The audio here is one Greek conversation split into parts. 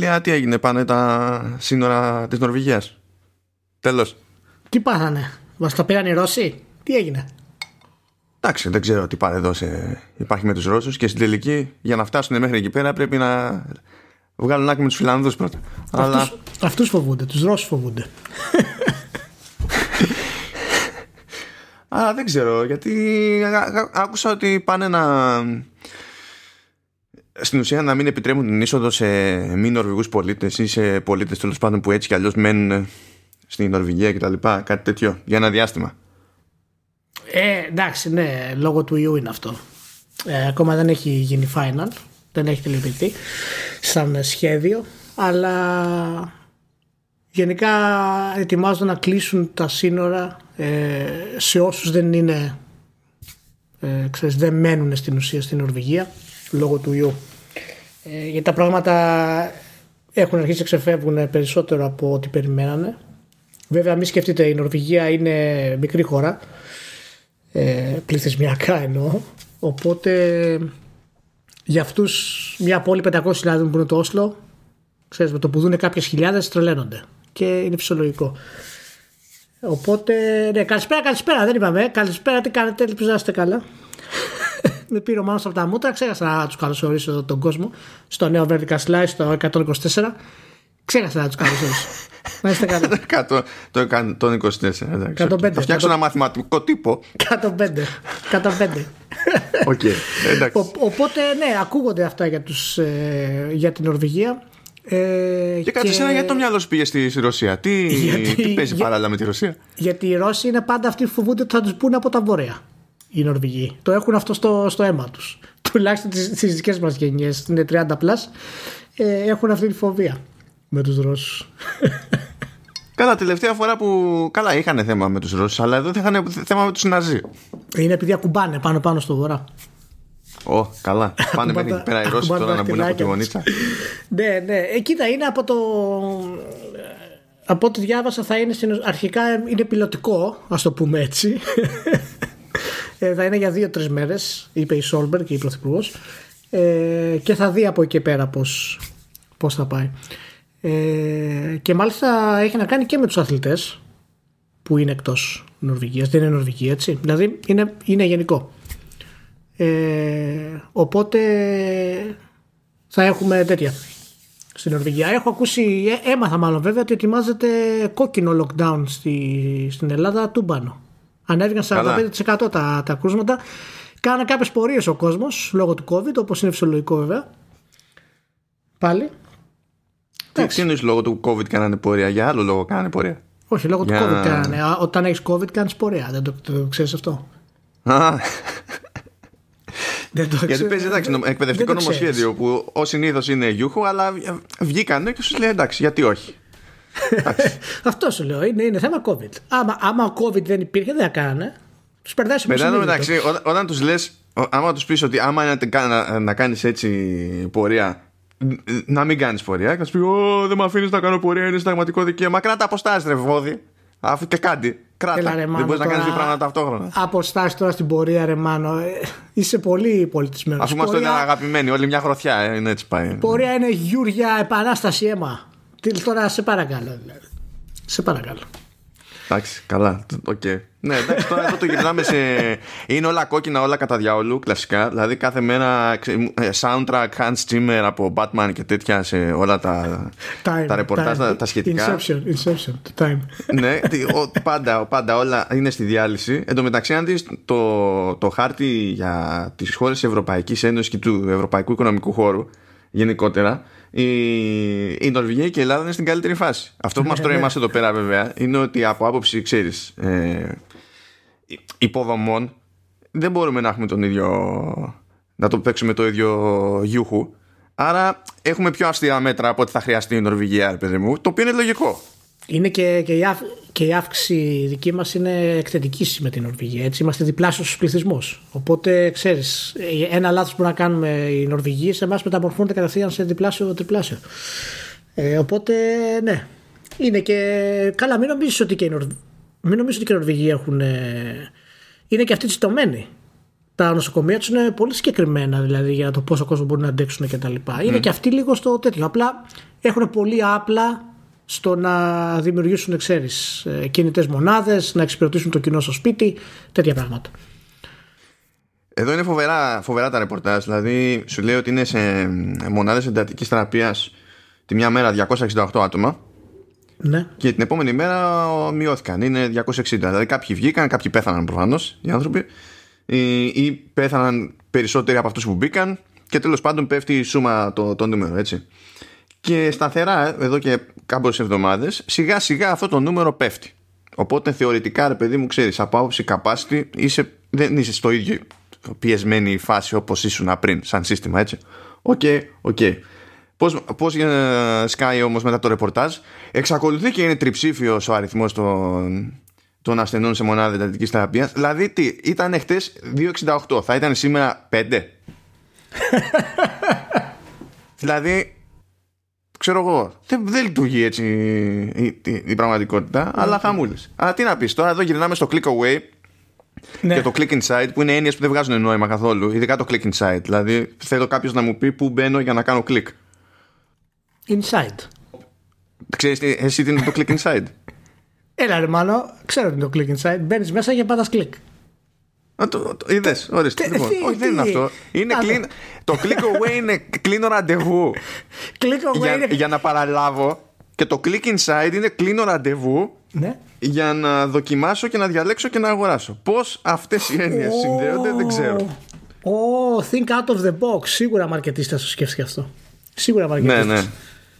Αγγλία τι έγινε, πάνε τα σύνορα της Νορβηγίας. Τέλος. Τι πάθανε, μας τα πήραν οι Ρώσοι, τι έγινε; Εντάξει, δεν ξέρω τι πάει εδώ σε... υπάρχει με τους Ρώσους και στην τελική για να φτάσουν μέχρι εκεί πέρα πρέπει να βγάλουν άκρη με τους Φιλανδούς πρώτα. Αυτούς, Αλλά... αυτούς φοβούνται, τους Ρώσους φοβούνται. Α, δεν ξέρω, γιατί άκουσα ότι πάνε να... Στην ουσία να μην επιτρέπουν την είσοδο σε μη Νορβηγούς πολίτες ή σε πολίτες τέλος πάντων που έτσι κι αλλιώς μένουν στην Νορβηγία κτλ. Κάτι τέτοιο για ένα διάστημα. Ε, εντάξει, ναι, λόγω του ιού είναι αυτό. Ε, ακόμα δεν έχει γίνει final, δεν έχει τελειοποιηθεί σαν σχέδιο, αλλά γενικά ετοιμάζονται να κλείσουν τα σύνορα ε, σε όσους δεν είναι ε, ξέρεις, δεν μένουν στην ουσία στην Νορβηγία λόγω του ιού. Ε, γιατί τα πράγματα έχουν αρχίσει να ξεφεύγουν περισσότερο από ό,τι περιμένανε. Βέβαια μην σκεφτείτε η Νορβηγία είναι μικρή χώρα. Ε, πληθυσμιακά εννοώ. Οπότε για αυτούς μια πόλη 500.000 που είναι το Όσλο ξέρεις με το που δουν κάποιες χιλιάδες τρελαίνονται. Και είναι φυσιολογικό. Οπότε ναι καλησπέρα καλησπέρα δεν είπαμε. Καλησπέρα τι κάνετε ελπίζω να είστε καλά με πήρε ο Μάνος από τα μούτρα ξέχασα να τους καλωσορίσω εδώ τον κόσμο στο νέο Vertical Slice στο 124 ξέχασα να τους καλωσορίσω να είστε καλά. το 124. Θα φτιάξω ένα μαθηματικό τύπο. 105. 105. Okay, οπότε ναι, ακούγονται αυτά για, τους, ε, για την Νορβηγία. Ε, και κάτι και... γιατί το μυαλό σου πήγε στη Ρωσία; Τι, γιατί, τι παίζει για... παράλληλα με τη Ρωσία; Γιατί οι Ρώσοι είναι πάντα αυτοί που φοβούνται ότι θα τους πούνε από τα βόρεια. Οι Νορβηγοί. Το έχουν αυτό στο, στο αίμα τους. Τουλάχιστον στις δικές μας γενιές, είναι 30 πλάς, ε, έχουν αυτή τη φοβία με τους Ρώσους. Καλά, τελευταία φορά που. Καλά, είχαν θέμα με τους Ρώσους, αλλά εδώ είχαν θέμα με τους Ναζί. Είναι επειδή ακουμπάνε πάνω-πάνω στο βορρά. Ω, καλά. Πάνε μέχρι εκεί πέρα οι Ρώσοι τώρα να μπουν από τη γωνίτσα. ναι, ναι. Ε, κοίτα, είναι από το. Από ό,τι διάβασα θα είναι αρχικά είναι πιλωτικό, ας το πούμε έτσι. Ε, θα είναι για δύο-τρεις μέρες, είπε η Σόλμπεργκ, η Πρωθυπουργός. Ε, και θα δει από εκεί πέρα πώς θα πάει. Ε, και μάλιστα έχει να κάνει και με τους αθλητές που είναι εκτός Νορβηγίας. Δεν είναι Νορβηγία έτσι. Δηλαδή είναι, είναι γενικό. Ε, οπότε θα έχουμε τέτοια στην Νορβηγία. Έχω ακούσει, ε, έμαθα μάλλον βέβαια ότι ετοιμάζεται κόκκινο lockdown στη, στην Ελλάδα του μπάνο. Ανέβηκαν 45% τα, τα κρούσματα. Κάνα κάποιες πορείες ο κόσμος λόγω του COVID, όπως είναι φυσιολογικό βέβαια. Πάλι. Τι εννοεί λόγω του COVID κάνανε πορεία, για άλλο λόγο κάνανε πορεία. Όχι, λόγω του COVID κάνανε. Όταν έχεις COVID κάνεις πορεία. Δεν το, το, ξέρεις αυτό. Δεν το Γιατί παίζει εντάξει, εκπαιδευτικό νομοσχέδιο που ω συνήθως είναι γιούχο, αλλά βγήκαν και σου λέει εντάξει, γιατί όχι. Αυτό σου λέω. Είναι, είναι θέμα COVID. Άμα, άμα COVID δεν υπήρχε, δεν θα κάνανε. Τους περνάει Μετά μεταξύ, όταν, όταν τους λες, άμα τους πεις ότι άμα είναι να, να κάνεις έτσι πορεία να μην κάνεις πορεία και να σου πει: Ω, δεν με αφήνεις να κάνω πορεία, είναι συνταγματικό δικαίωμα. Κράτα αποστάσεις, ρε βόδι. Αφού και κάτι. Κράτα. Έλα, ρε, δεν μπορείς να κάνεις δύο πράγματα ταυτόχρονα. Αποστάσεις τώρα στην πορεία, ρε Μάνο. Ε, είσαι πολύ πολιτισμένος. Αφού είμαστε πορεία... αγαπημένοι, όλη μια γροθιά ε, είναι έτσι πάει. Πορεία είναι γιούρια, επανάσταση αίμα. Τι, τώρα σε παρακαλώ. Δηλαδή. Σε παρακαλώ. Εντάξει, καλά. Okay. Ναι, εντάξει, τώρα εδώ το γυρνάμε σε. Είναι όλα κόκκινα, όλα κατά διάολου, κλασικά. Δηλαδή κάθε μέρα ε, soundtrack Hans Zimmer από Batman και τέτοια σε όλα τα, time, τα ρεπορτάζ, time. Τα, σχετικά. Inception, Inception, το time. ναι, πάντα, πάντα όλα είναι στη διάλυση. Εν τω μεταξύ, αν δεις το, το χάρτη για τις χώρες της Ευρωπαϊκής Ένωσης και του Ευρωπαϊκού Οικονομικού Χώρου γενικότερα, η, η Νορβηγία και η Ελλάδα είναι στην καλύτερη φάση. Αυτό που μας τρώει εμάς εδώ πέρα, βέβαια, είναι ότι από άποψη, ξέρεις, ε, υποδομών δεν μπορούμε να έχουμε τον ίδιο. να το παίξουμε το ίδιο γιούχου. Άρα έχουμε πιο αυστηρά μέτρα από ό,τι θα χρειαστεί η Νορβηγία, παιδί μου, το οποίο είναι λογικό. Είναι και, και, η, αυ, και η αύξηση δική μας είναι εκθετική με την Νορβηγία. Έτσι. Είμαστε διπλάσιος στους πληθυσμούς. Οπότε ξέρεις, ένα λάθος που να κάνουμε οι Νορβηγοί σε εμάς μεταμορφώνεται κατευθείαν σε διπλάσιο-τριπλάσιο. Ε, οπότε ναι. Είναι και. Καλά, μην νομίζεις ότι και οι, Νορ... μην ότι και οι Νορβηγοί έχουν. Είναι και αυτοί τσιτωμένοι. τα νοσοκομεία τους είναι πολύ συγκεκριμένα δηλαδή για το πόσο κόσμο μπορεί να αντέξουν κτλ. Mm. Είναι και αυτοί λίγο στο τέτοιο. Απλά έχουν πολύ άπλα στο να δημιουργήσουν, ξέρεις, ε, κινητές μονάδες, να εξυπηρετήσουν το κοινό στο σπίτι, τέτοια πράγματα. Εδώ είναι φοβερά, φοβερά τα ρεπορτάζ. Δηλαδή, σου λέει ότι είναι σε μονάδες εντατικής θεραπείας τη μια μέρα 268 άτομα. Ναι. Και την επόμενη μέρα μειώθηκαν. Είναι 260. Δηλαδή, κάποιοι βγήκαν, κάποιοι πέθαναν προφανώς οι άνθρωποι. Ή, ή πέθαναν περισσότεροι από αυτούς που μπήκαν. Και τέλος πάντων πέφτει η σούμα το, το νούμερο, έτσι. Και σταθερά, εδώ και κάποιες εβδομάδες, σιγά σιγά αυτό το νούμερο πέφτει. Οπότε θεωρητικά, ρε παιδί μου, ξέρεις, από άποψη capacity είσαι, δεν είσαι στο ίδιο πιεσμένη φάση όπως ήσουν πριν, σαν σύστημα, έτσι. OK, okay, OK. Okay. Πώς, πώς σκάει όμως μετά το ρεπορτάζ εξακολουθεί και είναι τριψήφιος ο αριθμός των, των ασθενών σε μονάδα εντατικής θεραπείας δηλαδή τι, ήταν χτες 2,68 θα ήταν σήμερα 5 δηλαδή ξέρω εγώ, δεν, δεν λειτουργεί έτσι η, η, η πραγματικότητα, αλλά χαμούλες. Αλλά τι να πεις, τώρα εδώ γυρνάμε στο click away ναι. και το click inside που είναι έννοιες που δεν βγάζουν νόημα καθόλου, ειδικά το click inside. Δηλαδή θέλω κάποιος να μου πει πού μπαίνω για να κάνω click. Inside. Ξέρεις εσύ τι είναι το click inside; Έλα ρε μάλλον, ξέρω τι είναι το click inside. Μπαίνεις μέσα και πατάς click. Το, το, είδες, ορίστε. Λοιπόν, όχι, δεν είναι αυτό. Είναι clean, το click away είναι κλείνω ραντεβού. click away για, είναι... για να παραλάβω. Και το click inside είναι κλείνω ραντεβού. Ναι. Για να δοκιμάσω και να διαλέξω και να αγοράσω. Πώς αυτές οι έννοιες oh. συνδέονται, δεν ξέρω. Oh, think out of the box. Σίγουρα μαρκετίστα το σκέφτηκε αυτό. Σίγουρα μαρκετίστα. Ναι,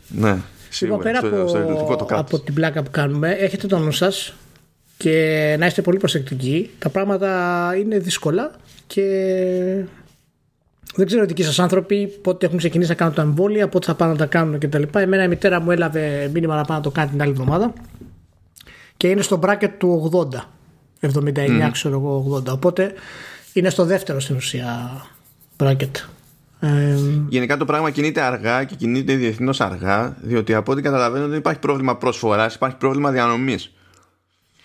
ναι. ναι. Λοιπόν, πέρα από, στο, από την πλάκα που κάνουμε, έχετε το νου σας και να είστε πολύ προσεκτικοί. Τα πράγματα είναι δύσκολα και δεν ξέρω δικοί σας άνθρωποι πότε έχουν ξεκινήσει να κάνουν τα εμβόλια, πότε θα πάνε να τα κάνουν κτλ. Εμένα η μητέρα μου έλαβε μήνυμα να πάει να το κάνει την άλλη εβδομάδα και είναι στο bracket του 80. 79 mm. ξέρω εγώ 80. Οπότε είναι στο δεύτερο στην ουσία bracket. Ε, Γενικά το πράγμα κινείται αργά και κινείται διεθνώς αργά, διότι από ό,τι καταλαβαίνω δεν υπάρχει πρόβλημα προσφορά, υπάρχει πρόβλημα διανομής.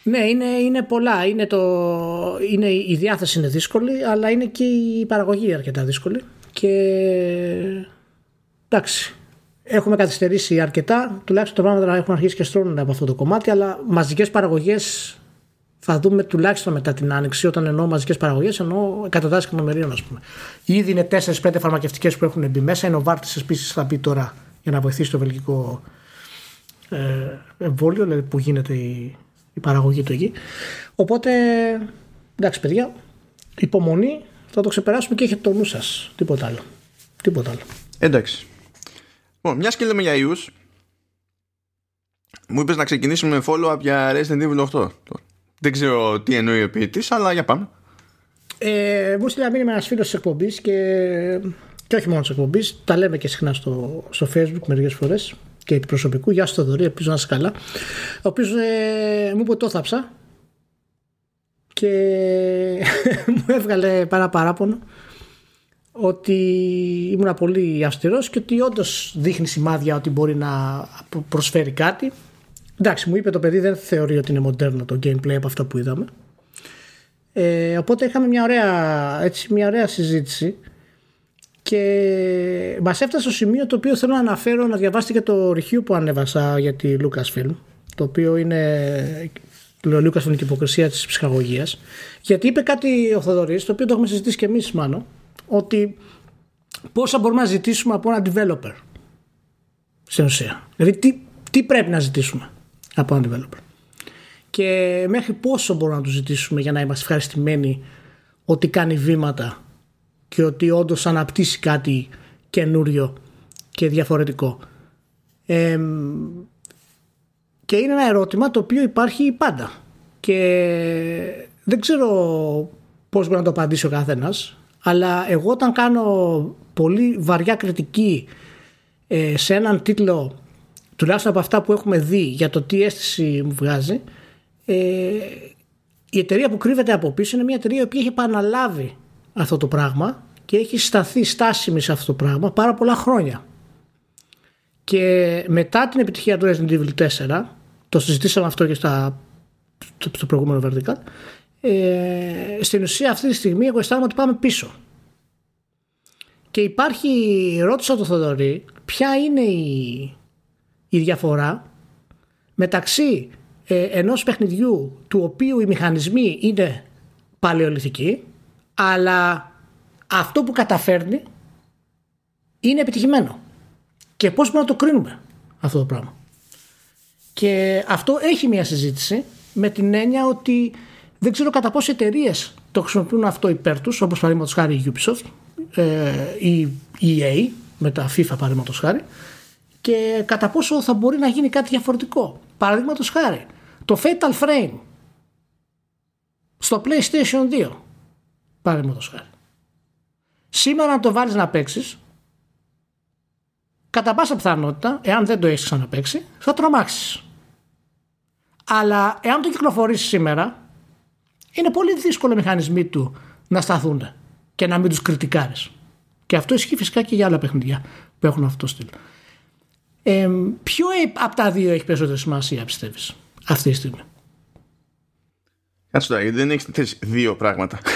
Ναι, είναι, είναι πολλά. Είναι το, είναι, η διάθεση είναι δύσκολη, αλλά είναι και η παραγωγή αρκετά δύσκολη. Και εντάξει, έχουμε καθυστερήσει αρκετά. Τουλάχιστον τα πράγματα έχουν αρχίσει και στρώνουν από αυτό το κομμάτι, αλλά μαζικές παραγωγές θα δούμε τουλάχιστον μετά την άνοιξη. Όταν εννοώ μαζικές παραγωγές, εννοώ εκατοντάδες εκατομμυρίων, ας πούμε. Ήδη είναι 4-5 φαρμακευτικές που έχουν μπει μέσα. Είναι ο Βάρτης επίσης θα μπει τώρα για να βοηθήσει το βελγικό ε, εμβόλιο, δηλαδή που γίνεται η, η παραγωγή του εκεί. Οπότε, εντάξει παιδιά, υπομονή, θα το ξεπεράσουμε και έχετε το νου σας. Τίποτα άλλο. Τίποτα άλλο. Εντάξει. Λοιπόν, μιας και λέμε για ιούς, μου είπες να ξεκινήσουμε με follow-up για Resident Evil 8. Δεν ξέρω τι εννοεί ο ποιητής, αλλά για πάμε. Ε, μου στείλα μήνυμα ένας φίλος της εκπομπής και, και όχι μόνο της εκπομπής. Τα λέμε και συχνά στο, στο Facebook μερικές φορές και επί προσωπικού. Γεια σου Θοδωρή, ελπίζω να είσαι καλά. Ο οποίος ε, μου είπε το θάψα και μου έβγαλε ένα παράπονο ότι ήμουν πολύ αυστηρός και ότι όντως δείχνει σημάδια ότι μπορεί να προσφέρει κάτι. Εντάξει, μου είπε το παιδί δεν θεωρεί ότι είναι μοντέρνο το gameplay από αυτό που είδαμε. Ε, οπότε είχαμε μια ωραία, έτσι, μια ωραία συζήτηση και μας έφτασε στο σημείο το οποίο θέλω να αναφέρω να διαβάσετε και το review που ανέβασα για τη Lucasfilm το οποίο είναι το Lucasfilm και υποκρισία της ψυχαγωγίας. Γιατί είπε κάτι ο Θοδωρής το οποίο το έχουμε συζητήσει και εμείς μάλλον ότι πόσα μπορούμε να ζητήσουμε από ένα developer στην ουσία. Δηλαδή τι, τι πρέπει να ζητήσουμε από ένα developer. Και μέχρι πόσο μπορούμε να τους ζητήσουμε για να είμαστε ευχαριστημένοι ότι κάνει βήματα και ότι όντως αναπτύσσει κάτι καινούριο και διαφορετικό. και είναι ένα ερώτημα το οποίο υπάρχει πάντα και δεν ξέρω πώς μπορεί να το απαντήσει ο καθένας αλλά εγώ όταν κάνω πολύ βαριά κριτική ε, σε έναν τίτλο τουλάχιστον από αυτά που έχουμε δει για το τι αίσθηση μου βγάζει ε, η εταιρεία που κρύβεται από πίσω είναι μια εταιρεία που έχει επαναλάβει αυτό το πράγμα και έχει σταθεί στάσιμη σε αυτό το πράγμα πάρα πολλά χρόνια. Και μετά την επιτυχία του Resident Evil 4, το συζητήσαμε αυτό και στα, στο προηγούμενο Vertical, ε, στην ουσία αυτή τη στιγμή εγώ αισθάνομαι ότι πάμε πίσω. Και υπάρχει, ρώτησα το Θοδωρή, ποια είναι η, η διαφορά μεταξύ ε, ενός παιχνιδιού του οποίου οι μηχανισμοί είναι παλαιοληθικοί αλλά αυτό που καταφέρνει είναι επιτυχημένο. Και πώς μπορούμε να το κρίνουμε αυτό το πράγμα. Και αυτό έχει μια συζήτηση με την έννοια ότι δεν ξέρω κατά πόσες εταιρείες το χρησιμοποιούν αυτό υπέρ τους, όπως παραδείγματος χάρη η Ubisoft ή ε, η EA με τα FIFA παραδείγματος χάρη, και κατά πόσο θα μπορεί να γίνει κάτι διαφορετικό. Παραδείγματος χάρη, το Fatal Frame στο PlayStation 2. Παραδείγματος χάρη. Σήμερα, αν το βάλεις να παίξεις, κατά πάσα πιθανότητα, εάν δεν το έχεις ξαναπέξει, θα τρομάξεις. Αλλά εάν το κυκλοφορήσεις σήμερα, είναι πολύ δύσκολο οι μηχανισμοί του να σταθούν και να μην τους κριτικάρεις. Και αυτό ισχύει φυσικά και για άλλα παιχνίδια που έχουν αυτό το στυλ. Ε, ποιο από τα δύο έχει περισσότερη σημασία, πιστεύεις, αυτή τη στιγμή; Κάτσε τώρα, γιατί δεν έχεις θέσει δύο πράγματα.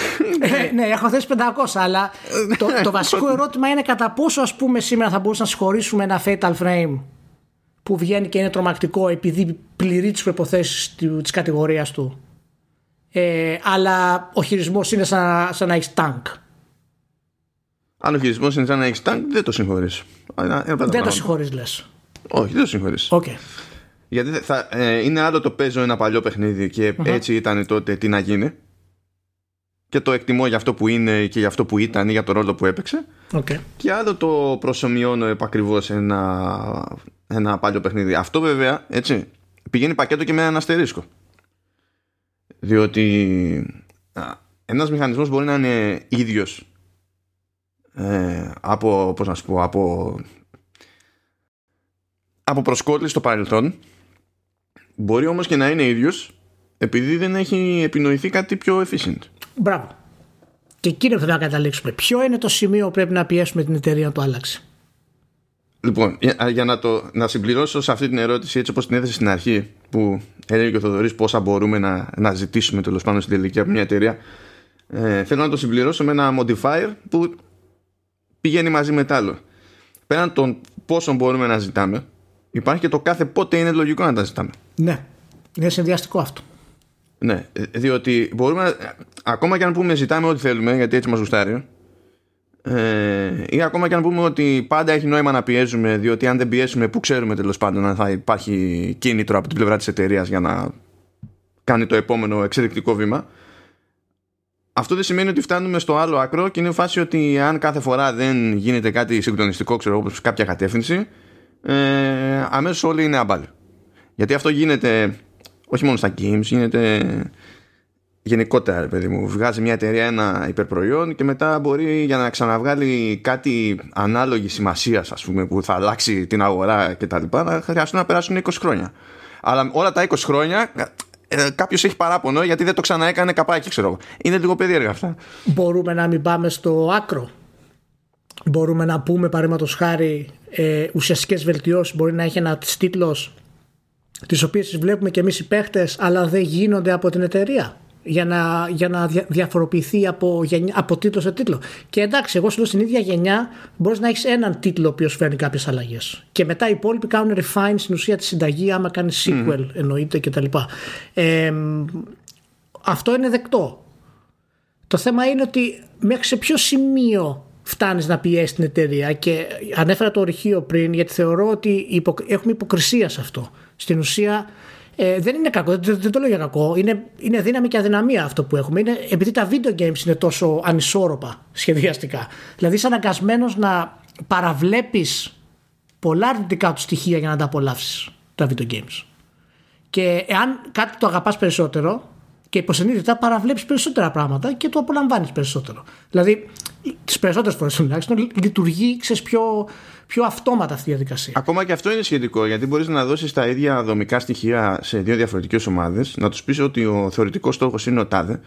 Ε, ναι, έχω θέσει 500, αλλά το, το βασικό ερώτημα είναι κατά πόσο ας πούμε σήμερα θα μπορούσαμε να συγχωρήσουμε ένα Fatal Frame που βγαίνει και είναι τρομακτικό επειδή πληρεί τις προποθέσει της κατηγορίας του ε, αλλά ο χειρισμός είναι σαν, σαν να έχεις τάγκ. Αν ο χειρισμός είναι σαν να έχεις τάγκ, δεν το συγχωρείς. Δεν το συγχωρείς, λες. Όχι, δεν το συγχωρείς. Okay. Γιατί θα, ε, είναι άλλο το παίζω ένα παλιό παιχνίδι και uh-huh. έτσι ήταν τότε τι να γίνει. Και το εκτιμώ για αυτό που είναι και για αυτό που ήταν ή για το ρόλο που έπαιξε. Okay. Και άλλο το προσωμιώνω επακριβώς ένα, ένα παλιό παιχνίδι. Αυτό βέβαια έτσι, πηγαίνει πακέτο και με έναν αστερίσκο. Διότι ένας μηχανισμός μπορεί να είναι ίδιος ε, από, πώς να σου πω, από, από προσκόλληση στο παρελθόν μπορεί όμως και να είναι ίδιος επειδή δεν έχει επινοηθεί κάτι πιο efficient. Μπράβο. Και εκεί πρέπει να καταλήξουμε. Ποιο είναι το σημείο που πρέπει να πιέσουμε την εταιρεία να το άλλαξει. Λοιπόν, για, για να, το, να συμπληρώσω σε αυτή την ερώτηση έτσι όπως την έθεσε στην αρχή που έλεγε και ο Θοδωρής πόσα μπορούμε να, να ζητήσουμε τέλος πάντων στην τελική από μια εταιρεία ε, θέλω να το συμπληρώσω με ένα modifier που πηγαίνει μαζί με το άλλο. Πέραν των πόσων μπορούμε να ζητάμε υπάρχει και το κάθε πότε είναι λογικό να τα ζητάμε. Ναι, είναι συνδυαστικό αυτό. Ναι, διότι μπορούμε, ακόμα και αν πούμε ζητάμε ό,τι θέλουμε, γιατί έτσι μας γουστάρει, ε, ή ακόμα και αν πούμε ότι πάντα έχει νόημα να πιέζουμε, διότι αν δεν πιέσουμε, που ξέρουμε τέλος πάντων αν θα υπάρχει κίνητρο από την πλευρά της εταιρείας για να κάνει το επόμενο εξελικτικό βήμα. Αυτό δεν σημαίνει ότι φτάνουμε στο άλλο άκρο και είναι φάση ότι αν κάθε φορά δεν γίνεται κάτι συγκλονιστικό, ξέρω εγώ, κάποια κατεύθυνση, ε, αμέσως όλοι είναι άμπαλοι. Γιατί αυτό γίνεται όχι μόνο στα games, γίνεται γενικότερα, παιδί μου. Βγάζει μια εταιρεία ένα υπερπροϊόν και μετά μπορεί για να ξαναβγάλει κάτι ανάλογη σημασίας, ας πούμε, που θα αλλάξει την αγορά κτλ. να χρειαστούν να περάσουν 20 χρόνια. Αλλά όλα τα 20 χρόνια ε, κάποιος έχει παράπονο γιατί δεν το ξαναέκανε καπάκι, ξέρω εγώ. Είναι λίγο περίεργα αυτά. Μπορούμε να μην πάμε στο άκρο. Μπορούμε να πούμε, παραδείγματος χάρη, ε, ουσιαστικές βελτιώσεις. Μπορεί να έχει ένα τίτλος τις οποίες βλέπουμε και εμείς οι παίχτες, αλλά δεν γίνονται από την εταιρεία για να, για να διαφοροποιηθεί από, από τίτλο σε τίτλο. Και εντάξει, εγώ σου λέω στην ίδια γενιά μπορείς να έχεις έναν τίτλο ο οποίος φέρνει κάποιες αλλαγές. Και μετά οι υπόλοιποι κάνουν refine στην ουσία τη συνταγή, άμα κάνει sequel mm. εννοείται κτλ. Ε, αυτό είναι δεκτό. Το θέμα είναι ότι μέχρι σε ποιο σημείο φτάνεις να πιέσεις την εταιρεία και ανέφερα το ορυχείο πριν γιατί θεωρώ ότι έχουμε υποκρισία σε αυτό. Στην ουσία ε, δεν είναι κακό, δεν, δεν, το λέω για κακό. Είναι, είναι δύναμη και αδυναμία αυτό που έχουμε. Είναι επειδή τα video games είναι τόσο ανισόρροπα σχεδιαστικά. Δηλαδή είσαι αναγκασμένος να παραβλέπεις πολλά αρνητικά του στοιχεία για να τα απολαύσεις τα video games. Και εάν κάτι το αγαπάς περισσότερο και υποσυνείδητα παραβλέπει περισσότερα πράγματα και το απολαμβάνεις περισσότερο. Δηλαδή, τις περισσότερες φορές τουλάχιστον λειτουργεί ξέρεις, πιο, πιο αυτόματα αυτή η διαδικασία. Ακόμα και αυτό είναι σχετικό γιατί μπορείς να δώσεις τα ίδια δομικά στοιχεία σε δύο διαφορετικές ομάδες, να τους πεις ότι ο θεωρητικός στόχος είναι ο τάδε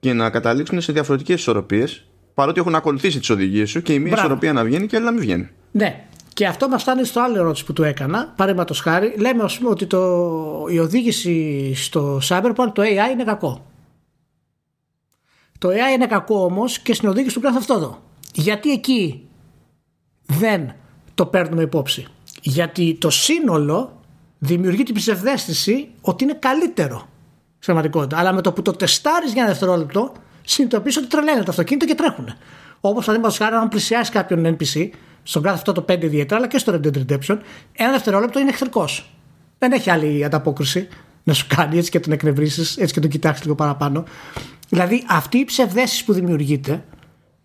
και να καταλήξουν σε διαφορετικές ισορροπίες παρότι έχουν ακολουθήσει τις οδηγίες σου και η μία ισορροπία να βγαίνει και η άλλη να μην βγαίνει. Ναι. Και αυτό μας φτάνει στο άλλο ερώτηση που του έκανα. Παραδείγματο χάρη, λέμε πούμε, ότι το, η οδήγηση στο Cyberpunk, το AI είναι κακό. Το AI είναι κακό όμως και στην οδήγηση του Grand αυτό εδώ. Γιατί εκεί δεν το παίρνουμε υπόψη. Γιατί το σύνολο δημιουργεί την ψευδέστηση ότι είναι καλύτερο στην πραγματικότητα. Αλλά με το που το τεστάρεις για ένα δευτερόλεπτο, συνειδητοποιείς ότι τρελαίνεται το αυτοκίνητο και τρέχουν. Όπως παραδείγματος χάρη, αν πλησιάσεις κάποιον NPC, στον κάθε αυτό το 5 ιδιαίτερα, αλλά και στο Red Dead Redemption, ένα δευτερόλεπτο είναι εχθρικός. Δεν έχει άλλη ανταπόκριση να σου κάνει έτσι και τον εκνευρίσεις, έτσι και τον κοιτάξεις λίγο παραπάνω. Δηλαδή αυτή η ψευδέστηση που δημιουργείται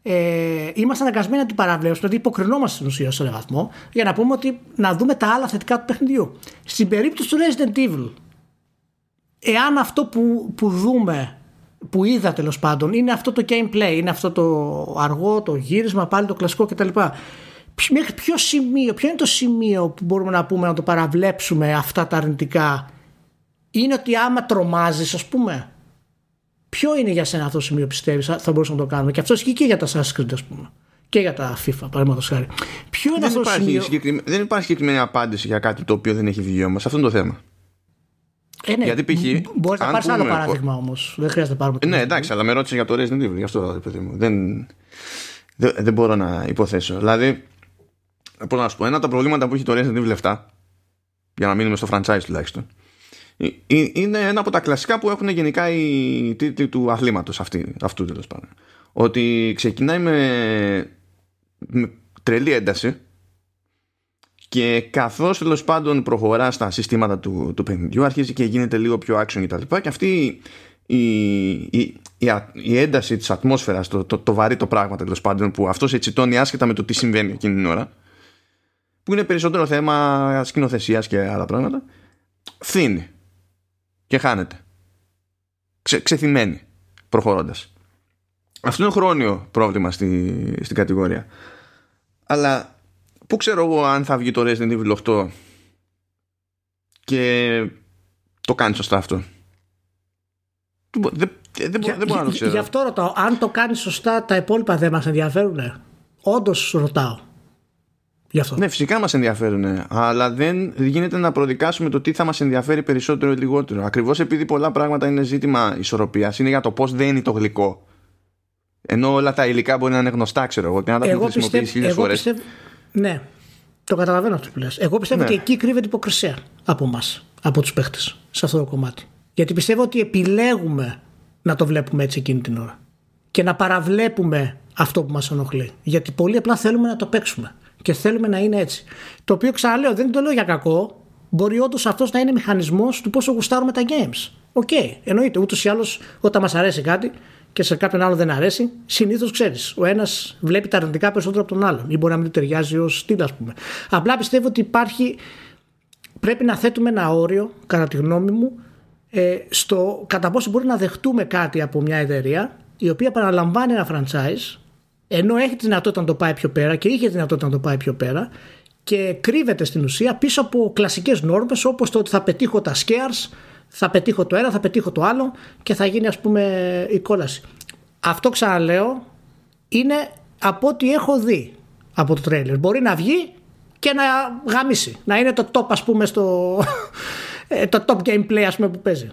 ε, είμαστε αναγκασμένοι να την παραβλέψουμε, δηλαδή υποκρινόμαστε στην ουσία σε έναν βαθμό, για να πούμε ότι να δούμε τα άλλα θετικά του παιχνιδιού. Στην περίπτωση του Resident Evil, εάν αυτό που, που δούμε, που είδα τέλος πάντων, είναι αυτό το gameplay, είναι αυτό το αργό, το γύρισμα, πάλι το κλασικό κτλ. Μέχρι ποιο σημείο, ποιο είναι το σημείο που μπορούμε να πούμε να το παραβλέψουμε αυτά τα αρνητικά, είναι ότι άμα τρομάζεις, ας πούμε, Ποιο είναι για σένα αυτό το σημείο πιστεύεις θα μπορούσαμε να το κάνουμε. Και αυτό ισχύει και για τα Assassin's Creed, ας πούμε. Και για τα FIFA, παραδείγματος χάρη. Ποιο είναι δεν αυτό το σημείο. Δεν υπάρχει συγκεκριμένη απάντηση για κάτι το οποίο δεν έχει βγει όμως. Αυτό είναι το θέμα. Ε, ναι. Γιατί π.χ. Μπορείς να πάρεις άλλο παράδειγμα όμως. Δεν χρειάζεται να πάρουμε. Ναι, εντάξει, αλλά με ρώτησες για το Resident Evil. Γι' αυτό, παιδί μου. Δεν, δεν, δεν μπορώ να υποθέσω. Δηλαδή, πώς να σου πω, ένα από τα προβλήματα που έχει το Resident Evil 7, για να μείνουμε στο franchise τουλάχιστον, ε, ε, είναι ένα από τα κλασικά που έχουν γενικά οι τίτλοι του αθλήματος αυτού τέλος πάντων. Ότι ξεκινάει με, με τρελή ένταση και καθώς τέλος πάντων προχωρά στα συστήματα του, του παιχνιδιού αρχίζει και γίνεται λίγο πιο action και τα λοιπά και αυτή η, η, η, ένταση της ατμόσφαιρας το, το, το βαρύ το πράγμα τέλος πάντων που αυτός σε τσιτώνει άσχετα με το τι συμβαίνει εκείνη την ώρα που είναι περισσότερο θέμα σκηνοθεσίας και άλλα πράγματα φθήνει και χάνεται. Ξε, ξεθυμένη προχωρώντας. Αυτό είναι χρόνιο πρόβλημα στη, στην κατηγορία. Αλλά πού ξέρω εγώ αν θα βγει το Resident Evil 8 και το κάνεις σωστά αυτό. Δεν, δεν, δεν μπορώ να το ξέρω. Γι' αυτό ρωτάω. Αν το κάνεις σωστά, τα υπόλοιπα δεν μας ενδιαφέρουν. Όντως ρωτάω. Ναι, φυσικά μας ενδιαφέρουν, αλλά δεν γίνεται να προδικάσουμε το τι θα μας ενδιαφέρει περισσότερο ή λιγότερο. Ακριβώς επειδή πολλά πράγματα είναι ζήτημα ισορροπίας, είναι για το πώς δένει το γλυκό. Ενώ όλα τα υλικά μπορεί να είναι γνωστά, ξέρω εγώ, και να τα έχουμε χρησιμοποιήσει χίλιες φορέ. Ναι, το καταλαβαίνω αυτό που λες. Εγώ πιστεύω ναι. ότι εκεί κρύβεται υποκρισία από εμά, από τους παίχτες, σε αυτό το κομμάτι. Γιατί πιστεύω ότι επιλέγουμε να το βλέπουμε έτσι εκείνη την ώρα. Και να παραβλέπουμε αυτό που μας ενοχλεί. Γιατί πολύ απλά θέλουμε να το παίξουμε και θέλουμε να είναι έτσι. Το οποίο ξαναλέω δεν το λέω για κακό. Μπορεί όντως αυτός να είναι μηχανισμός του πόσο γουστάρουμε τα games. OK, okay, εννοείται. Ούτως ή άλλως όταν μας αρέσει κάτι και σε κάποιον άλλο δεν αρέσει, συνήθως ξέρεις. Ο ένας βλέπει τα αρνητικά περισσότερο από τον άλλον ή μπορεί να μην ταιριάζει ως στυλ, ας πούμε. Απλά πιστεύω ότι υπάρχει. Πρέπει να θέτουμε ένα όριο, κατά τη γνώμη μου, ε, στο κατά πόσο μπορεί να δεχτούμε κάτι από μια εταιρεία η οποία παραλαμβάνει ένα franchise ενώ έχει τη δυνατότητα να το πάει πιο πέρα και είχε τη δυνατότητα να το πάει πιο πέρα και κρύβεται στην ουσία πίσω από κλασικές νόρμες όπως το ότι θα πετύχω τα scares, θα πετύχω το ένα, θα πετύχω το άλλο και θα γίνει ας πούμε η κόλαση. Αυτό ξαναλέω είναι από ό,τι έχω δει από το τρέιλερ. Μπορεί να βγει και να γαμίσει. Να είναι το top ας πούμε στο... Ε, το top gameplay ας πούμε που παίζει.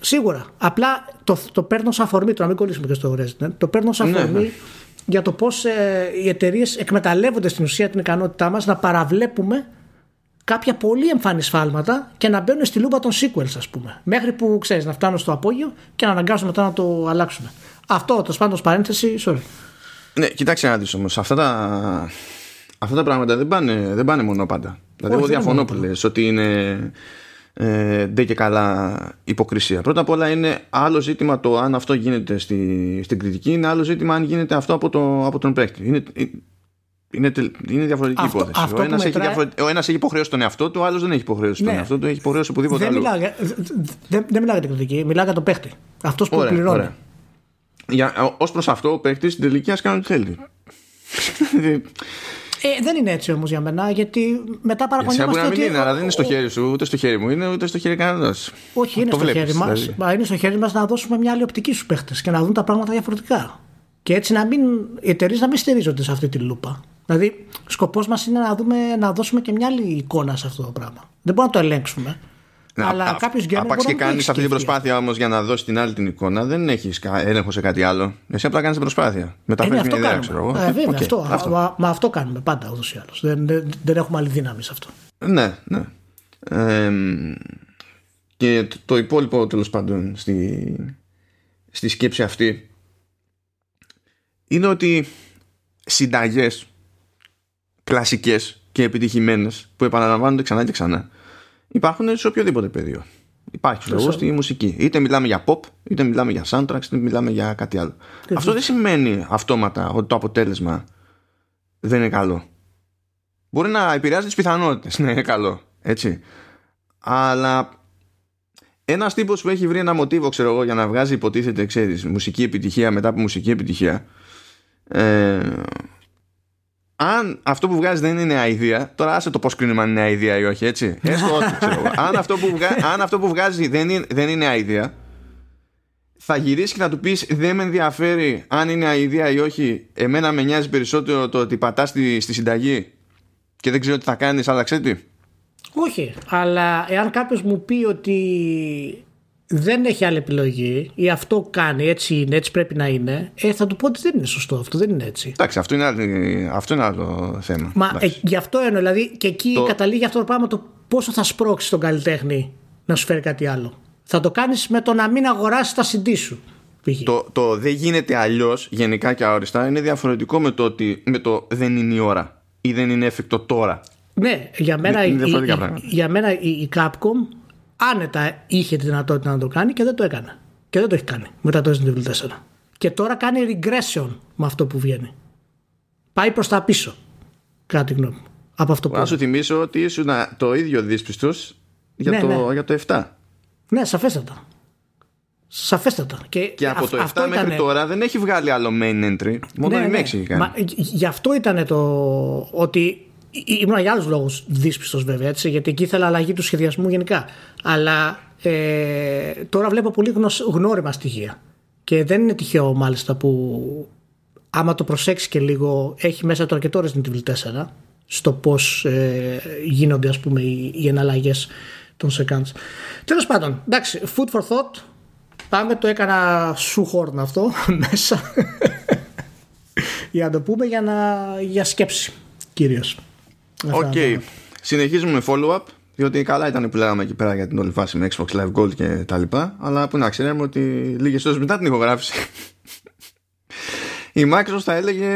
Σίγουρα. Απλά το, το παίρνω σαν αφορμή, το να μην κολλήσουμε και στο Resident, το παίρνω σαν ναι, αφορμή ναι. για το πώς ε, οι εταιρείες εκμεταλλεύονται στην ουσία την ικανότητά μας να παραβλέπουμε κάποια πολύ εμφανής σφάλματα και να μπαίνουν στη λούπα των sequels, ας πούμε. Μέχρι που ξέρεις να φτάνουν στο απόγειο και να αναγκάσουν μετά να το αλλάξουν. Αυτό, το σπάντο παρένθεση, sorry. Ναι, κοιτάξτε να δεις όμως. Αυτά τα, αυτά τα πράγματα δεν πάνε, δεν πάνε μόνο πάντα. Δηλαδή, εγώ διαφωνώ που λες ότι είναι ε, ντε και καλά υποκρισία. Πρώτα απ' όλα είναι άλλο ζήτημα το αν αυτό γίνεται στη, στην κριτική, είναι άλλο ζήτημα αν γίνεται αυτό από, το, από τον παίκτη. Είναι, είναι, είναι διαφορετική αυτό, υπόθεση. Αυτό ο ένας έχει, διαφορε... έχει υποχρέωση στον εαυτό του, ο άλλος δεν έχει υποχρέωση στον ναι. εαυτό του, έχει υποχρέωση οπουδήποτε δεν άλλο. δεν, δεν μιλάω για την κριτική, μιλάω για τον παίκτη. Αυτός που ωραία, πληρώνει. Ω προς αυτό, ο παίκτης στην τελική ας κάνει ό,τι θέλει. Ε, δεν είναι έτσι όμως για μένα, γιατί μετά παραπονιόμαστε. Μπορεί να μην είναι, αλλά δεν είναι στο χέρι σου, ούτε στο χέρι μου, είναι ούτε στο χέρι κανένας. Όχι, είναι στο, χέρι μας. Δηλαδή. Είναι στο χέρι μας να δώσουμε μια άλλη οπτική στους παίχτες και να δουν τα πράγματα διαφορετικά. Και έτσι να μην, οι εταιρείες να μην στηρίζονται σε αυτή τη λούπα. Δηλαδή, σκοπός μας είναι να, δούμε, να δώσουμε και μια άλλη εικόνα σε αυτό το πράγμα. Δεν μπορούμε να το ελέγξουμε. Αλλά κάποιος γκέμερ. Άπαξ και κάνεις αυτή την προσπάθεια όμως για να δώσεις την άλλη την εικόνα, δεν έχεις έλεγχο σε κάτι άλλο. Εσύ απλά κάνεις την προσπάθεια. Μεταφέρει ε, μια ιδέα, ξέρω εγώ. Ε, βέβαια, okay, αυτό. αυτό. Μα, μα, αυτό κάνουμε πάντα ούτως ή άλλως. Δεν, δεν, δεν, έχουμε άλλη δύναμη σε αυτό. Ναι, ναι. Ε, και το, το υπόλοιπο τέλος πάντων στη, στη σκέψη αυτή είναι ότι συνταγές κλασικές και επιτυχημένες που επαναλαμβάνονται ξανά και ξανά υπάρχουν σε οποιοδήποτε πεδίο. Υπάρχει λόγος στη μουσική. Είτε μιλάμε για pop, είτε μιλάμε για soundtracks, είτε μιλάμε για κάτι άλλο. Αυτό δεν σημαίνει αυτόματα ότι το αποτέλεσμα δεν είναι καλό. Μπορεί να επηρεάζει τις πιθανότητες να είναι καλό. Έτσι. Αλλά ένας τύπος που έχει βρει ένα μοτίβο, ξέρω εγώ, για να βγάζει υποτίθεται, ξέρεις, μουσική επιτυχία μετά από μουσική επιτυχία. Ε, αν αυτό που βγάζει δεν είναι αηδία, τώρα άσε το πώς κρίνουμε αν είναι αηδία ή όχι, έτσι. Έστω ότι, ξέρω εγώ. Αν αυτό που, βγα... αν αυτό που βγάζει δεν είναι, δεν είναι αηδία, θα γυρίσεις και θα του πεις: Δεν με ενδιαφέρει αν είναι αηδία ή όχι. Εμένα με νοιάζει περισσότερο το ότι πατάς στη, στη συνταγή και δεν ξέρω τι θα κάνεις, άλλαξε τι. Όχι, αλλά εάν κάποιος μου πει ότι δεν έχει άλλη επιλογή ή αυτό κάνει, έτσι είναι, έτσι πρέπει να είναι, ε, θα του πω ότι δεν είναι σωστό αυτό, δεν είναι έτσι. Εντάξει, αυτό είναι, άλλο, αυτό είναι άλλο θέμα. Μα ε, γι' αυτό εννοώ, δηλαδή και εκεί το... καταλήγει αυτό το πράγμα το πόσο θα σπρώξει τον καλλιτέχνη να σου φέρει κάτι άλλο. Θα το κάνεις με το να μην αγοράσεις τα CD σου. Το, το δεν γίνεται αλλιώς, γενικά και αόριστα, είναι διαφορετικό με το ότι με το δεν είναι η ώρα ή δεν είναι έφικτο τώρα. Ναι, για μένα, η, για μένα η, η Capcom άνετα είχε τη δυνατότητα να το κάνει και δεν το έκανε. Και δεν το έχει κάνει μετά το Resident Evil 4. Και τώρα κάνει regression με αυτό που βγαίνει. Πάει προς τα πίσω. Κάτι γνώμη μου. Από αυτό που. Να σου θυμίσω ότι ήσουν το ίδιο δύσπιστος για, ναι, το, ναι. για το 7. Ναι, σαφέστατα. Σαφέστατα. Και, και από το 7 μέχρι τώρα δεν έχει βγάλει άλλο main entry. Μόνο ναι, η ναι. έχει κάνει. Μα, γι' αυτό ήταν το ότι Ήμουν για άλλους λόγους δύσπιστος βέβαια, έτσι, γιατί εκεί ήθελα αλλαγή του σχεδιασμού γενικά. Αλλά ε, τώρα βλέπω πολύ γνώριμα στοιχεία. Και δεν είναι τυχαίο μάλιστα που άμα το προσέξεις και λίγο, έχει μέσα το αρκετό Resident Evil 4 στο πώς ε, γίνονται ας πούμε οι, οι εναλλαγές των seconds. Τέλος πάντων, εντάξει, food for thought. Πάμε, το έκανα σουχόρν αυτό μέσα. για να το πούμε για, να, για σκέψη κυρίως. OK. Okay. Συνεχίζουμε με follow-up. Διότι καλά ήταν που λέγαμε εκεί πέρα για την όλη φάση με Xbox Live Gold και τα λοιπά. Αλλά που να ξέρουμε ότι λίγες ώρες μετά την ηχογράφηση η Microsoft θα έλεγε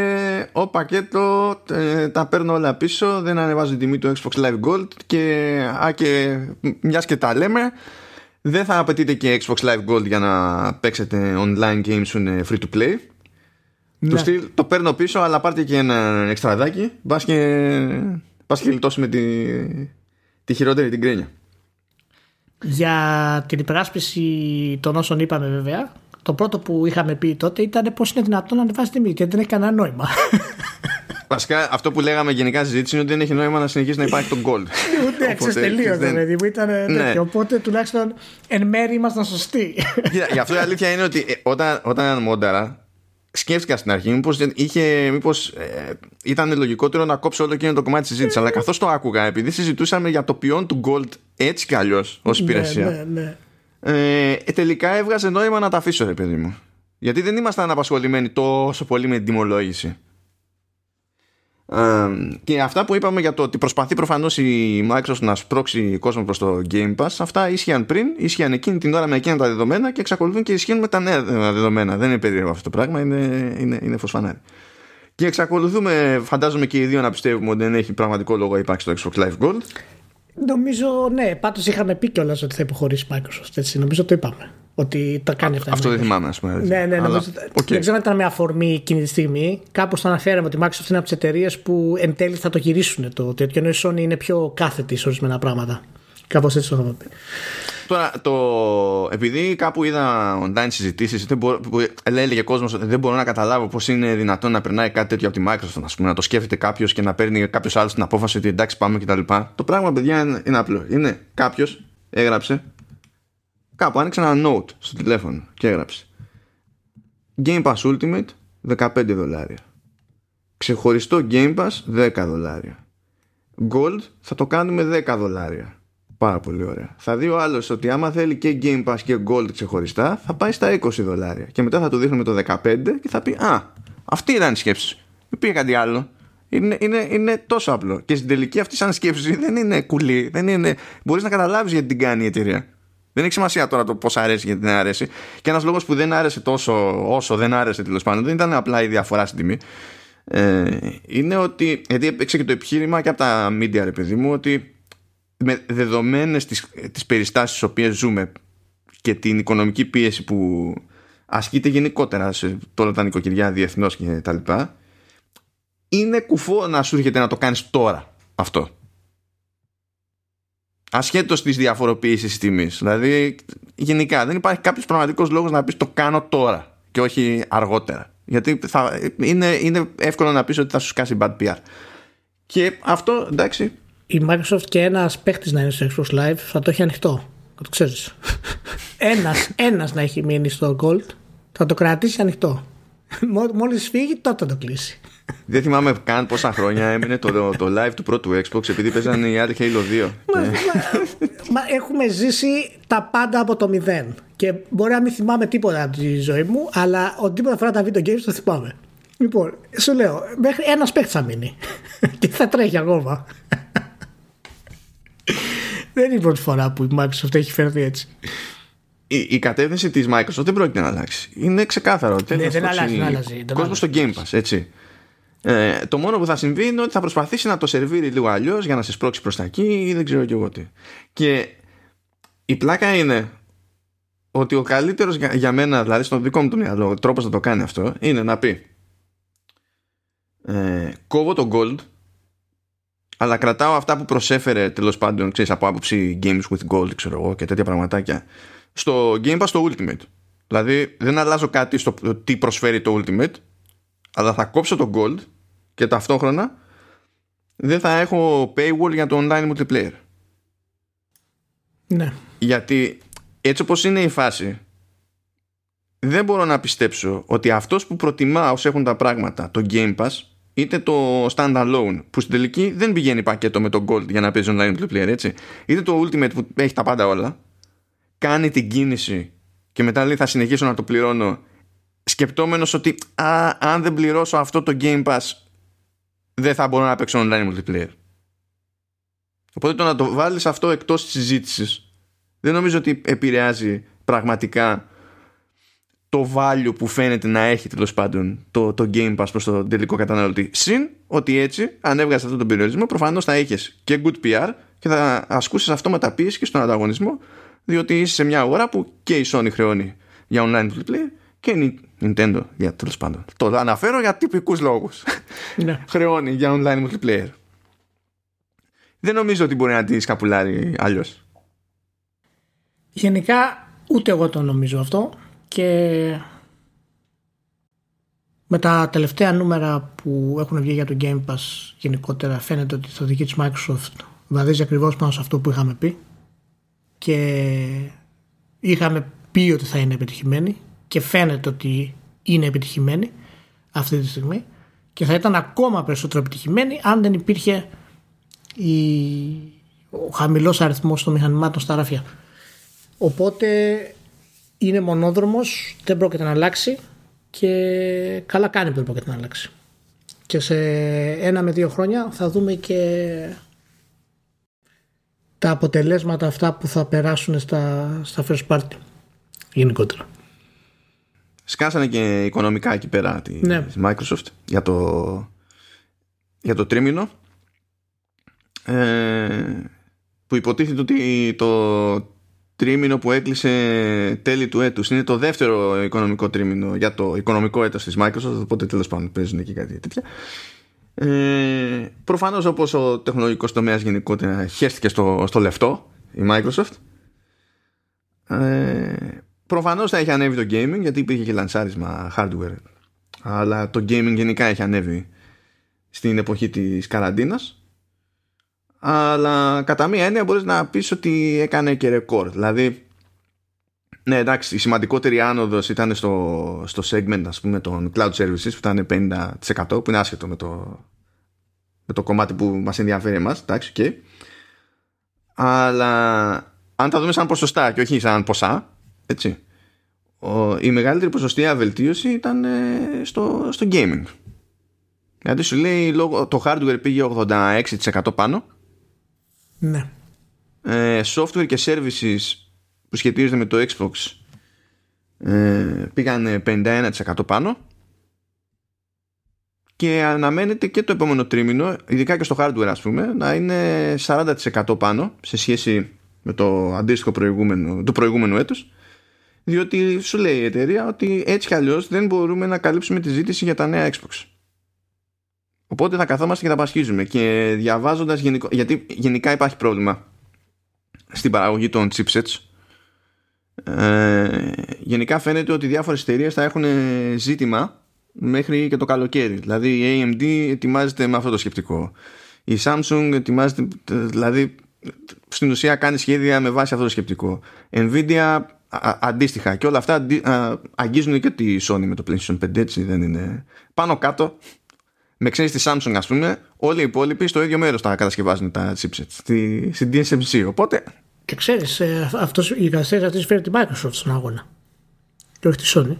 ο πακέτο ε, τα παίρνω όλα πίσω δεν ανεβάζω την τιμή του Xbox Live Gold και, α, και μιας και τα λέμε δεν θα απαιτείται και Xbox Live Gold για να παίξετε online games που είναι free to play ναι. το, στυλ, το παίρνω πίσω αλλά πάρτε και ένα εξτραδάκι μπας και Πας και γλιτώσουμε τη, τη χειρότερη την κρίνια. Για την υπεράσπιση των όσων είπαμε βέβαια, το πρώτο που είχαμε πει τότε ήταν πώς είναι δυνατόν να ανεβάσει τιμή, γιατί δεν έχει κανένα νόημα. Βασικά αυτό που λέγαμε γενικά συζήτηση είναι ότι δεν έχει νόημα να συνεχίσει να υπάρχει το gold. Ούτε έξω τελείως, δηλαδή μου ήταν ναι. Οπότε τουλάχιστον εν μέρη ήμασταν σωστοί. Γι' αυτό η αλήθεια είναι ότι ε, όταν, όταν μόνταρα σκέφτηκα στην αρχή μήπως, είχε, μήπως ε, ήταν λογικότερο να κόψω όλο εκείνο το κομμάτι της συζήτησης. Αλλά καθώς το άκουγα επειδή συζητούσαμε για το ποιόν του Gold έτσι κι αλλιώς ως ναι, υπηρεσία ναι, ναι, ε, τελικά έβγαζε νόημα να τα αφήσω ρε παιδί μου. Γιατί δεν ήμασταν απασχολημένοι τόσο πολύ με την τιμολόγηση και αυτά που είπαμε για το ότι προσπαθεί προφανώς η Microsoft να σπρώξει κόσμο προς το Game Pass αυτά ίσχυαν πριν, ίσχυαν εκείνη την ώρα με εκείνα τα δεδομένα και εξακολουθούν και ισχύουν με τα νέα δεδομένα. Δεν είναι περίεργο αυτό το πράγμα, είναι, είναι, είναι φωσφανάρι. Και εξακολουθούμε φαντάζομαι και οι δύο να πιστεύουμε ότι δεν έχει πραγματικό λόγο υπάρξει το Xbox Live Gold Νομίζω, ναι, πάντως είχαμε πει κιόλας ότι θα υποχωρήσει Microsoft. Έτσι, νομίζω το είπαμε. Ότι τα κάνει αυτά. Αυτό δεν θυμάμαι, ας πούμε. Ναι, ναι, Αλλά... okay. Δεν ξέρω αν ήταν με αφορμή εκείνη τη στιγμή. Κάπως το αναφέραμε ότι η Microsoft είναι από τις εταιρείες που εν τέλει θα το γυρίσουν το τέτοιο. Ενώ η Sony είναι πιο κάθετη σε ορισμένα πράγματα. Κάπως έτσι το είχαμε πει. Τώρα, το... επειδή κάπου είδα online συζητήσεις που έλεγε κόσμος ότι δεν μπορώ να καταλάβω πώς είναι δυνατόν να περνάει κάτι τέτοιο από τη Microsoft, ας πούμε, να το σκέφτεται κάποιος και να παίρνει κάποιος άλλος την απόφαση ότι εντάξει, πάμε κτλ. Το πράγμα, παιδιά, είναι απλό. Είναι κάποιος έγραψε, κάπου άνοιξε ένα note στο τηλέφωνο και έγραψε Game Pass Ultimate 15 δολάρια. Ξεχωριστό Game Pass 10 δολάρια. Gold θα το κάνουμε 10 δολάρια Πάρα πολύ ωραία. Θα δει ο άλλος ότι άμα θέλει και Game Pass και Gold ξεχωριστά, θα πάει στα 20 δολάρια. Και μετά θα του δείχνουμε το 15 και θα πει Α, αυτή ήταν η σκέψη. Δεν πήγε κάτι άλλο. Είναι, είναι, είναι τόσο απλό. Και στην τελική αυτή σαν σκέψη δεν είναι κουλή. Δεν είναι... Μπορείς να καταλάβεις γιατί την κάνει η εταιρεία. Δεν έχει σημασία τώρα το πώς αρέσει γιατί δεν αρέσει. Και ένας λόγος που δεν άρεσε τόσο όσο δεν άρεσε τέλος πάντων δεν ήταν απλά η διαφορά στην τιμή. Ε, είναι ότι. Γιατί έπαιξε και το επιχείρημα και από τα media, ρε παιδί μου, ότι με δεδομένες τις, τις περιστάσεις στις οποίες ζούμε και την οικονομική πίεση που ασκείται γενικότερα σε όλα τα νοικοκυριά διεθνώς και τα λοιπά είναι κουφό να σου έρχεται να το κάνεις τώρα αυτό. Ασχέτως της διαφοροποίησης τιμής. Δηλαδή γενικά δεν υπάρχει κάποιος πραγματικός λόγος να πεις το κάνω τώρα και όχι αργότερα. Γιατί θα, είναι, είναι εύκολο να πεις ότι θα σου σκάσει bad PR. Και αυτό εντάξει η Microsoft και ένας παίχτης να είναι στο Xbox Live θα το έχει ανοιχτό. Να το ξέρεις. ένας ένας να έχει μείνει στο Gold θα το κρατήσει ανοιχτό. Μόλις φύγει, τότε θα το κλείσει. Δεν θυμάμαι καν πόσα χρόνια έμεινε το, το live του πρώτου Xbox επειδή παίζανε οι άλλοι Halo 2. Μα, μα, έχουμε ζήσει τα πάντα από το μηδέν. Και μπορεί να μην θυμάμαι τίποτα από τη ζωή μου, αλλά οτιδήποτε αφορά τα video games το θυμάμαι. Λοιπόν, σου λέω, μέχρι ένας παίχτης θα μείνει. και θα τρέχει ακόμα. Δεν είναι η πρώτη φορά που η Microsoft έχει φέρει έτσι. Η, η κατεύθυνση της Microsoft δεν πρόκειται να αλλάξει. Είναι ξεκάθαρο. Ναι, δεν αλλάζει, δεν αλλάζει. Κόσμος στο Game Pass, έτσι. Ε, το μόνο που θα συμβεί είναι ότι θα προσπαθήσει να το σερβίρει λίγο αλλιώς για να σε σπρώξει προς τα εκεί ή δεν ξέρω και εγώ τι. Και η πλάκα είναι ότι ο καλύτερος για, για, μένα, δηλαδή στον δικό μου το μυαλό, τρόπος να το κάνει αυτό είναι να πει ε, κόβω το gold αλλά κρατάω αυτά που προσέφερε τέλος πάντων ξέρεις, από άποψη Games with Gold ξέρω εγώ, και τέτοια πραγματάκια στο Game Pass το Ultimate. Δηλαδή δεν αλλάζω κάτι στο τι προσφέρει το Ultimate, αλλά θα κόψω το Gold και ταυτόχρονα δεν θα έχω paywall για το online multiplayer. Ναι. Γιατί έτσι όπως είναι η φάση δεν μπορώ να πιστέψω ότι αυτός που προτιμά όσοι έχουν τα πράγματα το Game Pass είτε το standalone που στην τελική δεν πηγαίνει πακέτο με το gold για να παίζει online multiplayer έτσι. Είτε το ultimate που έχει τα πάντα όλα κάνει την κίνηση και μετά λέει θα συνεχίσω να το πληρώνω σκεπτόμενος ότι α, αν δεν πληρώσω αυτό το Game Pass δεν θα μπορώ να παίξω online multiplayer οπότε το να το βάλεις αυτό εκτός της συζήτησης δεν νομίζω ότι επηρεάζει πραγματικά το value που φαίνεται να έχει τέλος πάντων το, το Game Pass προς τον τελικό καταναλωτή. Συν ότι έτσι, αν έβγαζες αυτόν τον περιορισμό, προφανώς θα έχει και good PR και θα ασκούσεις αυτό με τα πίεση και στον ανταγωνισμό, διότι είσαι σε μια αγορά που και η Sony χρεώνει για online multiplayer και η Nintendo για τέλος πάντων. Το αναφέρω για τυπικούς λόγους. Ναι. χρεώνει για online multiplayer. Δεν νομίζω ότι μπορεί να τη σκαπουλάρει αλλιώς. Γενικά, ούτε εγώ το νομίζω αυτό και με τα τελευταία νούμερα που έχουν βγει για το Game Pass γενικότερα φαίνεται ότι το δική της Microsoft βαδίζει ακριβώς πάνω σε αυτό που είχαμε πει και είχαμε πει ότι θα είναι επιτυχημένη και φαίνεται ότι είναι επιτυχημένη αυτή τη στιγμή και θα ήταν ακόμα περισσότερο επιτυχημένη αν δεν υπήρχε η... ο χαμηλός αριθμός των μηχανημάτων στα ράφια. Οπότε είναι μονόδρομος, δεν πρόκειται να αλλάξει και καλά κάνει που δεν πρόκειται να αλλάξει. Και σε ένα με δύο χρόνια θα δούμε και τα αποτελέσματα αυτά που θα περάσουν στα, στα first party γενικότερα. Σκάσανε και οικονομικά εκεί πέρα τη ναι. Microsoft για το, για το τρίμηνο ε, που υποτίθεται ότι το τρίμηνο που έκλεισε τέλη του έτους. Είναι το δεύτερο οικονομικό τρίμηνο για το οικονομικό έτος της Microsoft οπότε τέλος πάντων παίζουν εκεί κάτι τέτοια. Ε, προφανώς όπως ο τεχνολογικός τομέας γενικότερα χέστηκε στο, στο λεφτό η Microsoft ε, προφανώς θα έχει ανέβει το gaming γιατί υπήρχε και λανσάρισμα hardware. Αλλά το gaming γενικά έχει ανέβει στην εποχή της καραντίνας αλλά κατά μία έννοια μπορείς να πεις ότι έκανε και ρεκόρ δηλαδή ναι εντάξει η σημαντικότερη άνοδος ήταν στο, στο segment ας πούμε των cloud services που ήταν 50% που είναι άσχετο με το, με το κομμάτι που μας ενδιαφέρει εμάς εντάξει okay. αλλά αν τα δούμε σαν ποσοστά και όχι σαν ποσά, έτσι, η μεγαλύτερη ποσοστία βελτίωση ήταν ε, στο, στο gaming. Γιατί σου λέει το hardware πήγε 86% πάνω. Ναι. Ε, software και services που σχετίζονται με το Xbox ε, πήγαν 51% πάνω και αναμένεται και το επόμενο τρίμηνο, ειδικά και στο hardware ας πούμε, να είναι 40% πάνω σε σχέση με το αντίστοιχο προηγούμενο, το προηγούμενο έτος διότι σου λέει η εταιρεία ότι έτσι κι αλλιώς δεν μπορούμε να καλύψουμε τη ζήτηση για τα νέα Xbox. Οπότε θα καθόμαστε και θα πασχίζουμε και διαβάζοντας γενικό, γιατί γενικά υπάρχει πρόβλημα στην παραγωγή των chipsets ε, γενικά φαίνεται ότι διάφορες εταιρείες θα έχουν ζήτημα μέχρι και το καλοκαίρι. Δηλαδή η AMD ετοιμάζεται με αυτό το σκεπτικό. Η Samsung ετοιμάζεται, δηλαδή στην ουσία κάνει σχέδια με βάση αυτό το σκεπτικό. Nvidia αντίστοιχα και όλα αυτά αγγίζουν και τη Sony με το PlayStation 5 έτσι δεν είναι πάνω κάτω με ξέρεις τη Samsung ας πούμε όλοι οι υπόλοιποι στο ίδιο μέρος τα κατασκευάζουν τα chipsets στη, στην TSMC οπότε και ξέρεις ε, αυτός, η καθυστέρηση αυτής φέρει τη Microsoft στον αγώνα. Και όχι τη Sony.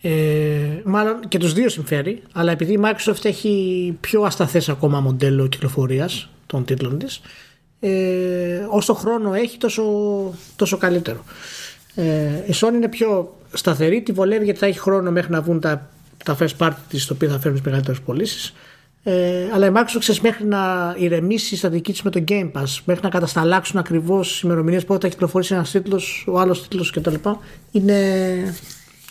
Ε, μάλλον και τους δύο συμφέρει αλλά επειδή η Microsoft έχει πιο ασταθές ακόμα μοντέλο κυκλοφορίας των τίτλων της ε, όσο χρόνο έχει τόσο, τόσο καλύτερο. Ε, η Sony είναι πιο σταθερή τη βολεύει γιατί θα έχει χρόνο μέχρι να βγουν τα, τα first party της το οποίο θα φέρουν τις μεγαλύτερες πωλήσεις. Ε, αλλά η Microsoft ξέρεις, μέχρι να ηρεμήσει η στατική της με το Game Pass, μέχρι να κατασταλάξουν ακριβώς οι ημερομηνίες πότε θα κυκλοφορήσει ένας τίτλος, ο άλλος τίτλος κτλ. Είναι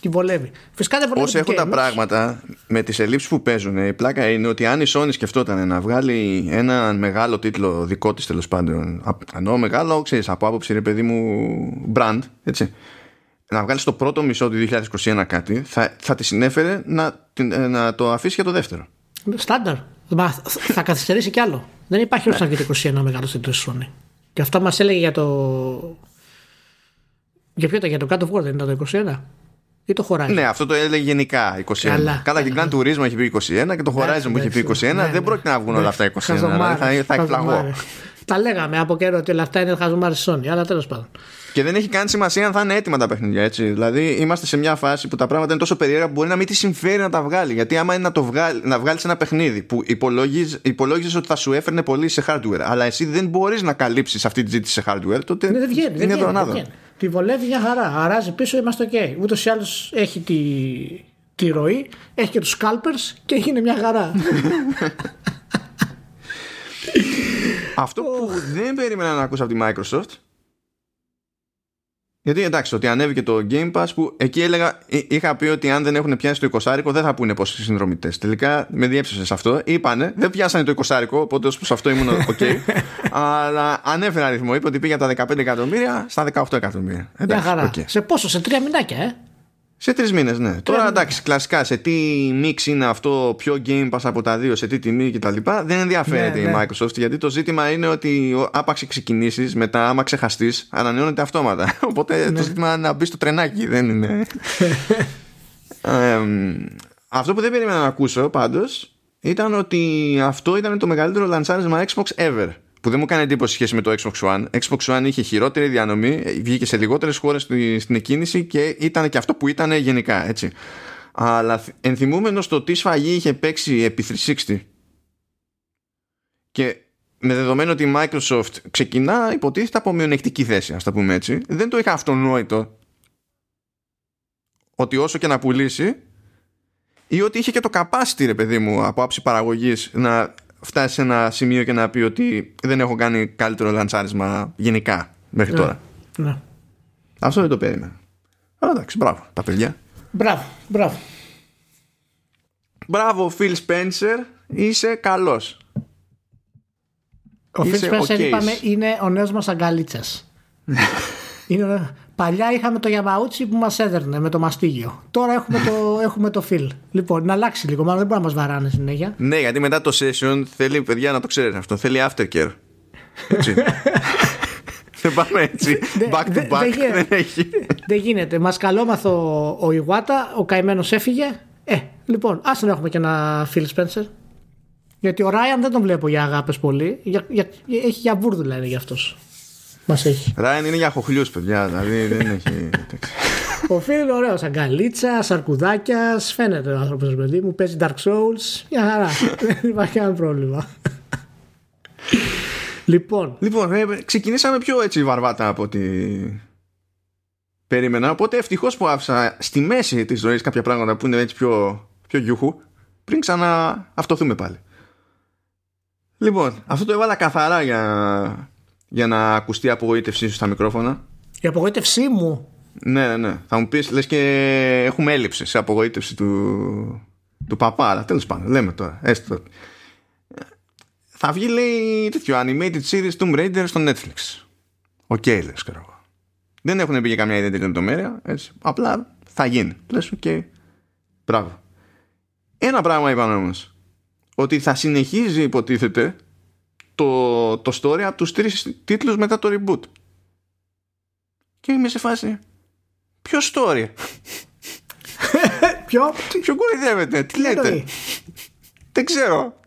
τη βολεύει. Φυσικά δεν βολεύει. Όσο έχουν τα πράγματα με τις ελλείψεις που παίζουν, η πλάκα είναι ότι αν η Sony σκεφτόταν να βγάλει ένα μεγάλο τίτλο δικό της τέλος πάντων, ενώ μεγάλο, ξέρεις, από άποψη ρε παιδί μου, brand, έτσι. Να βγάλεις το πρώτο μισό του 2021 κάτι, θα, θα τη συνέφερε να, να το αφήσει για το δεύτερο. Στάνταρ. θα καθυστερήσει κι άλλο. Δεν υπάρχει ω να βγει το 21 μεγάλο τίτλο Sony. Και αυτό μας έλεγε για το. Για ποιο ήταν, για το God of War δεν ήταν το 21. Ή το Horizon; Ναι, αυτό το έλεγε γενικά 21. Καλά, Καλά και Grand Turismo έχει πει 21 και το Horizon που έχει πει 21. Ναι, δεν ναι. πρόκειται να βγουν όλα αυτά 21. Δηλαδή θα, θα εκπλαγώ. Τα λέγαμε από καιρό ότι όλα αυτά είναι χαζομάρι Sony, αλλά τέλος πάντων. Και δεν έχει καν σημασία αν θα είναι έτοιμα τα παιχνίδια έτσι. Δηλαδή είμαστε σε μια φάση που τα πράγματα είναι τόσο περίεργα που μπορεί να μην τη συμφέρει να τα βγάλει. Γιατί άμα είναι να, το βγάλει, να βγάλεις ένα παιχνίδι που υπολόγιζε ότι θα σου έφερνε πολύ σε hardware, αλλά εσύ δεν μπορείς να καλύψεις αυτή τη ζήτηση σε hardware, τότε ναι, δεν βγαίνει, είναι δεν Τη βολεύει μια χαρά. Αράζει πίσω, είμαστε OK. Ούτως ή άλλως έχει τη, τη ροή, έχει και τους scalpers και έγινε μια χαρά. Αυτό που δεν περίμενα να ακούσω από τη Microsoft γιατί εντάξει, ότι ανέβηκε το Game Pass που εκεί έλεγα, είχα πει ότι αν δεν έχουν πιάσει το 20 δεν θα πούνε πόσοι συνδρομητές. Τελικά με διέψευσε σε αυτό. Είπανε, δεν πιάσανε το 20 οπότε ως προς αυτό ήμουν OK. αλλά ανέφερα αριθμό. Είπε ότι πήγε από τα 15 εκατομμύρια στα 18 εκατομμύρια. Εντάξει, χαρά. Okay. Σε πόσο, σε τρία μηνάκια, ε; Σε τρεις μήνες, ναι. Τώρα εντάξει, κλασικά σε τι mix είναι αυτό, ποιο Game Pass από τα δύο, σε τι τιμή κτλ. Δεν ενδιαφέρεται ναι, η ναι. Microsoft γιατί το ζήτημα είναι ότι άπαξ ξεκινήσεις, μετά άμα ξεχαστείς, ανανεώνεται αυτόματα. Οπότε το ναι. ζήτημα είναι να μπεις στο τρενάκι, δεν είναι. αυτό που δεν περίμενα να ακούσω πάντως ήταν ότι αυτό ήταν το μεγαλύτερο λανσάρισμα Xbox ever που δεν μου κάνει εντύπωση σχέση με το Xbox One. Xbox One είχε χειρότερη διανομή, βγήκε σε λιγότερες χώρες στην εκκίνηση και ήταν και αυτό που ήταν γενικά, έτσι. Αλλά ενθυμούμενος στο τι σφαγή είχε παίξει επί 360 και με δεδομένο ότι η Microsoft ξεκινά υποτίθεται από μειονεκτική θέση, ας τα πούμε έτσι, δεν το είχα αυτονόητο ότι όσο και να πουλήσει ή ότι είχε και το capacity, ρε παιδί μου, από άψη παραγωγής να φτάσει σε ένα σημείο και να πει ότι δεν έχω κάνει καλύτερο λαντσάρισμα γενικά μέχρι ναι, τώρα. Ναι. Αυτό δεν το περίμενα. Αλλά εντάξει, μπράβο τα παιδιά. Μπράβο, μπράβο. Μπράβο, Phil Spencer, είσαι καλός. Ο Phil Spencer είπαμε είναι ο νέος μας αγκαλίτσας. είναι Παλιά είχαμε το Yamauchi που μας έδερνε με το μαστίγιο. Τώρα έχουμε το, έχουμε το Phil. Λοιπόν, να αλλάξει λίγο. Μάλλον δεν μπορεί να μας βαράνε συνέχεια. Ναι, γιατί μετά το session θέλει, παιδιά, να το ξέρετε αυτό. Θέλει aftercare. Έτσι. Δεν πάμε έτσι. Back to back. Δεν έχει. Δεν γίνεται. Μας καλόμαθο ο Ιουάτα, ο καημένος έφυγε. Ε, λοιπόν, ας να έχουμε και ένα Phil Spencer. Γιατί ο Ράιαν δεν τον βλέπω για αγάπες πολύ. Για, για, έχει για βούρδουλα είναι για αυτός. Μας έχει. Ράιαν είναι για χοχλιούς, παιδιά. Δηλαδή δεν έχει. ο Φίλ είναι ωραίος. Αγκαλίτσα, σαρκουδάκια. Φαίνεται ο άνθρωπος, παιδί μου. Παίζει Dark Souls. Μια χαρά. δεν υπάρχει κανένα πρόβλημα. λοιπόν. Λοιπόν, ε, ξεκινήσαμε πιο έτσι βαρβάτα από ότι περίμενα. Οπότε ευτυχώς που άφησα στη μέση της ζωής κάποια πράγματα που είναι έτσι πιο, πιο γιούχου πριν ξανά αυτοθούμε πάλι. Λοιπόν, αυτό το έβαλα καθαρά για, για να ακουστεί η απογοήτευσή σου στα μικρόφωνα. Η απογοήτευσή μου; Ναι, ναι, ναι. Θα μου πεις, λες και έχουμε έλλειψη σε απογοήτευση του, του παπά, αλλά τέλος πάντων, λέμε τώρα. Έστω. Θα βγει, λέει, τέτοιο animated series Tomb Raider στο Netflix. OK, okay, λες, ξέρω Δεν έχουν πει για καμιά ιδιαίτερη λεπτομέρεια. Έτσι. Απλά θα γίνει. Λες, OK. Okay. Μπράβο. Ένα πράγμα είπαν όμως ότι θα συνεχίζει υποτίθεται το, το story από τους τρεις τίτλους μετά το reboot. Και είμαι σε φάση Ποιο story; Ποιο; Ποιον κοροϊδεύετε Τι λέτε; Δεν ξέρω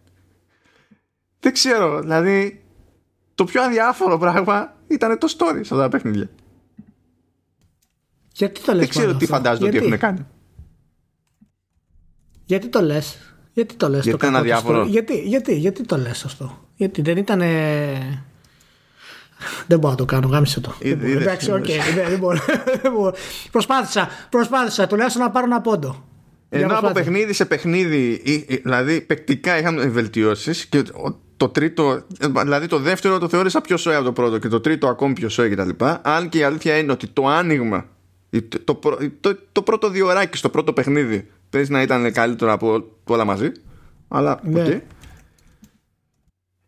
Δεν ξέρω Δηλαδή Το πιο αδιάφορο πράγμα Ήταν το story σε αυτά τα παιχνίδια Γιατί το λες Δεν ξέρω τι φαντάζονται ότι έχουν κάνει Γιατί το λες; Γιατί το λες γιατί το αδιάφορο; Γιατί, γιατί, γιατί το λες αυτό; Γιατί δεν ήταν... Δεν μπορώ να το κάνω, γάμησέ το. Εντάξει, οκ, δεν μπορώ. Προσπάθησα, προσπάθησα τουλάχιστον να πάρω ένα πόντο. Ενώ από παιχνίδι σε παιχνίδι, δηλαδή παικτικά είχαμε βελτιώσεις και το τρίτο, δηλαδή το δεύτερο το θεώρησα πιο σόι από το πρώτο και το τρίτο ακόμη πιο σόι κτλ. Αν και η αλήθεια είναι ότι το άνοιγμα, το, το, το πρώτο διοράκι στο πρώτο παιχνίδι Παίζει να ήταν καλύτερο από όλα μαζί. Αλλά ναι. okay.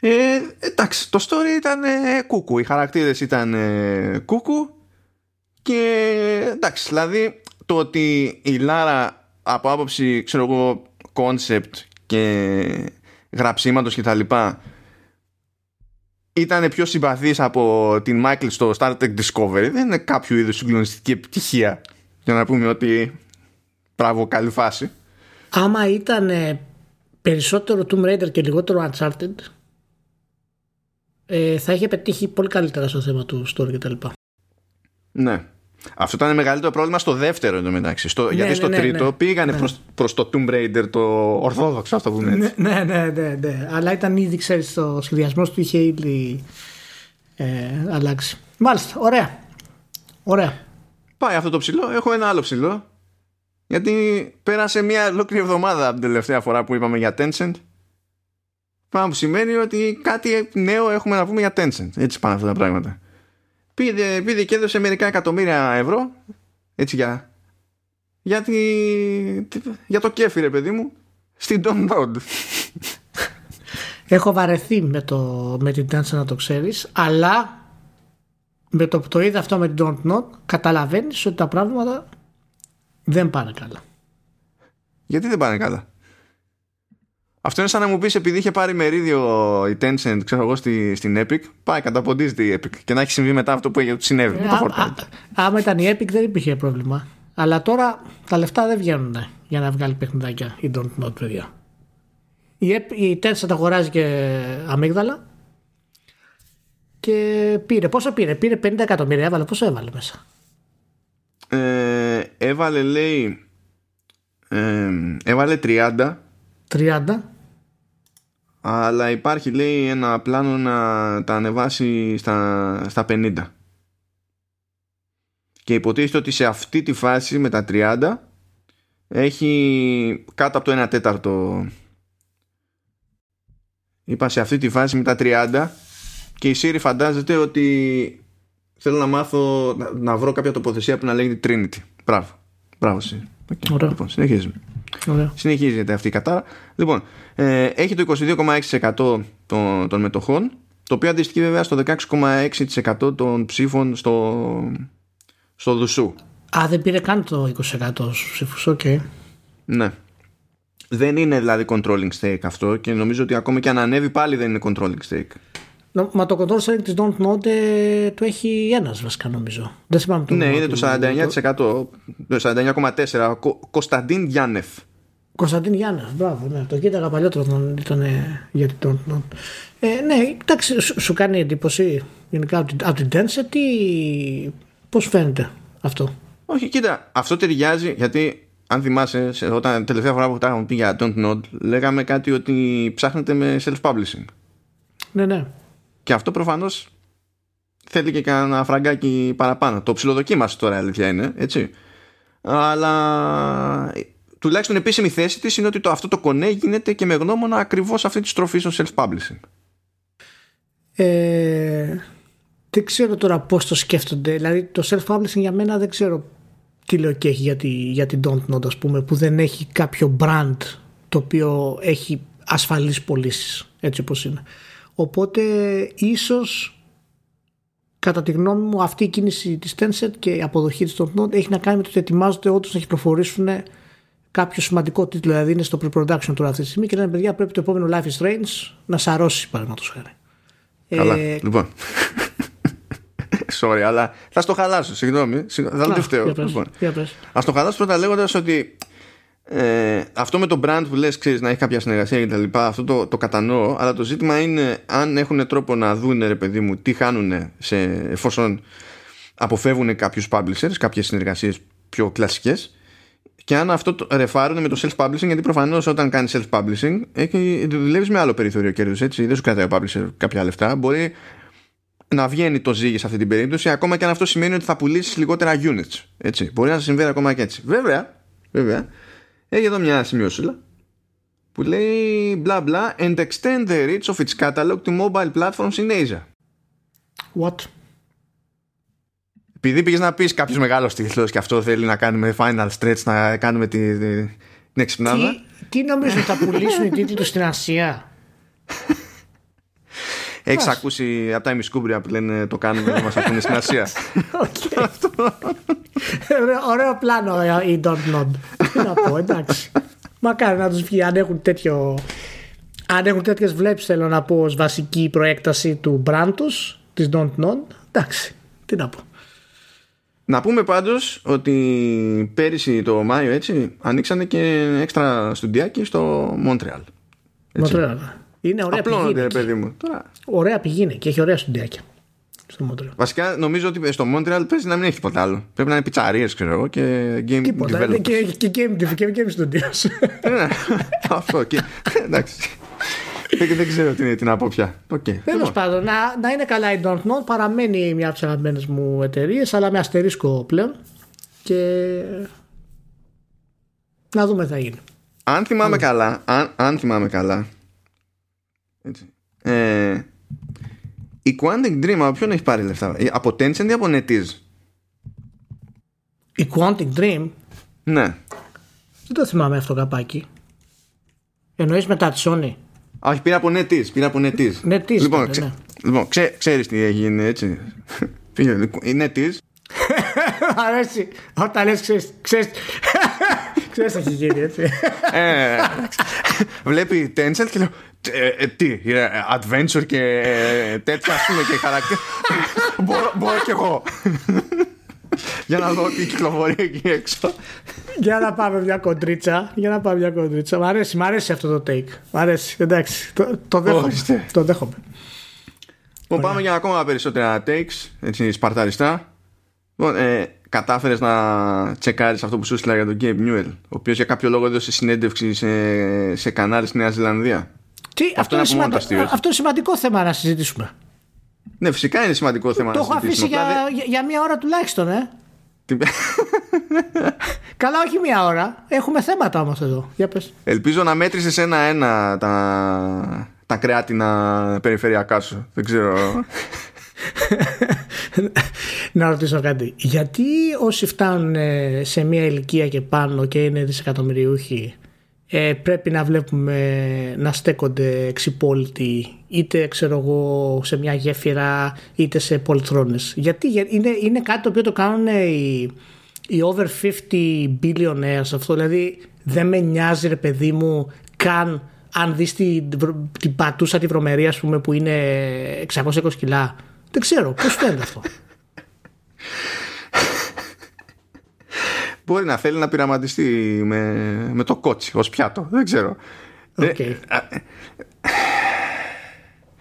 Ε, εντάξει, το story ήταν ε, κούκου. Οι χαρακτήρες ήταν ε, κούκου. Και εντάξει, δηλαδή το ότι η Λάρα από άποψη, ξέρω εγώ, concept και γραψίματος και τα λοιπά ήταν πιο συμπαθής από την Michael στο Star Trek Discovery δεν είναι κάποιο είδους συγκλονιστική επιτυχία για να πούμε ότι Μπράβο, καλή φάση. Άμα ήταν περισσότερο Tomb Raider και λιγότερο Uncharted, ε, θα είχε πετύχει πολύ καλύτερα στο θέμα του story κτλ. Ναι. Αυτό ήταν μεγαλύτερο πρόβλημα στο δεύτερο εντωμεταξύ. Στο, ναι, γιατί ναι, στο ναι, τρίτο ναι. πήγανε ναι. προς, προς το Tomb Raider το ορθόδοξο, αυτό που πούμε έτσι. Ναι, ναι, ναι, ναι, Αλλά ήταν ήδη, ξέρεις, το σχεδιασμός του είχε ήδη ε, αλλάξει. Μάλιστα, ωραία. Ωραία. Πάει αυτό το ψηλό. Έχω ένα άλλο ψηλό γιατί πέρασε μια ολόκληρη εβδομάδα από την τελευταία φορά που είπαμε για Tencent. Πράγμα που σημαίνει ότι κάτι νέο έχουμε να πούμε για Tencent. Έτσι πάνε αυτά τα πράγματα. Πήγε, πήγε και έδωσε μερικά εκατομμύρια ευρώ. Έτσι για. Για, για το κέφι, ρε παιδί μου. Στην Download. Έχω βαρεθεί με, το, με την Tencent να το ξέρεις αλλά με το που το είδα αυτό με την Don't Not καταλαβαίνεις ότι τα πράγματα δεν πάνε καλά. Γιατί δεν πάνε καλά; Αυτό είναι σαν να μου πεις επειδή είχε πάρει μερίδιο η Tencent, ξέρω εγώ, στη, στην Epic, πάει καταποντίζεται η Epic και να έχει συμβεί μετά αυτό που συνέβη. Ε, α, α, άμα ήταν η Epic δεν υπήρχε πρόβλημα. Αλλά τώρα τα λεφτά δεν βγαίνουν για να βγάλει παιχνιδάκια η Don't Not, παιδιά. Η, η Tencent αγοράζει και αμύγδαλα και πήρε. Πόσο πήρε, πήρε 50 εκατομμύρια, έβαλε. Πόσο έβαλε μέσα; Ε, έβαλε λέει ε, έβαλε 30 30 αλλά υπάρχει λέει ένα πλάνο να τα ανεβάσει στα, στα 50 και υποτίθεται ότι σε αυτή τη φάση με τα 30 έχει κάτω από το 1 τέταρτο είπα σε αυτή τη φάση με τα 30 και η Siri φαντάζεται ότι θέλω να μάθω να, να βρω κάποια τοποθεσία που να λέγεται Trinity. Μπράβο. Μπράβο εσύ. Okay. Λοιπόν, συνεχίζουμε. Ωραία. Συνεχίζεται αυτή η κατάρα. Λοιπόν, ε, έχει το 22,6% των, των μετοχών, το οποίο αντιστοιχεί βέβαια στο 16,6% των ψήφων στο, στο Δουσού. Α, δεν πήρε καν το 20% στους ψήφους, OK. Okay. Ναι. Δεν είναι δηλαδή controlling stake αυτό και νομίζω ότι ακόμα και αν ανέβει πάλι δεν είναι controlling stake. Μα το control sharing της Don't Note ε, το έχει ένας βασικά νομίζω. Δεν θυμάμαι το Ναι, είναι το 49%. Το 49,4%. Κωνσταντίν Γιάννεφ. Κωνσταντίν Γιάννας, μπράβο, ναι, το κοίταγα παλιότερο τον ήταν γιατί τον. τον. Ε, ναι, εντάξει, σου, σου, κάνει εντύπωση γενικά από την, από την Tencent τι. Πώς φαίνεται αυτό; Όχι, κοίτα, αυτό ταιριάζει γιατί αν θυμάσαι, όταν τελευταία φορά που τα πει για Don't Nod, λέγαμε κάτι ότι ψάχνετε με self-publishing. Ναι, ναι. Και αυτό προφανώς θέλει και κανένα φραγκάκι παραπάνω. Το ψιλοδοκίμασε τώρα, αλήθεια είναι, έτσι. Αλλά τουλάχιστον επίσημη θέση της είναι ότι το, αυτό το κονέ γίνεται και με γνώμονα ακριβώς αυτή τη στροφή στο self-publishing. Ε, δεν ξέρω τώρα πώς το σκέφτονται. Δηλαδή, το self-publishing για μένα δεν ξέρω τι λέω και έχει για, τη, για την Don't Nod, ας πούμε, που δεν έχει κάποιο brand το οποίο έχει ασφαλείς πωλήσεις, έτσι όπως είναι. Οπότε ίσως κατά τη γνώμη μου αυτή η κίνηση της Tencent και η αποδοχή της Don't Nod έχει να κάνει με το ότι ετοιμάζονται όντως να κυκλοφορήσουν κάποιο σημαντικό τίτλο, δηλαδή είναι στο pre-production τώρα αυτή τη στιγμή και λένε παιδιά πρέπει το επόμενο Life is Strange να σαρώσει παραδείγματος χάρη. Καλά, ε, λοιπόν. Sorry, αλλά θα στο χαλάσω, συγγνώμη. Θα το φταίω. Λοιπόν. Α το χαλάσω πρώτα λέγοντας ότι ε, αυτό με το brand που λες ξέρεις να έχει κάποια συνεργασία και τα λοιπά αυτό το, το κατανοώ αλλά το ζήτημα είναι αν έχουν τρόπο να δουν ρε παιδί μου τι χάνουν σε, εφόσον αποφεύγουν κάποιους publishers κάποιες συνεργασίες πιο κλασικές και αν αυτό το ρεφάρουν με το self-publishing γιατί προφανώς όταν κάνεις self-publishing δουλεύεις με άλλο περιθώριο κέρδους έτσι δεν σου κρατάει ο publisher κάποια λεφτά μπορεί να βγαίνει το ζύγι σε αυτή την περίπτωση, ακόμα και αν αυτό σημαίνει ότι θα πουλήσεις λιγότερα units. Έτσι. Μπορεί να συμβαίνει ακόμα και έτσι. Βέβαια, βέβαια έχει εδώ μια σημειώσουλα που λέει μπλα μπλα and extend the reach of its catalog to mobile platforms in Asia. What? Επειδή πήγες να πεις κάποιος μεγάλος τίτλος και αυτό θέλει να κάνουμε final stretch, να κάνουμε την, την εξυπνάδα. Τι, τι νομίζω θα πουλήσουν οι τίτλοι στην Ασία; Έχεις ακούσει από τα ημισκούμπρια που λένε το κάνουμε να μας ακούνε στην Ασία. Ωραίο πλάνο ε, η Don't Nod. Τι να πω, εντάξει. Μακάρι να τους βγει αν έχουν τέτοιο. Αν έχουν τέτοιες βλέψεις, θέλω να πω, ως βασική προέκταση του brand τους, της Don't Nod. Εντάξει, τι να πω. Να πούμε πάντως ότι πέρυσι το Μάιο έτσι ανοίξανε και έξτρα στουντιάκι στο Μόντρεαλ. Μόντρεαλ. Είναι ωραία Απλό πηγή. παιδί μου. Τώρα... Ωραία πηγή είναι και έχει ωραία στουντιάκια. Στο Montreal. Βασικά νομίζω ότι στο Montreal παίζει να μην έχει τίποτα άλλο. Πρέπει να είναι πιτσαρίες, ξέρω εγώ, και game Τίποτα, developers. Και, και game, και game studios. ναι, αυτό. Και, εντάξει. Δεν, ξέρω τι είναι, την από πια. Okay. Τέλο πάντων, να, να είναι καλά η Don't Know. Παραμένει μια από τις αγαπημένες μου εταιρείες, αλλά με αστερίσκο πλέον. Και να δούμε τι θα γίνει. Αν θυμάμαι καλά, αν, αν θυμάμαι καλά, έτσι. Ε, η Quantic Dream από ποιον έχει πάρει λεφτά, ε, από Tencent ή από NetEase; Η Quantic Dream; Ναι. Δεν το θυμάμαι αυτό καπάκι. Εννοείς μετά τη Sony; Όχι, πήρα από NetEase. Πήρα από NetEase. NetEase λοιπόν, ξέ, ναι. λοιπόν ξέ, ξέρεις τι έγινε έτσι. η NetEase. Αρέσει. Όταν λες ξέρεις, ξέρεις, ξέρεις τι έχει γίνει έτσι. ε, βλέπει Tencent και λέω ε, ε, τι, ε, adventure και τέτοια ας πούμε και χαρακτήρα. μπορώ, μπορώ κι εγώ. Για να δω τι κυκλοφορεί εκεί έξω. Για να πάμε μια κοντρίτσα. Για να πάμε μια κοντρίτσα. Μ' αρέσει, μ αρέσει αυτό το take. Μ' αρέσει. Εντάξει. Το, το δέχομαι. Το δέχομαι. Λοιπόν, πάμε για ακόμα περισσότερα takes. Έτσι, σπαρταριστά. Λοιπόν, ε, κατάφερες να τσεκάρεις αυτό που σου έστειλα για τον Gabe Newell, ο οποίος για κάποιο λόγο έδωσε συνέντευξη σε, σε κανάλι στη Νέα Ζηλανδία. Τι, αυτό, είναι σημαντικό, αυτό είναι σημαντικό θέμα να συζητήσουμε. Ναι, φυσικά είναι σημαντικό θέμα το να συζητήσουμε. Το έχω αφήσει για, για, μία ώρα τουλάχιστον, ε. Καλά, όχι μία ώρα. Έχουμε θέματα όμως εδώ. Για πες. Ελπίζω να μέτρησες ένα-ένα τα, τα κρεάτινα περιφερειακά σου. Δεν ξέρω. να ρωτήσω κάτι. Γιατί όσοι φτάνουν σε μια ηλικία και πάνω και είναι δισεκατομμυριούχοι ε, πρέπει να βλέπουμε να στέκονται εξυπόλυτοι είτε ξέρω εγώ σε μια γέφυρα είτε σε πολυθρόνες γιατί είναι, είναι κάτι το οποίο το κάνουν οι, οι over 50 billionaires αυτό δηλαδή δεν με νοιάζει ρε παιδί μου καν αν δεις την, την πατούσα τη βρωμερία ας πούμε που είναι 620 κιλά δεν ξέρω πώς φαίνεται αυτό μπορεί να θέλει να πειραματιστεί με, με το κότσι ως πιάτο. Δεν ξέρω. Okay. Ε,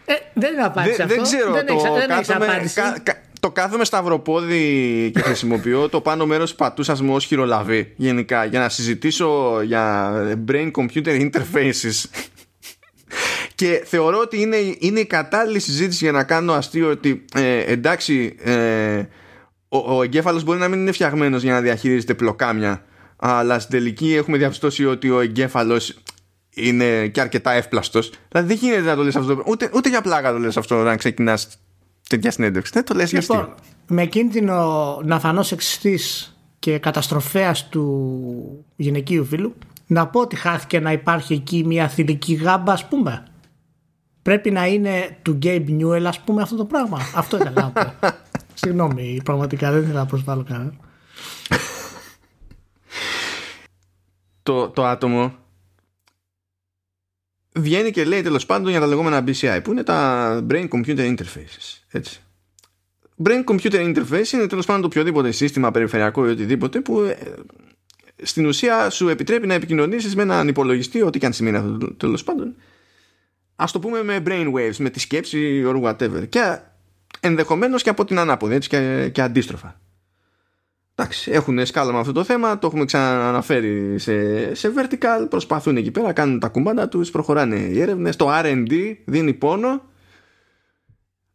ε, δεν είναι απάντηση δεν, αυτό. Δεν ξέρω. Δεν το, έχεις, κάθομαι, απάντηση. κα, κα, το κάθομαι σταυροπόδι και χρησιμοποιώ το πάνω μέρος της πατούσας μου ως χειρολαβή γενικά για να συζητήσω για brain computer interfaces και θεωρώ ότι είναι, είναι η κατάλληλη συζήτηση για να κάνω αστείο ότι ε, εντάξει ε, ο, ο εγκέφαλος μπορεί να μην είναι φτιαγμένος για να διαχειρίζεται πλοκάμια αλλά στην τελική έχουμε διαπιστώσει ότι ο εγκέφαλος είναι και αρκετά εύπλαστος. Δηλαδή δεν γίνεται να το λες αυτό. Ούτε, ούτε για πλάκα το λες αυτό να ξεκινάς τέτοια συνέντευξη. Δεν το λες για αστείο Λοιπόν, με κίνδυνο να φανώ σεξιστής και καταστροφέας του γυναικείου φίλου να πω ότι χάθηκε να υπάρχει εκεί μια θηλυκή γάμπα ας πούμε. Πρέπει να είναι του Gabe Newell ας πούμε αυτό το πράγμα. Αυτό ήθελα να πω. Συγγνώμη πραγματικά δεν ήθελα να προσβάλλω κανένα το, το άτομο βγαίνει και λέει τέλος πάντων για τα λεγόμενα BCI που είναι τα Brain Computer Interfaces έτσι. Brain Computer Interface είναι τέλος πάντων το οποιοδήποτε σύστημα περιφερειακό ή οτιδήποτε που ε, στην ουσία σου επιτρέπει να επικοινωνήσεις με έναν υπολογιστή ό,τι και αν σημαίνει αυτό τέλος πάντων. Ας το πούμε με brainwaves, με τη σκέψη or whatever. Και ενδεχομένως και από την ανάποδη έτσι, και, και αντίστροφα Εντάξει, έχουν σκάλα με αυτό το θέμα, το έχουμε ξαναναφέρει σε, σε vertical, προσπαθούν εκεί πέρα, κάνουν τα κουμπάνα τους, προχωράνε οι έρευνες, το R&D δίνει πόνο,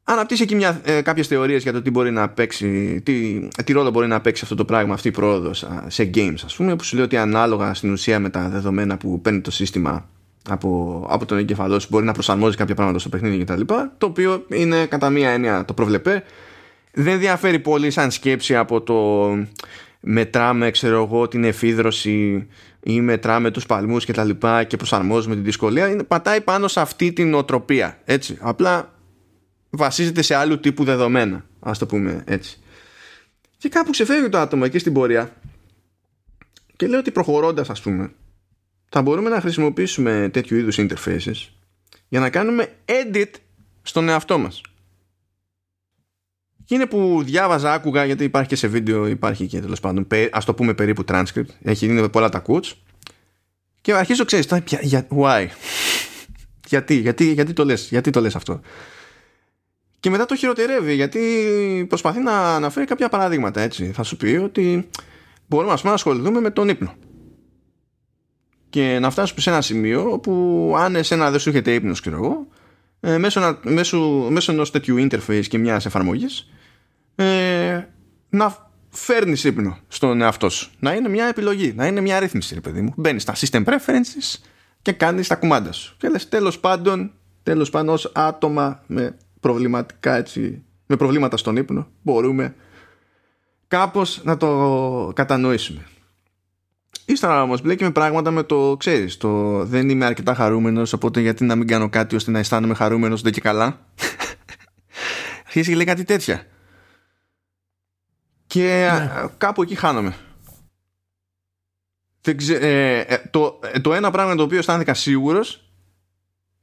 αναπτύσσει εκεί μια, ε, κάποιες θεωρίες για το τι μπορεί να παίξει, τι, τι ρόλο μπορεί να παίξει αυτό το πράγμα, αυτή η πρόοδος σε games ας πούμε, που σου λέει ότι ανάλογα στην ουσία με τα δεδομένα που παίρνει το σύστημα από, από τον εγκεφαλός σου μπορεί να προσαρμόζει κάποια πράγματα στο παιχνίδι κτλ. Το οποίο είναι κατά μία έννοια το προβλεπέ δεν διαφέρει πολύ σαν σκέψη από το μετράμε ξέρω εγώ την εφίδρωση ή μετράμε τους παλμούς και τα λοιπά και προσαρμόζουμε την δυσκολία. Είναι, πατάει πάνω σε αυτή την οτροπία έτσι. Απλά βασίζεται σε άλλου τύπου δεδομένα ας το πούμε έτσι. Και κάπου ξεφεύγει το άτομο εκεί στην πορεία και λέει ότι προχωρώντας ας πούμε θα μπορούμε να χρησιμοποιήσουμε τέτοιου είδους interfaces για να κάνουμε edit στον εαυτό μας και είναι που διάβαζα, άκουγα, γιατί υπάρχει και σε βίντεο, υπάρχει και τέλος πάντων, ας το πούμε περίπου transcript. Έχει είναι πολλά τα quotes. Και αρχίζω, ξέρεις, για, why; γιατί, γιατί, γιατί, το λες, γιατί το λες αυτό; Και μετά το χειροτερεύει, γιατί προσπαθεί να αναφέρει κάποια παραδείγματα, έτσι. Θα σου πει ότι μπορούμε ας πούμε, να ασχοληθούμε με τον ύπνο. Και να φτάσουμε σε ένα σημείο όπου αν εσένα δεν σου έχετε ύπνος, ξέρω εγώ, ε, μέσω, μέσω, μέσω ενός τέτοιου interface και μιας εφαρμογής ε, να φέρνεις ύπνο στον εαυτό σου. Να είναι μια επιλογή, να είναι μια ρύθμιση, ρε παιδί μου. Μπαίνεις στα system preferences και κάνεις τα κουμάντα σου. Και λες τέλος πάντων, τέλος πάντων, ως άτομα με προβληματικά έτσι, με προβλήματα στον ύπνο, μπορούμε κάπως να το κατανοήσουμε. Ύστερα όμως μπλέκει με πράγματα με το ξέρεις. Το δεν είμαι αρκετά χαρούμενος, οπότε γιατί να μην κάνω κάτι ώστε να αισθάνομαι χαρούμενος δεν και καλά. Αρχίζει και λέει κάτι τέτοια. Και ναι. κάπου εκεί χάνομαι. Ξε, ε, ε, το, ε, το ένα πράγμα το οποίο αισθάνθηκα σίγουρος,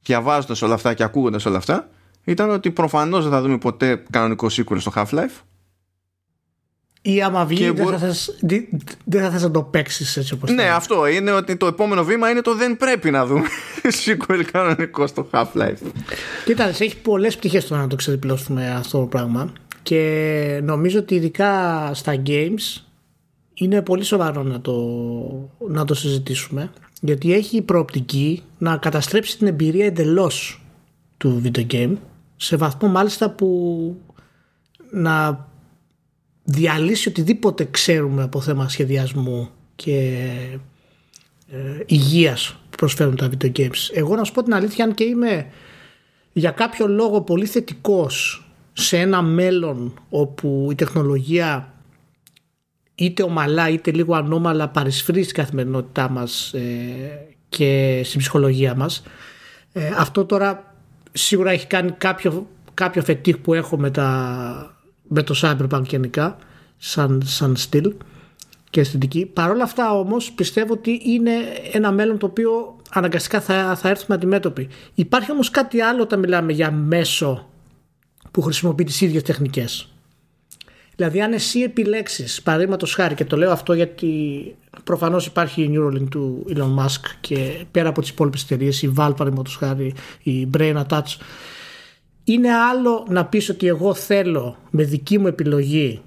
διαβάζοντας όλα αυτά και ακούγοντας όλα αυτά, ήταν ότι προφανώς δεν θα δούμε ποτέ κανονικό sequel στο Half-Life. Ή άμα βγει, δεν, θα θες, δεν θα θες να το παίξεις έτσι όπως Ναι, θέλει. αυτό είναι ότι το επόμενο βήμα είναι το δεν πρέπει να δούμε sequel κανονικό στο Half-Life. Κοίταξε, έχει πολλές πτυχές το να το ξεδιπλώσουμε αυτό το πράγμα. Και νομίζω ότι ειδικά στα games είναι πολύ σοβαρό να το, να το συζητήσουμε γιατί έχει προοπτική να καταστρέψει την εμπειρία εντελώς του video game σε βαθμό μάλιστα που να διαλύσει οτιδήποτε ξέρουμε από θέμα σχεδιασμού και ε, υγείας που προσφέρουν τα video games. Εγώ να σου πω την αλήθεια αν και είμαι για κάποιο λόγο πολύ θετικός σε ένα μέλλον όπου η τεχνολογία είτε ομαλά είτε λίγο ανώμαλα παρισφρεί στην καθημερινότητά μας ε, και στην ψυχολογία μας ε, αυτό τώρα σίγουρα έχει κάνει κάποιο, κάποιο φετίχ που έχω με, τα, με το Cyberpunk γενικά σαν, σαν στυλ και αισθητική. Παρ' όλα αυτά όμως πιστεύω ότι είναι ένα μέλλον το οποίο αναγκαστικά θα, θα έρθουμε αντιμέτωποι. Υπάρχει όμως κάτι άλλο όταν μιλάμε για μέσο που χρησιμοποιεί τις ίδιες τεχνικές. Δηλαδή, αν εσύ επιλέξεις, παραδείγματος χάρη, και το λέω αυτό γιατί προφανώς υπάρχει η Neuralink του Elon Musk και πέρα από τις υπόλοιπες εταιρείες, η Valve, παραδείγματος χάρη, η Brain Attach, είναι άλλο να πεις ότι εγώ θέλω με δική μου επιλογή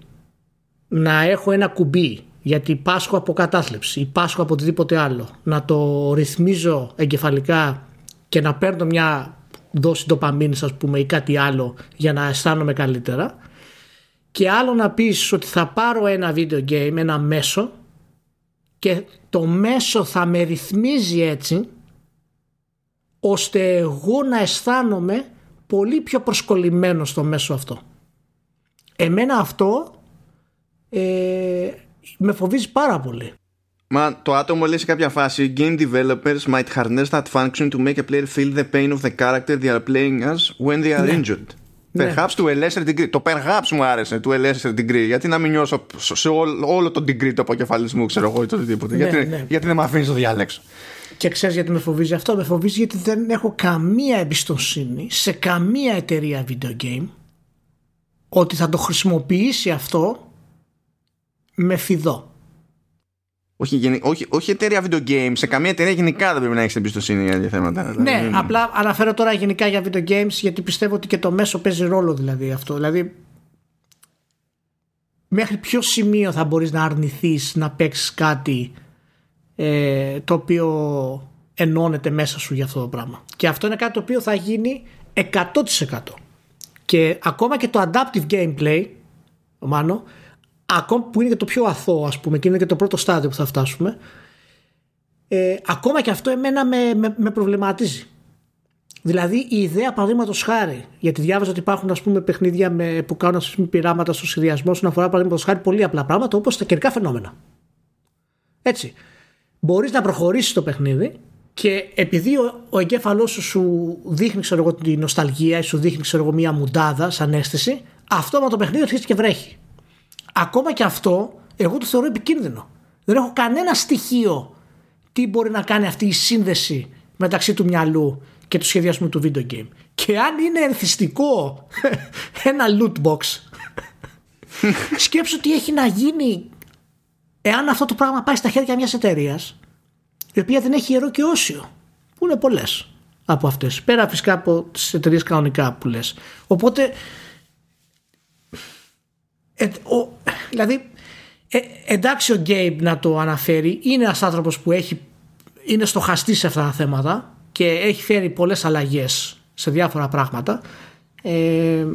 να έχω ένα κουμπί γιατί πάσχω από κατάθλιψη ή πάσχω από οτιδήποτε άλλο να το ρυθμίζω εγκεφαλικά και να παίρνω μια δόση ντοπαμίνης ας πούμε ή κάτι άλλο για να αισθάνομαι καλύτερα και άλλο να πεις ότι θα πάρω ένα video game, ένα μέσο και το μέσο θα με ρυθμίζει έτσι ώστε εγώ να αισθάνομαι πολύ πιο προσκολλημένο στο μέσο αυτό. Εμένα αυτό ε, με φοβίζει πάρα πολύ. Μα το άτομο λέει σε κάποια φάση Game developers might harness that function to make a player feel the pain of the character they are playing as when they are ναι. injured. Ναι. Perhaps to a lesser degree. Το perhaps μου άρεσε, to a lesser degree. Γιατί να μην νιώσω σε όλο, όλο το degree του αποκεφαλισμού, ξέρω εγώ ή το οτιδήποτε. Ναι, γιατί, ναι. γιατί δεν με αφήνεις το διάλεξο. Και ξέρεις γιατί με φοβίζει αυτό; Με φοβίζει γιατί δεν έχω καμία εμπιστοσύνη σε καμία εταιρεία video game ότι θα το χρησιμοποιήσει αυτό με φιδό. Όχι, όχι, όχι εταιρεία video games, σε καμία εταιρεία γενικά δεν πρέπει να έχεις εμπιστοσύνη για τέτοια θέματα. Ναι, δηλαδή, απλά αναφέρω τώρα γενικά για video games γιατί πιστεύω ότι και το μέσο παίζει ρόλο δηλαδή αυτό. Δηλαδή, μέχρι ποιο σημείο θα μπορείς να αρνηθείς να παίξεις κάτι ε, το οποίο ενώνεται μέσα σου για αυτό το πράγμα. Και αυτό είναι κάτι το οποίο θα γίνει 100%. Και ακόμα και το adaptive gameplay, Μάνο, ακόμα που είναι και το πιο αθώο ας πούμε και είναι και το πρώτο στάδιο που θα φτάσουμε ε, ακόμα και αυτό εμένα με, με, με προβληματίζει. Δηλαδή η ιδέα παραδείγματος χάρη γιατί διάβαζα ότι υπάρχουν ας πούμε παιχνίδια με, που κάνουν ας πούμε, πειράματα στο συνδυασμό όσον αφορά παραδείγματος χάρη πολύ απλά πράγματα όπως τα καιρικά φαινόμενα. Έτσι. Μπορείς να προχωρήσεις το παιχνίδι και επειδή ο, ο εγκέφαλός σου σου δείχνει ξέρω εγώ τη νοσταλγία ή σου δείχνει ξέρω εγώ μια μουντάδα σαν αίσθηση αυτό με το παιχνίδι αρχίζει και βρέχει ακόμα και αυτό εγώ το θεωρώ επικίνδυνο. Δεν έχω κανένα στοιχείο τι μπορεί να κάνει αυτή η σύνδεση μεταξύ του μυαλού και του σχεδιασμού του video game. Και αν είναι ενθυστικό ένα loot box, σκέψου τι έχει να γίνει εάν αυτό το πράγμα πάει στα χέρια μιας εταιρείας, η οποία δεν έχει ιερό και όσιο, που είναι πολλές από αυτές, πέρα φυσικά από τις εταιρείες κανονικά που λες. Οπότε ε, ο, δηλαδή, ε, εντάξει ο Γκέιμπ να το αναφέρει, είναι ένας άνθρωπος που έχει, είναι στοχαστή σε αυτά τα θέματα και έχει φέρει πολλές αλλαγές σε διάφορα πράγματα. Ε,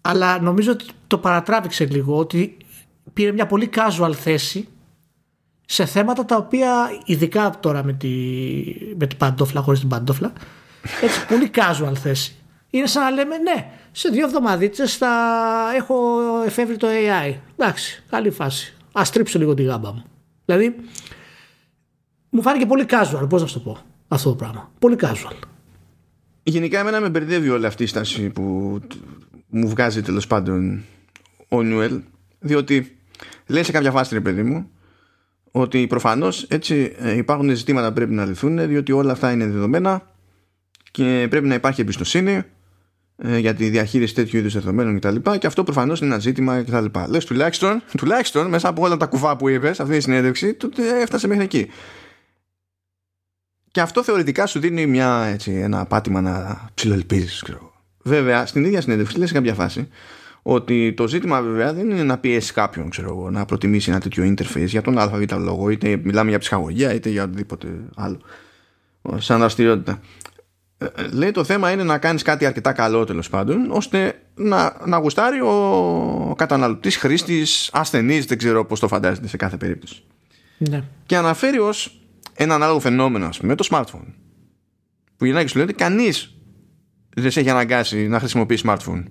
αλλά νομίζω ότι το παρατράβηξε λίγο ότι πήρε μια πολύ casual θέση σε θέματα τα οποία ειδικά τώρα με, τη, με την παντόφλα χωρίς την παντόφλα έτσι πολύ casual θέση είναι σαν να λέμε ναι σε δύο εβδομαδίτσε θα έχω εφεύρει το AI. Εντάξει, καλή φάση. Α τρίψω λίγο τη γάμπα μου. Δηλαδή, μου φάνηκε πολύ casual, πώς να σου το πω αυτό το πράγμα. Πολύ casual. Γενικά, εμένα με μπερδεύει όλη αυτή η στάση που μου βγάζει τέλος πάντων ο Νιουέλ, διότι λέει σε κάποια φάση, ρε παιδί μου, ότι προφανώς έτσι ε, υπάρχουν ζητήματα που πρέπει να λυθούν, διότι όλα αυτά είναι δεδομένα και πρέπει να υπάρχει εμπιστοσύνη ε, για τη διαχείριση τέτοιου είδους δεδομένων κτλ. Και, και αυτό προφανώς είναι ένα ζήτημα κτλ. Λες τουλάχιστον, τουλάχιστον μέσα από όλα τα κουβά που είπες αυτή η συνέντευξη, τότε έφτασε μέχρι εκεί. Και αυτό θεωρητικά σου δίνει μια, έτσι, ένα πάτημα να ψιλοελπίζεις. Βέβαια, στην ίδια συνέντευξη λέει σε κάποια φάση ότι το ζήτημα βέβαια δεν είναι να πιέσεις κάποιον ξέρω, να προτιμήσει ένα τέτοιο interface για τον ΑΒ λόγο, είτε μιλάμε για ψυχαγωγία είτε για οτιδήποτε άλλο σαν δραστηριότητα. Ε, λέει το θέμα είναι να κάνεις κάτι αρκετά καλό τέλος πάντων ώστε να, να γουστάρει ο καταναλωτής χρήστης ασθενής δεν ξέρω πώς το φαντάζεται σε κάθε περίπτωση ναι. και αναφέρει ως έναν άλλο φαινόμενο ας πούμε το smartphone που γυρνάει και σου λέει ότι κανείς δεν σε έχει αναγκάσει να χρησιμοποιείς smartphone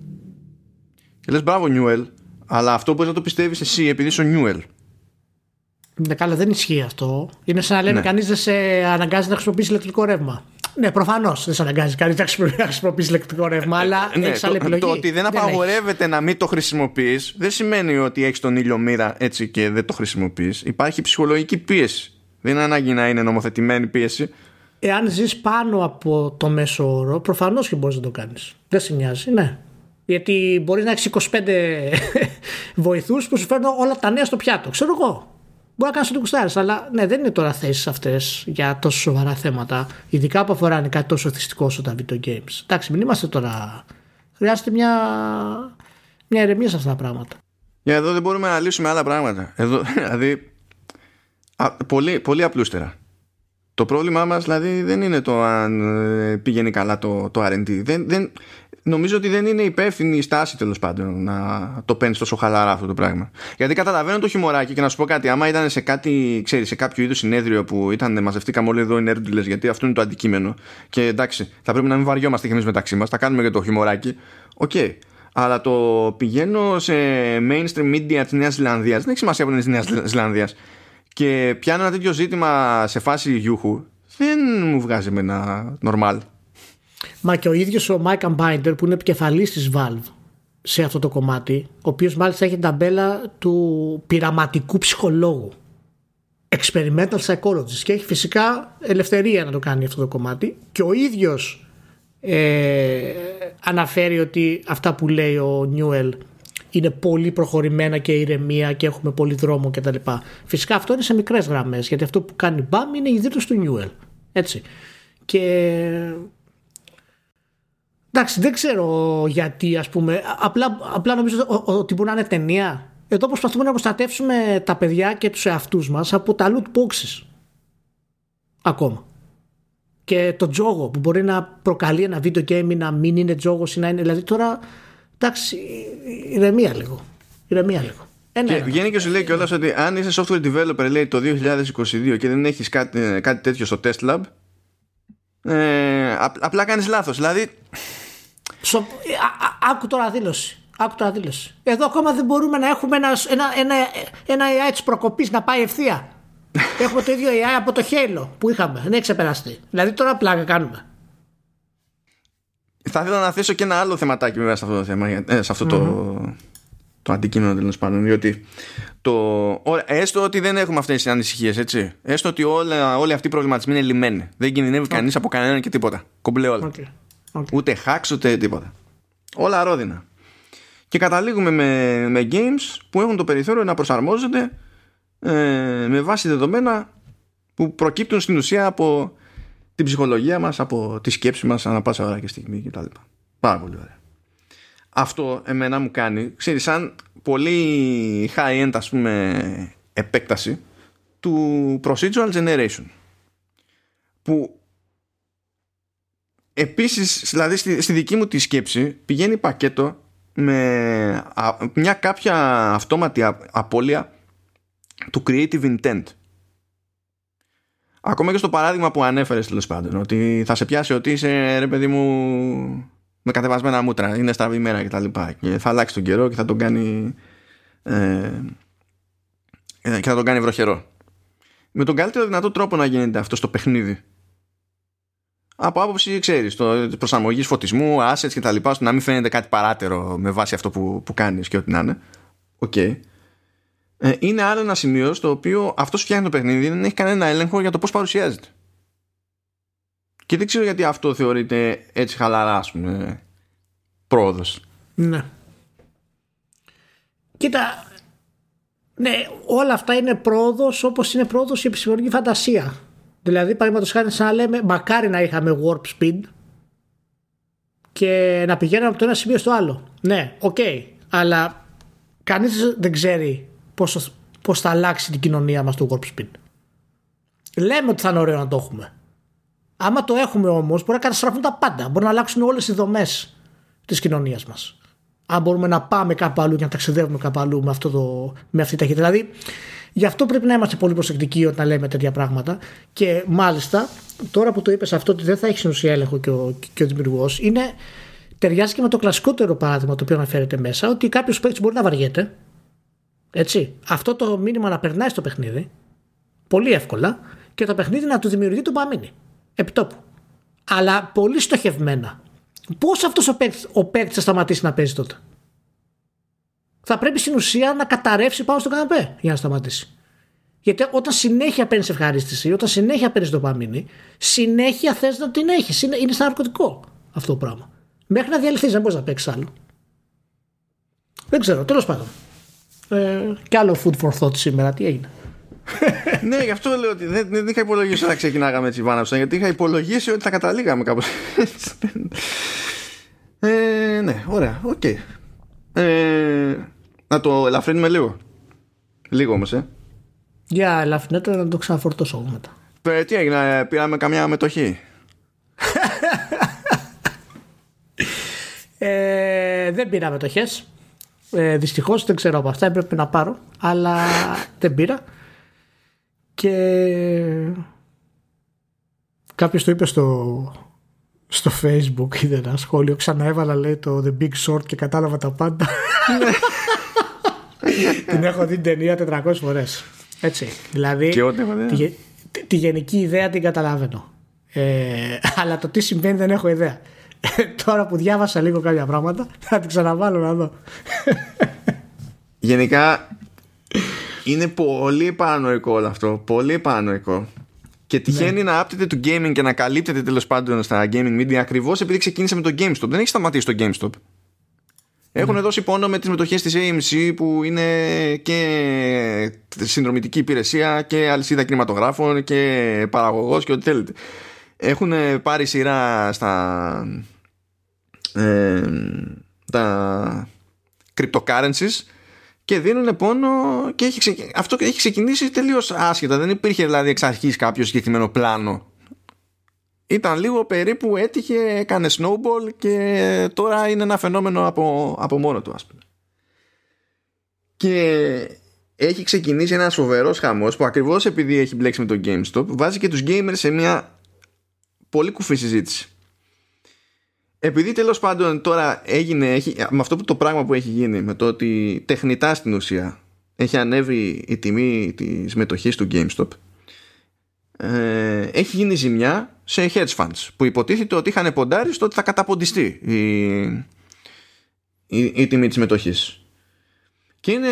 και λες μπράβο Νιούελ αλλά αυτό μπορείς να το πιστεύεις εσύ επειδή είσαι ο Νιούελ ναι, καλά, δεν ισχύει αυτό. Είναι σαν να λέμε ναι. κανείς δεν σε αναγκάζει να χρησιμοποιήσει ηλεκτρικό ρεύμα. Ναι, προφανώς δεν σε αναγκάζει κανείς να χρησιμοποιήσει ηλεκτρικό ρεύμα, αλλά ναι, έχεις άλλη επιλογή. Το ότι δεν, απαγορεύεται να μην το χρησιμοποιείς δεν σημαίνει ότι έχεις τον ήλιο μοίρα έτσι και δεν το χρησιμοποιείς. Υπάρχει ψυχολογική πίεση. Δεν είναι ανάγκη να είναι νομοθετημένη πίεση. Εάν ζεις πάνω από το μέσο όρο, προφανώς και μπορείς να το κάνεις. Δεν σε νοιάζει, ναι. Γιατί μπορείς να έχεις 25 βοηθούς που σου φέρνουν όλα τα νέα στο πιάτο. Ξέρω εγώ. Μπορεί να κάνεις ό,τι κουστάρει, αλλά ναι, δεν είναι τώρα θέσεις αυτές για τόσο σοβαρά θέματα. Ειδικά που αφορά κάτι τόσο θυστικό όσο τα video games. Εντάξει, μην είμαστε τώρα. Χρειάζεται μια, μια ηρεμία σε αυτά τα πράγματα. Για εδώ δεν μπορούμε να λύσουμε άλλα πράγματα. Εδώ, δηλαδή, α, πολύ, πολύ απλούστερα. Το πρόβλημά μας δηλαδή δεν είναι το αν ε, πηγαίνει καλά το, το R&D. Δεν, δεν, νομίζω ότι δεν είναι υπεύθυνη η στάση τέλος πάντων να το παίρνεις τόσο χαλαρά αυτό το πράγμα. Γιατί καταλαβαίνω το χιουμοράκι και να σου πω κάτι, άμα ήταν σε κάτι, ξέρεις, σε κάποιο είδους συνέδριο που ήταν μαζευτήκαμε όλοι εδώ οι νέρντουλες, γιατί αυτό είναι το αντικείμενο. Και εντάξει, θα πρέπει να μην βαριόμαστε και εμείς μεταξύ μας, θα κάνουμε και το χιουμοράκι. OK. Okay. Αλλά το πηγαίνω σε mainstream media της Νέας Ζηλανδίας, δεν έχει σημασία που είναι της Νέας Ζηλανδίας, και πιάνω ένα τέτοιο ζήτημα σε φάση γιούχου, δεν μου βγάζει με ένα normal. Μα και ο ίδιος ο Mike Binder που είναι επικεφαλής της Valve σε αυτό το κομμάτι, ο οποίος μάλιστα έχει την ταμπέλα του πειραματικού ψυχολόγου. Experimental psychologist και έχει φυσικά ελευθερία να το κάνει αυτό το κομμάτι και ο ίδιος ε, αναφέρει ότι αυτά που λέει ο Νιούελ είναι πολύ προχωρημένα και ηρεμία και έχουμε πολύ δρόμο κτλ. Φυσικά αυτό είναι σε μικρές γραμμές γιατί αυτό που κάνει μπαμ είναι η ιδρύτωση του Νιούελ. Έτσι. Και Εντάξει, δεν ξέρω γιατί, ας πούμε. Απλά, απλά νομίζω ότι μπορεί να είναι ταινία. Εδώ προσπαθούμε να προστατεύσουμε τα παιδιά και τους εαυτούς μας από τα loot boxes. Ακόμα. Και το τζόγο που μπορεί να προκαλεί ένα βίντεο game ή να μην είναι τζόγος ή να είναι. Δηλαδή τώρα. Εντάξει, ηρεμία λίγο. Ηρεμία λίγο. Ένα, και βγαίνει και σου λέει κιόλας ότι αν είσαι software developer λέει το 2022 και δεν έχεις κάτι, κάτι τέτοιο στο test lab, ε, απλά κάνεις λάθος. Δηλαδή, Σο... Άκου τώρα δήλωση. Άκου τώρα δήλωση. Εδώ ακόμα δεν μπορούμε να έχουμε ένας, ένα, ένα, ένα AI της προκοπής να πάει ευθεία. έχουμε το ίδιο AI από το Halo που είχαμε. Δεν έχει ξεπεραστεί. Δηλαδή τώρα πλάκα κάνουμε. Θα ήθελα να θέσω και ένα άλλο θεματάκι βέβαια σε αυτό το θέμα, ε, σε αυτό το, το αντικείμενο τέλος πάντων. Διότι το, έστω ότι δεν έχουμε αυτές τις ανησυχίες, έτσι. Έστω ότι όλα, όλοι αυτοί οι προβληματισμοί είναι λυμμένοι. Δεν κινδυνεύει okay. κανείς από κανέναν και τίποτα. Κομπλέ όλα. Okay. Okay. Ούτε hacks ούτε τίποτα. Όλα ρόδινα. Και καταλήγουμε με, με games που έχουν το περιθώριο να προσαρμόζονται ε, με βάση δεδομένα που προκύπτουν στην ουσία από την ψυχολογία μας, από τη σκέψη μας ανά πάσα ώρα και στιγμή κτλ. Πάρα πολύ ωραία. Αυτό εμένα μου κάνει, ξέρεις, σαν πολύ high-end ας πούμε επέκταση του procedural generation που Επίσης, δηλαδή στη, στη δική μου τη σκέψη πηγαίνει πακέτο με μια κάποια αυτόματη απώλεια του creative intent. Ακόμα και στο παράδειγμα που ανέφερες τέλος πάντων, ότι θα σε πιάσει ότι είσαι ρε παιδί μου με κατεβασμένα μούτρα, είναι στραβή μέρα κτλ. Και, και θα αλλάξει τον καιρό και θα τον κάνει. Ε, και θα τον κάνει βροχερό. Με τον καλύτερο δυνατό τρόπο να γίνεται αυτό στο παιχνίδι από άποψη, ξέρεις, προσαρμογής φωτισμού, assets και τα λοιπά, στο να μην φαίνεται κάτι παράτερο με βάση αυτό που, που κάνεις και ό,τι να είναι. OK. Okay. Ε, είναι άλλο ένα σημείο στο οποίο αυτός φτιάχνει το παιχνίδι δεν έχει κανένα έλεγχο για το πώς παρουσιάζεται. Και δεν ξέρω γιατί αυτό θεωρείται έτσι χαλαρά, ας πούμε, πρόοδος. Ναι. Κοίτα, ναι, όλα αυτά είναι πρόοδος όπως είναι πρόοδος η επιστημονική φαντασία. Δηλαδή, παραδείγματος χάρη, σαν να λέμε, μακάρι να είχαμε warp speed και να πηγαίναμε από το ένα σημείο στο άλλο. Ναι, OK. Okay, αλλά κανείς δεν ξέρει πώς θα αλλάξει την κοινωνία μας το warp speed. Λέμε ότι θα είναι ωραίο να το έχουμε. Άμα το έχουμε όμως, μπορεί να καταστραφούν τα πάντα. Μπορεί να αλλάξουν όλες οι δομές της κοινωνίας μας. Αν μπορούμε να πάμε κάπου αλλού και να ταξιδεύουμε κάπου αλλού με, αυτό το, με αυτή τη ταχύτητα. Δηλαδή, Γι' αυτό πρέπει να είμαστε πολύ προσεκτικοί όταν λέμε τέτοια πράγματα. Και μάλιστα, τώρα που το είπες αυτό ότι δεν θα έχει ουσία έλεγχο και ο, και ο δημιουργός, είναι. Ταιριάζει και με το κλασικότερο παράδειγμα το οποίο αναφέρεται μέσα, ότι κάποιος παίκτης μπορεί να βαριέται. Έτσι. Αυτό το μήνυμα να περνάει στο παιχνίδι πολύ εύκολα και το παιχνίδι να του δημιουργεί το παμίνι. Επιτόπου. Αλλά πολύ στοχευμένα. Πώς αυτός ο παίκτης θα σταματήσει να παίζει τότε; Θα πρέπει στην ουσία να καταρρεύσει πάνω στο καναπέ για να σταματήσει. Γιατί όταν συνέχεια παίρνεις ευχαρίστηση, όταν συνέχεια παίρνεις δοπαμίνη, συνέχεια θες να την έχεις. Είναι, είναι σαν ναρκωτικό αυτό το πράγμα. Μέχρι να διαλυθείς, δεν μπορείς να παίξεις άλλο. Δεν ξέρω, τέλος πάντων. Ε, και άλλο food for thought σήμερα, τι έγινε; ναι, γι' αυτό λέω ότι δεν, δεν είχα υπολογίσει ότι θα ξεκινάγαμε έτσι πάνω γιατί είχα υπολογίσει ότι θα καταλήγαμε κάπως. ε, ναι, ωραία, OK. Okay. Ε, να το ελαφρύνουμε λίγο. Λίγο όμως, ε. Για ελαφρυνέτο να το ξαναφορτώσω εγώ μετά. Ε, τι έγινε, πήραμε καμιά μετοχή; ε, δεν πήρα μετοχές. Ε, Δυστυχώς δεν ξέρω από αυτά. Έπρεπε να πάρω. Αλλά δεν πήρα. Και κάποιος το είπε στο, στο facebook είδε ένα σχόλιο ξαναέβαλα λέει το The Big Short και κατάλαβα τα πάντα την έχω δει την ταινία 400 φορές έτσι δηλαδή και ό, τη, τη, γενική ιδέα την καταλαβαίνω ε, αλλά το τι συμβαίνει δεν έχω ιδέα τώρα που διάβασα λίγο κάποια πράγματα θα την ξαναβάλω να δω γενικά είναι πολύ παρανοϊκό όλο αυτό. Πολύ παρανοϊκό. Και τυχαίνει ναι. να άπτεται του gaming και να καλύπτεται τέλος πάντων στα gaming media ακριβώς επειδή ξεκίνησε με το GameStop. Δεν έχει σταματήσει το GameStop. Έχουν ναι. δώσει πόνο με τις μετοχές της AMC που είναι και συνδρομητική υπηρεσία και αλυσίδα κινηματογράφων και παραγωγός και ό,τι θέλετε. Έχουν πάρει σειρά στα. Ε, τα cryptocurrencies και δίνουν πόνο και έχει αυτό έχει ξεκινήσει τελείως άσχετα. Δεν υπήρχε δηλαδή εξ αρχής κάποιο συγκεκριμένο πλάνο. Ήταν λίγο περίπου έτυχε, έκανε snowball και τώρα είναι ένα φαινόμενο από, από μόνο του ας πούμε. Και έχει ξεκινήσει ένας φοβερός χαμός που ακριβώς επειδή έχει μπλέξει με το GameStop βάζει και τους gamers σε μια πολύ κουφή συζήτηση επειδή τέλος πάντων τώρα έγινε, έχει, με αυτό που το πράγμα που έχει γίνει, με το ότι τεχνητά στην ουσία έχει ανέβει η τιμή της μετοχής του GameStop, ε, έχει γίνει ζημιά σε hedge funds που υποτίθεται ότι είχαν ποντάρει στο ότι θα καταποντιστεί η, η, η τιμή της μετοχής. Και είναι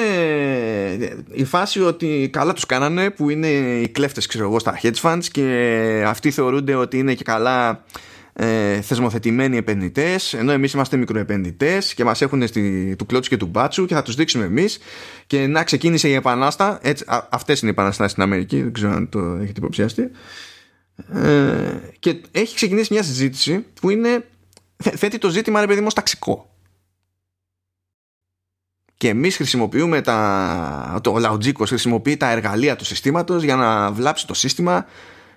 η φάση ότι καλά τους κάνανε που είναι οι κλέφτες ξέρω εγώ στα hedge funds και αυτοί θεωρούνται ότι είναι και καλά ε, θεσμοθετημένοι επενδυτές, ενώ εμείς είμαστε μικροεπενδυτές και μας έχουν στη, του κλώτσου και του μπάτσου και θα τους δείξουμε εμείς. Και να ξεκίνησε η επανάστα. Αυτές είναι οι επαναστάσεις στην Αμερική, δεν ξέρω αν το έχετε υποψιαστεί. Ε, και έχει ξεκινήσει μια συζήτηση που είναι, θέτει το ζήτημα ρε παιδί μου ταξικό. Και εμείς χρησιμοποιούμε τα. Το Λαουτζίκος χρησιμοποιεί τα εργαλεία του συστήματος για να βλάψει το σύστημα.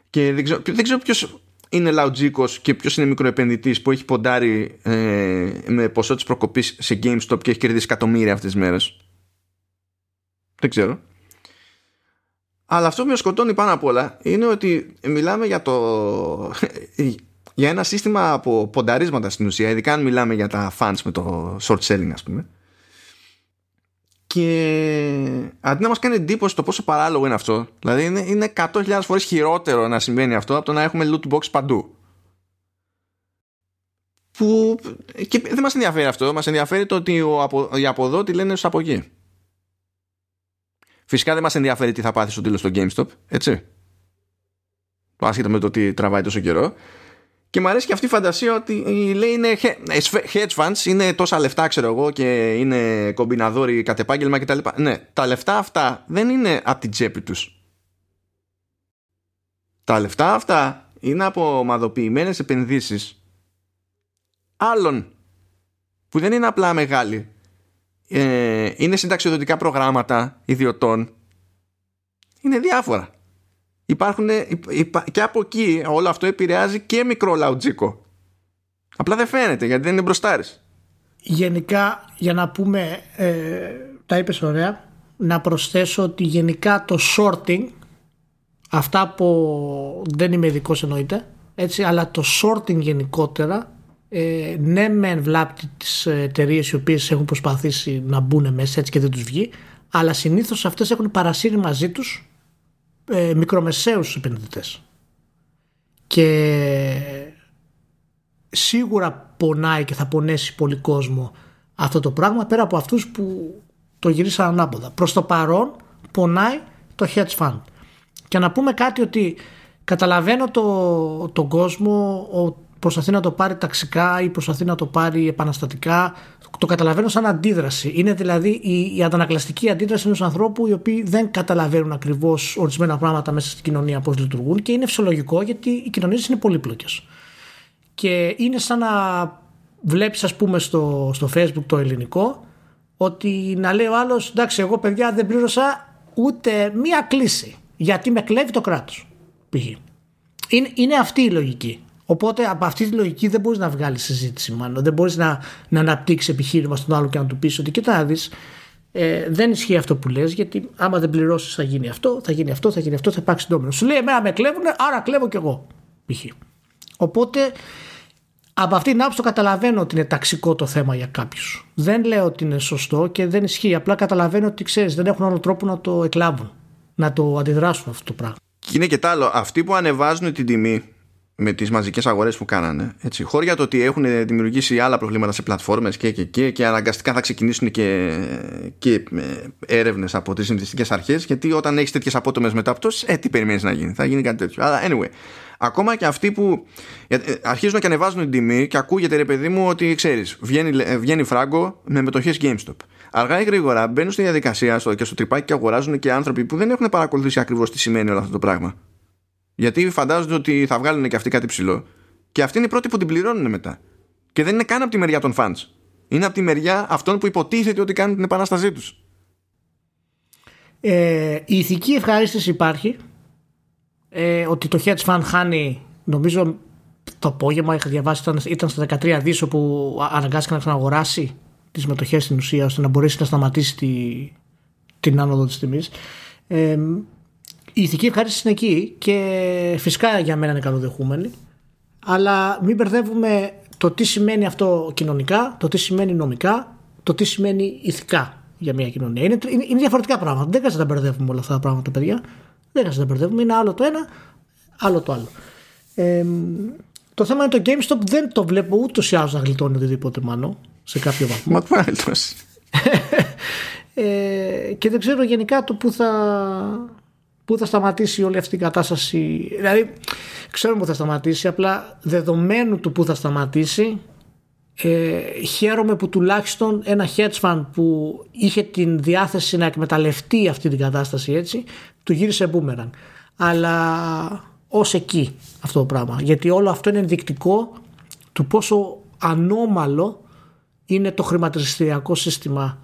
Και δεν ξέρω, δεν ξέρω ποιος είναι λαουτζίκος και ποιος είναι μικροεπενδυτής που έχει ποντάρει ε, με ποσό της προκοπής σε GameStop και έχει κερδίσει εκατομμύρια αυτές τις μέρες; Δεν ξέρω. Αλλά αυτό που με σκοτώνει πάνω απ' όλα είναι ότι μιλάμε για το. για ένα σύστημα από πονταρίσματα στην ουσία, ειδικά αν μιλάμε για τα fans με το short selling, ας πούμε. Και αντί να μας κάνει εντύπωση το πόσο παράλογο είναι αυτό, δηλαδή είναι, είναι 100.000 φορές χειρότερο να συμβαίνει αυτό από το να έχουμε loot box παντού. Που και δεν μας ενδιαφέρει αυτό, μας ενδιαφέρει το ότι ο, απο, οι από εδώ τη λένε στου από εκεί. Φυσικά δεν μας ενδιαφέρει τι θα πάθει στο τέλο στο GameStop, έτσι. Άσχετα με το ότι τραβάει τόσο καιρό. Και μου αρέσει και αυτή η φαντασία ότι λέει είναι hedge funds, είναι τόσα λεφτά ξέρω εγώ και είναι κομπιναδόροι κατ' επάγγελμα κτλ. Ναι, τα λεφτά αυτά δεν είναι από την τσέπη τους. Τα λεφτά αυτά είναι από ομαδοποιημένες επενδύσεις άλλων που δεν είναι απλά μεγάλοι. Ε, είναι συνταξιοδοτικά προγράμματα ιδιωτών. Είναι διάφορα υπάρχουν και από εκεί όλο αυτό επηρεάζει και μικρό λαουτζίκο. Απλά δεν φαίνεται γιατί δεν είναι μπροστάρις. Γενικά για να πούμε, ε, τα είπες ωραία, να προσθέσω ότι γενικά το shorting, αυτά που δεν είμαι ειδικός εννοείται, έτσι, αλλά το shorting γενικότερα ε, ναι μεν βλάπτει τις εταιρείες οι οποίες έχουν προσπαθήσει να μπουν μέσα έτσι και δεν τους βγει αλλά συνήθως αυτές έχουν παρασύρει μαζί τους ε, μικρομεσαίους επενδυτές και σίγουρα πονάει και θα πονέσει πολύ κόσμο αυτό το πράγμα πέρα από αυτούς που το γυρίσαν ανάποδα. Προς το παρόν πονάει το hedge fund. Και να πούμε κάτι ότι καταλαβαίνω το, τον κόσμο ο, προσπαθεί να το πάρει ταξικά ή προσπαθεί να το πάρει επαναστατικά το καταλαβαίνω σαν αντίδραση. Είναι δηλαδή η, η αντανακλαστική αντίδραση ενός ανθρώπου οι οποίοι δεν καταλαβαίνουν ακριβώς ορισμένα πράγματα μέσα στην κοινωνία πώς λειτουργούν και είναι φυσιολογικό γιατί οι κοινωνίες είναι πολύπλοκες. Και είναι σαν να βλέπεις, ας πούμε, στο, στο Facebook το ελληνικό ότι να λέει ο άλλος εντάξει, εγώ παιδιά δεν πλήρωσα ούτε μία κλίση γιατί με κλέβει το κράτος. Είναι, είναι αυτή η λογική. Οπότε από αυτή τη λογική δεν μπορείς να βγάλεις συζήτηση, μάλλον. Δεν μπορείς να, να αναπτύξεις επιχείρημα στον άλλο και να του πεις ότι κοιτά, δεις, ε, δεν ισχύει αυτό που λες, γιατί άμα δεν πληρώσεις θα γίνει αυτό, θα γίνει αυτό, θα γίνει αυτό, θα υπάρξει ντόμινο. Σου λέει, Εμένα με κλέβουν, άρα κλέβω κι εγώ. Π.χ. Οπότε από αυτήν την άποψη το καταλαβαίνω ότι είναι ταξικό το θέμα για κάποιους. Δεν λέω ότι είναι σωστό και δεν ισχύει. Απλά καταλαβαίνω ότι ξέρεις, δεν έχουν άλλο τρόπο να το εκλάβουν, να το αντιδράσουν αυτό το πράγμα. Και είναι και τ' άλλο. Αυτοί που ανεβάζουν την τιμή με τις μαζικές αγορές που κάνανε έτσι, χώρια το ότι έχουν δημιουργήσει άλλα προβλήματα σε πλατφόρμες και, και, και, και αναγκαστικά θα ξεκινήσουν και, και ε, έρευνες από τις συνδυστικές αρχές γιατί όταν έχεις τέτοιες απότομες μεταπτώσεις ε, τι περιμένεις να γίνει, θα γίνει κάτι τέτοιο. Αλλά anyway, ακόμα και αυτοί που ε, αρχίζουν και ανεβάζουν την τιμή και ακούγεται ρε παιδί μου ότι ξέρεις βγαίνει, ε, βγαίνει φράγκο με μετοχές GameStop. Αργά ή γρήγορα μπαίνουν στη διαδικασία στο, και στο τρυπάκι και αγοράζουν και άνθρωποι που δεν έχουν παρακολουθήσει ακριβώς τι σημαίνει όλο αυτό το πράγμα γιατί φαντάζονται ότι θα βγάλουν και αυτοί κάτι ψηλό. Και αυτοί είναι οι πρώτοι που την πληρώνουν μετά. Και δεν είναι καν από τη μεριά των fans. Είναι από τη μεριά αυτών που υποτίθεται ότι κάνουν την επανάστασή τους. Ε, η ηθική ευχαρίστηση υπάρχει. Ε, ότι το hedge fund χάνει, νομίζω το απόγευμα είχα διαβάσει, ήταν, ήταν στα 13 δις όπου αναγκάστηκε να ξαναγοράσει τις μετοχές στην ουσία ώστε να μπορέσει να σταματήσει τη, την άνοδο της τιμής. Ε, η ηθική ευχαρίστηση είναι εκεί και φυσικά για μένα είναι καλοδεχούμενη. Αλλά μην μπερδεύουμε το τι σημαίνει αυτό κοινωνικά, το τι σημαίνει νομικά, το τι σημαίνει ηθικά για μια κοινωνία. Είναι, είναι, διαφορετικά πράγματα. Δεν χρειάζεται να μπερδεύουμε όλα αυτά τα πράγματα, παιδιά. Δεν χρειάζεται να μπερδεύουμε. Είναι άλλο το ένα, άλλο το άλλο. Ε, το θέμα είναι το GameStop δεν το βλέπω ούτως ή άλλως να γλιτώνει οτιδήποτε μάλλον σε κάποιο βαθμό. Μα ε, και δεν ξέρω γενικά το που θα, πού θα σταματήσει όλη αυτή η κατάσταση; Δηλαδή, ξέρουμε πού θα σταματήσει, απλά δεδομένου του πού θα σταματήσει, ε, χαίρομαι που τουλάχιστον ένα hedge fund που είχε την διάθεση να εκμεταλλευτεί αυτή την κατάσταση έτσι, του γύρισε boomerang. Αλλά ως εκεί αυτό το πράγμα. Γιατί όλο αυτό είναι ενδεικτικό του πόσο ανώμαλο είναι το χρηματιστηριακό σύστημα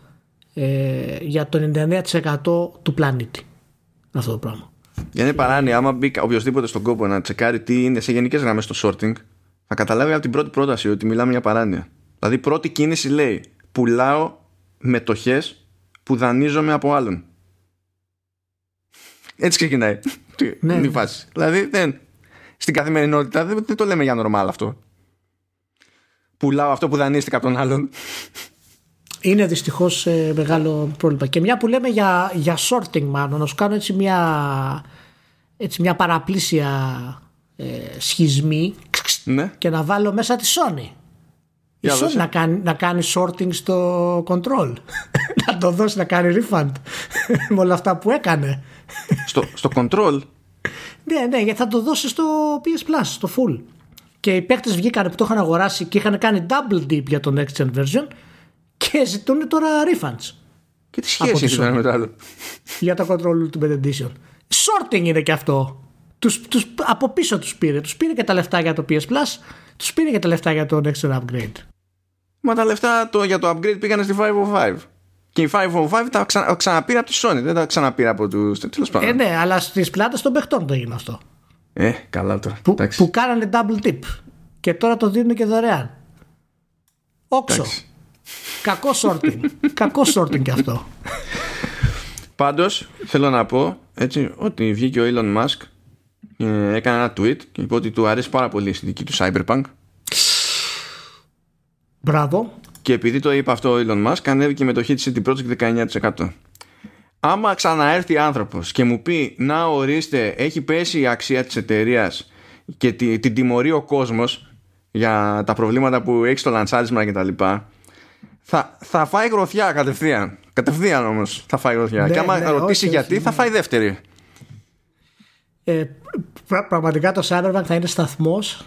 ε, για το 99% του πλανήτη αυτό το πράγμα. Για είναι παράνοια, άμα μπει οποιοδήποτε στον κόπο να τσεκάρει τι είναι σε γενικές γραμμές το sorting, θα καταλάβει από την πρώτη πρόταση ότι μιλάμε για παράνοια. Δηλαδή, πρώτη κίνηση λέει: Πουλάω μετοχές που δανείζομαι από άλλον. Έτσι ξεκινάει. Ναι. η φάση. Δηλαδή, δεν, στην καθημερινότητα δεν, δεν το λέμε για normal αυτό. Πουλάω αυτό που δανείστηκα από τον άλλον είναι δυστυχώς ε, μεγάλο πρόβλημα. Και μια που λέμε για, για sorting, μάλλον, να σου κάνω έτσι μια, έτσι μια παραπλήσια ε, σχισμή ναι. και να βάλω μέσα τη Sony. Η Sony να κάνει, να κάνει sorting στο control. να το δώσει να κάνει refund με όλα αυτά που έκανε. στο, στο control; ναι, ναι, γιατί θα το δώσει στο PS Plus, στο full. Και οι παίκτες βγήκαν που το είχαν αγοράσει και είχαν κάνει double dip για το next gen version και ζητούν τώρα refunds. Και τι σχέση έχει με το; Άλλο. Για το control του Edition. Sorting είναι και αυτό. Τους, τους, από πίσω τους πήρε. Τους πήρε και τα λεφτά για το PS Plus. Τους πήρε και τα λεφτά για το Next Gen Upgrade. Μα τα λεφτά το, για το upgrade πήγανε στη 505. Και η 505 τα ξα, ξαναπήρε από τη Sony, δεν τα ξαναπήρε από τους. Τέλος πάντων. Ε, ναι, αλλά στις πλάτες των παιχτών το έγινε αυτό. Ε, καλά τώρα. Που, που κάνανε double tip. Και τώρα το δίνουν και δωρεάν. Όξο. Κακό sorting. Κακό sorting κι αυτό. Πάντως, θέλω να πω έτσι, ότι βγήκε ο Elon Musk ε, έκανε ένα tweet και είπε ότι του αρέσει πάρα πολύ η συνδική του Cyberpunk. Μπράβο. Και επειδή το είπε αυτό ο Elon Musk, ανέβηκε η μετοχή της CD Projekt 19%. Άμα ξαναέρθει άνθρωπος και μου πει να ορίστε, έχει πέσει η αξία της εταιρείας και την τιμωρεί ο κόσμος για τα προβλήματα που έχει στο λανσάρισμα κτλ θα, θα φάει γροθιά κατευθείαν. Κατευθείαν όμως θα φάει γροθιά. Ναι, και άμα ναι, ρωτήσει γιατί, θα φάει δεύτερη. Ε, πραγματικά το Cyberpunk θα είναι σταθμός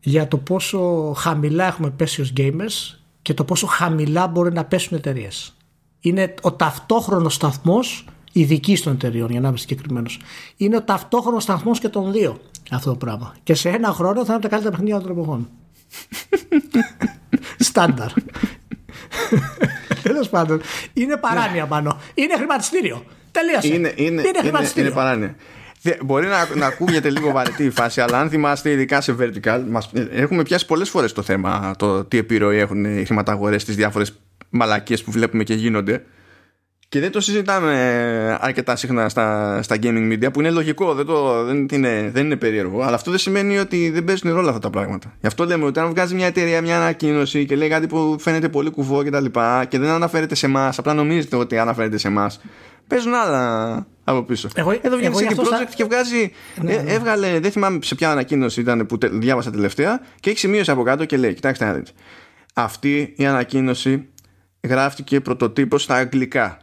για το πόσο χαμηλά έχουμε πέσει ως gamers και το πόσο χαμηλά μπορεί να πέσουν εταιρείες. Είναι ο ταυτόχρονος σταθμός ειδική των εταιρεών, για να είμαι συγκεκριμένος. Είναι ο ταυτόχρονος σταθμός και των δύο αυτό το πράγμα. Και σε ένα χρόνο θα είναι τα καλύτερα παιχνίδια των εποχών. Στάνταρ. Τέλος πάντων. Είναι παράνοια πάνω. Είναι χρηματιστήριο. Τελείωσε. Είναι, είναι, είναι, είναι, είναι παράνοια. Μπορεί να, να ακούγεται λίγο βαρετή η φάση, αλλά αν θυμάστε, ειδικά σε vertical, μας, έχουμε πιάσει πολλές φορές το θέμα το τι επιρροή έχουν οι χρηματαγορές στις διάφορες μαλακίες που βλέπουμε και γίνονται. Και δεν το συζητάμε αρκετά συχνά στα, στα gaming media που είναι λογικό, δεν, το, δεν, είναι, δεν είναι περίεργο. Αλλά αυτό δεν σημαίνει ότι δεν παίζουν ρόλο αυτά τα πράγματα. Γι' αυτό λέμε ότι αν βγάζει μια εταιρεία μια ανακοίνωση και λέει κάτι που φαίνεται πολύ κουβό και τα λοιπά και δεν αναφέρεται σε εμάς, απλά νομίζετε ότι αναφέρεται σε εμάς, παίζουν άλλα από πίσω. Εγώ, Εδώ βγαίνει και project θα... και βγάζει. Ναι, ε, ναι. Έβγαλε, δεν θυμάμαι σε ποια ανακοίνωση ήταν που διάβασα τελευταία και έχει σημείωση από κάτω και λέει: Κοιτάξτε να δείτε. Αυτή η ανακοίνωση γράφτηκε πρωτοτύπως στα αγγλικά.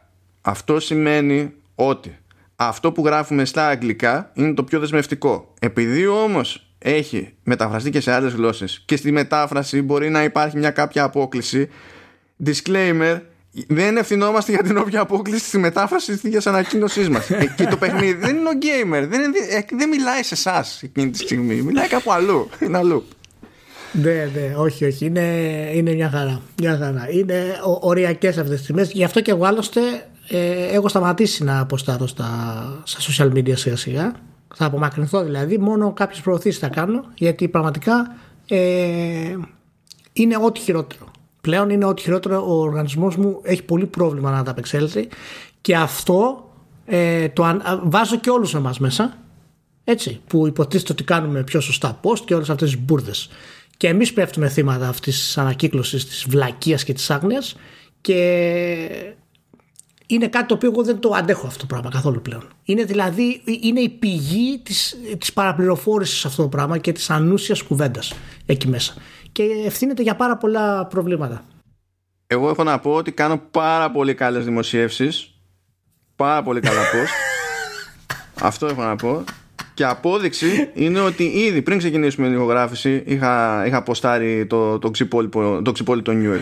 Αυτό σημαίνει ότι αυτό που γράφουμε στα αγγλικά είναι το πιο δεσμευτικό. Επειδή όμως έχει μεταφραστεί και σε άλλες γλώσσες και στη μετάφραση μπορεί να υπάρχει μια κάποια απόκληση disclaimer δεν ευθυνόμαστε για την όποια απόκληση στη μετάφραση της ίδια ανακοίνωσής μας. και το παιχνίδι δεν είναι ο gamer. Δεν, είναι, ε, δεν μιλάει σε εσάς εκείνη τη στιγμή. Μιλάει κάπου αλλού. Είναι αλλού. Ναι, ναι, όχι, όχι. Είναι, είναι μια χαρά. Μια χαρά. Είναι οριακές αυτές τις τιμέ. Γι' αυτό και εγώ άλλωστε ε, έχω σταματήσει να αποστάρω στα, στα social media σιγά σιγά. Θα απομακρυνθώ δηλαδή. Μόνο κάποιες προωθήσεις θα κάνω. Γιατί πραγματικά ε, είναι ό,τι χειρότερο. Πλέον είναι ό,τι χειρότερο. Ο οργανισμός μου έχει πολύ πρόβλημα να ανταπεξέλθει. Και αυτό ε, το βάζω και όλους εμάς μέσα. Έτσι, που υποτίθεται ότι κάνουμε πιο σωστά post και όλες αυτές τις μπουρδες. Και εμείς πέφτουμε θύματα αυτής της ανακύκλωσης, της βλακεία και της άγνοιας. Και είναι κάτι το οποίο εγώ δεν το αντέχω αυτό το πράγμα καθόλου πλέον. Είναι δηλαδή είναι η πηγή της, της παραπληροφόρησης αυτό το πράγμα και της ανούσιας κουβέντας εκεί μέσα. Και ευθύνεται για πάρα πολλά προβλήματα. Εγώ έχω να πω ότι κάνω πάρα πολύ καλές δημοσιεύσεις. Πάρα πολύ καλά πώς. αυτό έχω να πω. Και απόδειξη είναι ότι ήδη πριν ξεκινήσουμε την ηχογράφηση είχα, είχα ποστάρει το, το, ξυπόλοιπο, το ξυπόλοιπο Newell.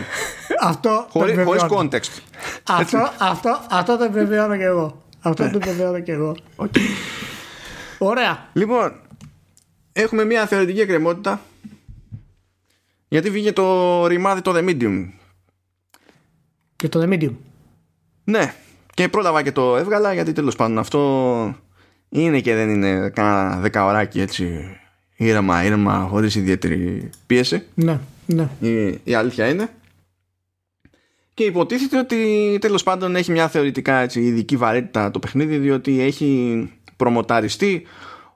αυτό Χωρί, χωρίς context. Αυτό, αυτό, αυτό το επιβεβαιώνω και εγώ. Αυτό το επιβεβαιώνω και εγώ. Okay. Ωραία. Λοιπόν, έχουμε μια θεωρητική εκκρεμότητα γιατί βγήκε το ρημάδι το The Medium. Και το The Medium. Ναι. Και πρόλαβα και το έβγαλα γιατί τέλος πάντων αυτό είναι και δεν είναι κανένα δεκαωράκι έτσι ήρεμα, ήρεμα, χωρίς ιδιαίτερη πίεση. Ναι, ναι. Η, η αλήθεια είναι. Και υποτίθεται ότι τέλος πάντων έχει μια θεωρητικά έτσι, ειδική βαρύτητα το παιχνίδι διότι έχει προμοταριστεί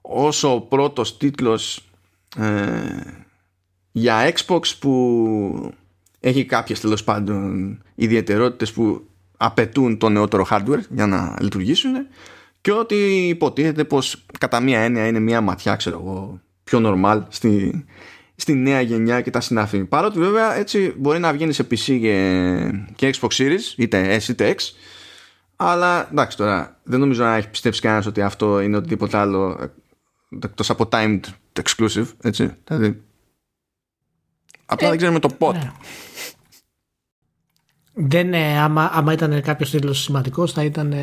όσο πρώτος τίτλος ε, για Xbox που έχει κάποιες τέλος πάντων ιδιαιτερότητες που απαιτούν το νεότερο hardware για να λειτουργήσουν και ότι υποτίθεται πως κατά μία έννοια είναι μία ματιά ξέρω εγώ πιο normal στη, στη νέα γενιά και τα συνάφη. Παρότι βέβαια έτσι μπορεί να βγαίνει σε PC και, και Xbox Series είτε S είτε X αλλά εντάξει τώρα δεν νομίζω να έχει πιστέψει κανένας ότι αυτό είναι οτιδήποτε άλλο εκτός από timed exclusive έτσι. Δηλαδή απλά ε, δεν ξέρουμε το πότε ναι. Δεν, άμα, άμα ήταν κάποιος τίτλος σημαντικός θα ήταν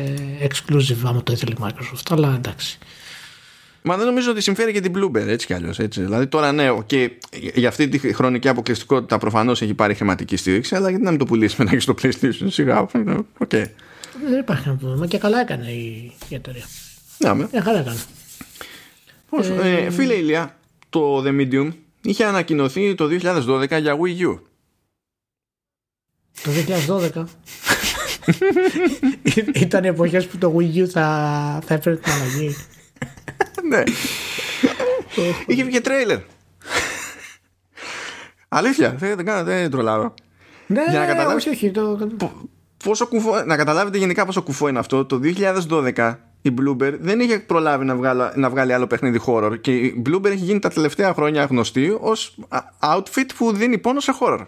exclusive άμα το ήθελε η Microsoft. Αλλά εντάξει. Μα δεν νομίζω ότι συμφέρει και την Bloomberg έτσι κι αλλιώς. Δηλαδή τώρα ναι, και για αυτή τη χρονική αποκλειστικότητα προφανώς έχει πάρει χρηματική στήριξη, αλλά γιατί να μην το πουλήσει μετά και στο PlayStation. Σιγά. Okay. Δεν υπάρχει κανένα πρόβλημα. Και καλά έκανε η, η εταιρεία. Ναι, με. καλά έκανε. Πώς, ε, ε, φίλε Ηλία, το The Medium είχε ανακοινωθεί το 2012 για Wii U. Το 2012. Ήταν εποχές που το Wii U θα, θα έφερε την αλλαγή. ναι. Είχε βγει και τρέιλερ. Αλήθεια, δεν, δεν, δεν τρολάρω. Ναι, Για να καταλάβεις, όχι, όχι, το... πόσο κουφό, να καταλάβετε γενικά πόσο κουφό είναι αυτό. Το 2012 η Bloomberg δεν είχε προλάβει να βγάλει, να βγάλει άλλο παιχνίδι horror και η Bloomberg έχει γίνει τα τελευταία χρόνια γνωστή ως outfit που δίνει πόνο σε horror.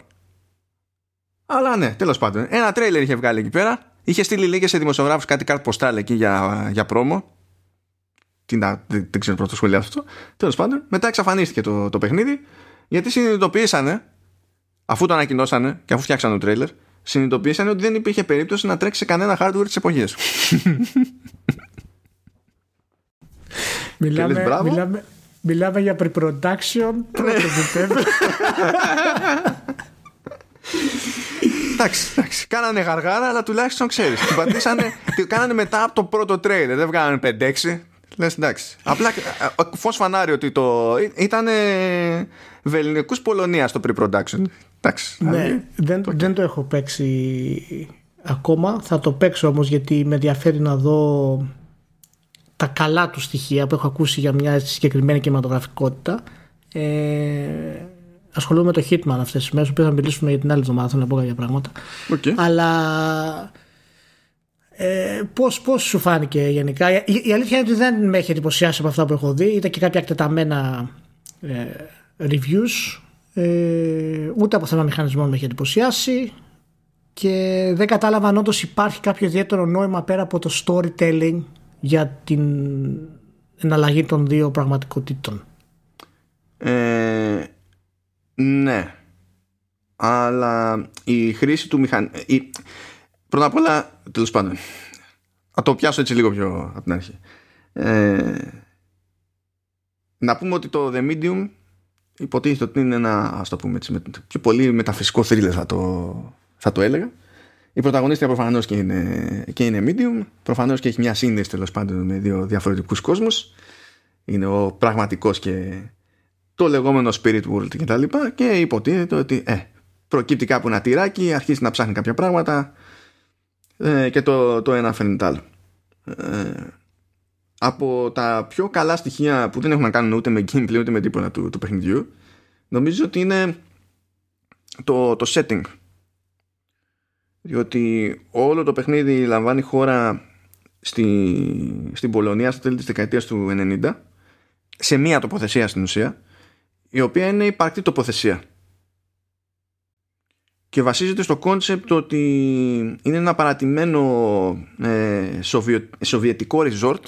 Αλλά ναι, τέλος πάντων. Ένα τρέιλερ είχε βγάλει εκεί πέρα. Είχε στείλει λίγες σε δημοσιογράφους κάτι κάρτ ποστάλ εκεί για, για πρόμο. Τι να, δεν, δεν ξέρω πρώτο σχολείο αυτό. Τέλος πάντων, μετά εξαφανίστηκε το, το παιχνίδι γιατί συνειδητοποίησανε αφού το ανακοινώσανε και αφού φτιάξαν το τρέιλερ, συνειδητοποίησαν ότι δεν υπήρχε περίπτωση να τρέξει σε κανένα hardware της εποχής. μιλάμε, μιλάμε, μιλάμε για pre-production πρώτο επίπεδο. Εντάξει, εντάξει. Κάνανε γαργάρα, αλλά τουλάχιστον ξέρεις. Την πατήσανε. Την κάνανε μετά από το πρώτο τρέιλερ. Δεν βγάλανε 5-6. Λες εντάξει. Απλά φως φανάρι ότι το. ήταν βεληνικού Πολωνίας το pre-production. Εντάξει. Ναι, δηλαδή, δεν, δεν το έχω παίξει ακόμα. Θα το παίξω όμως γιατί με ενδιαφέρει να δω τα καλά του στοιχεία που έχω ακούσει για μια συγκεκριμένη κινηματογραφικότητα. Ε, ασχολούμαι με το Hitman αυτές τις μέρες, που θα μιλήσουμε για την άλλη εβδομάδα, θέλω να πω κάποια πράγματα. Okay. Αλλά ε, πώς, πώς σου φάνηκε γενικά; Η, η, αλήθεια είναι ότι δεν με έχει εντυπωσιάσει από αυτά που έχω δει ήταν και κάποια εκτεταμένα ε, reviews ε, ούτε από θέμα μηχανισμών με έχει εντυπωσιάσει και δεν κατάλαβα αν όντως υπάρχει κάποιο ιδιαίτερο νόημα πέρα από το storytelling για την εναλλαγή των δύο πραγματικότητων ε, ναι αλλά η χρήση του μηχανισμού Πρώτα απ' όλα, τέλος πάντων, θα το πιάσω έτσι λίγο πιο από την αρχή. Ε, να πούμε ότι το The Medium υποτίθεται ότι είναι ένα, ας το πούμε έτσι, πιο πολύ μεταφυσικό thriller θα το, θα το έλεγα. Η πρωταγωνίστρια προφανώς και είναι, και είναι medium. Προφανώς και έχει μια σύνδεση τέλος πάντων με δύο διαφορετικούς κόσμους. Είναι ο πραγματικός και το λεγόμενο spirit world κτλ. Και, και υποτίθεται ότι ε, προκύπτει κάπου ένα τυράκι, αρχίζει να ψάχνει κάποια πράγματα, ε, και το, το ένα φαίνεται άλλο. Ε, από τα πιο καλά στοιχεία που δεν έχουν να κάνουν ούτε με gameplay ούτε με τίποτα του, του παιχνιδιού νομίζω ότι είναι το, το setting διότι όλο το παιχνίδι λαμβάνει χώρα στη, στην Πολωνία στα τέλη της δεκαετίας του 90 σε μία τοποθεσία στην ουσία η οποία είναι υπαρκτή τοποθεσία. Και βασίζεται στο κόνσεπτ ότι είναι ένα παρατημένο ε, σοβιετικό resort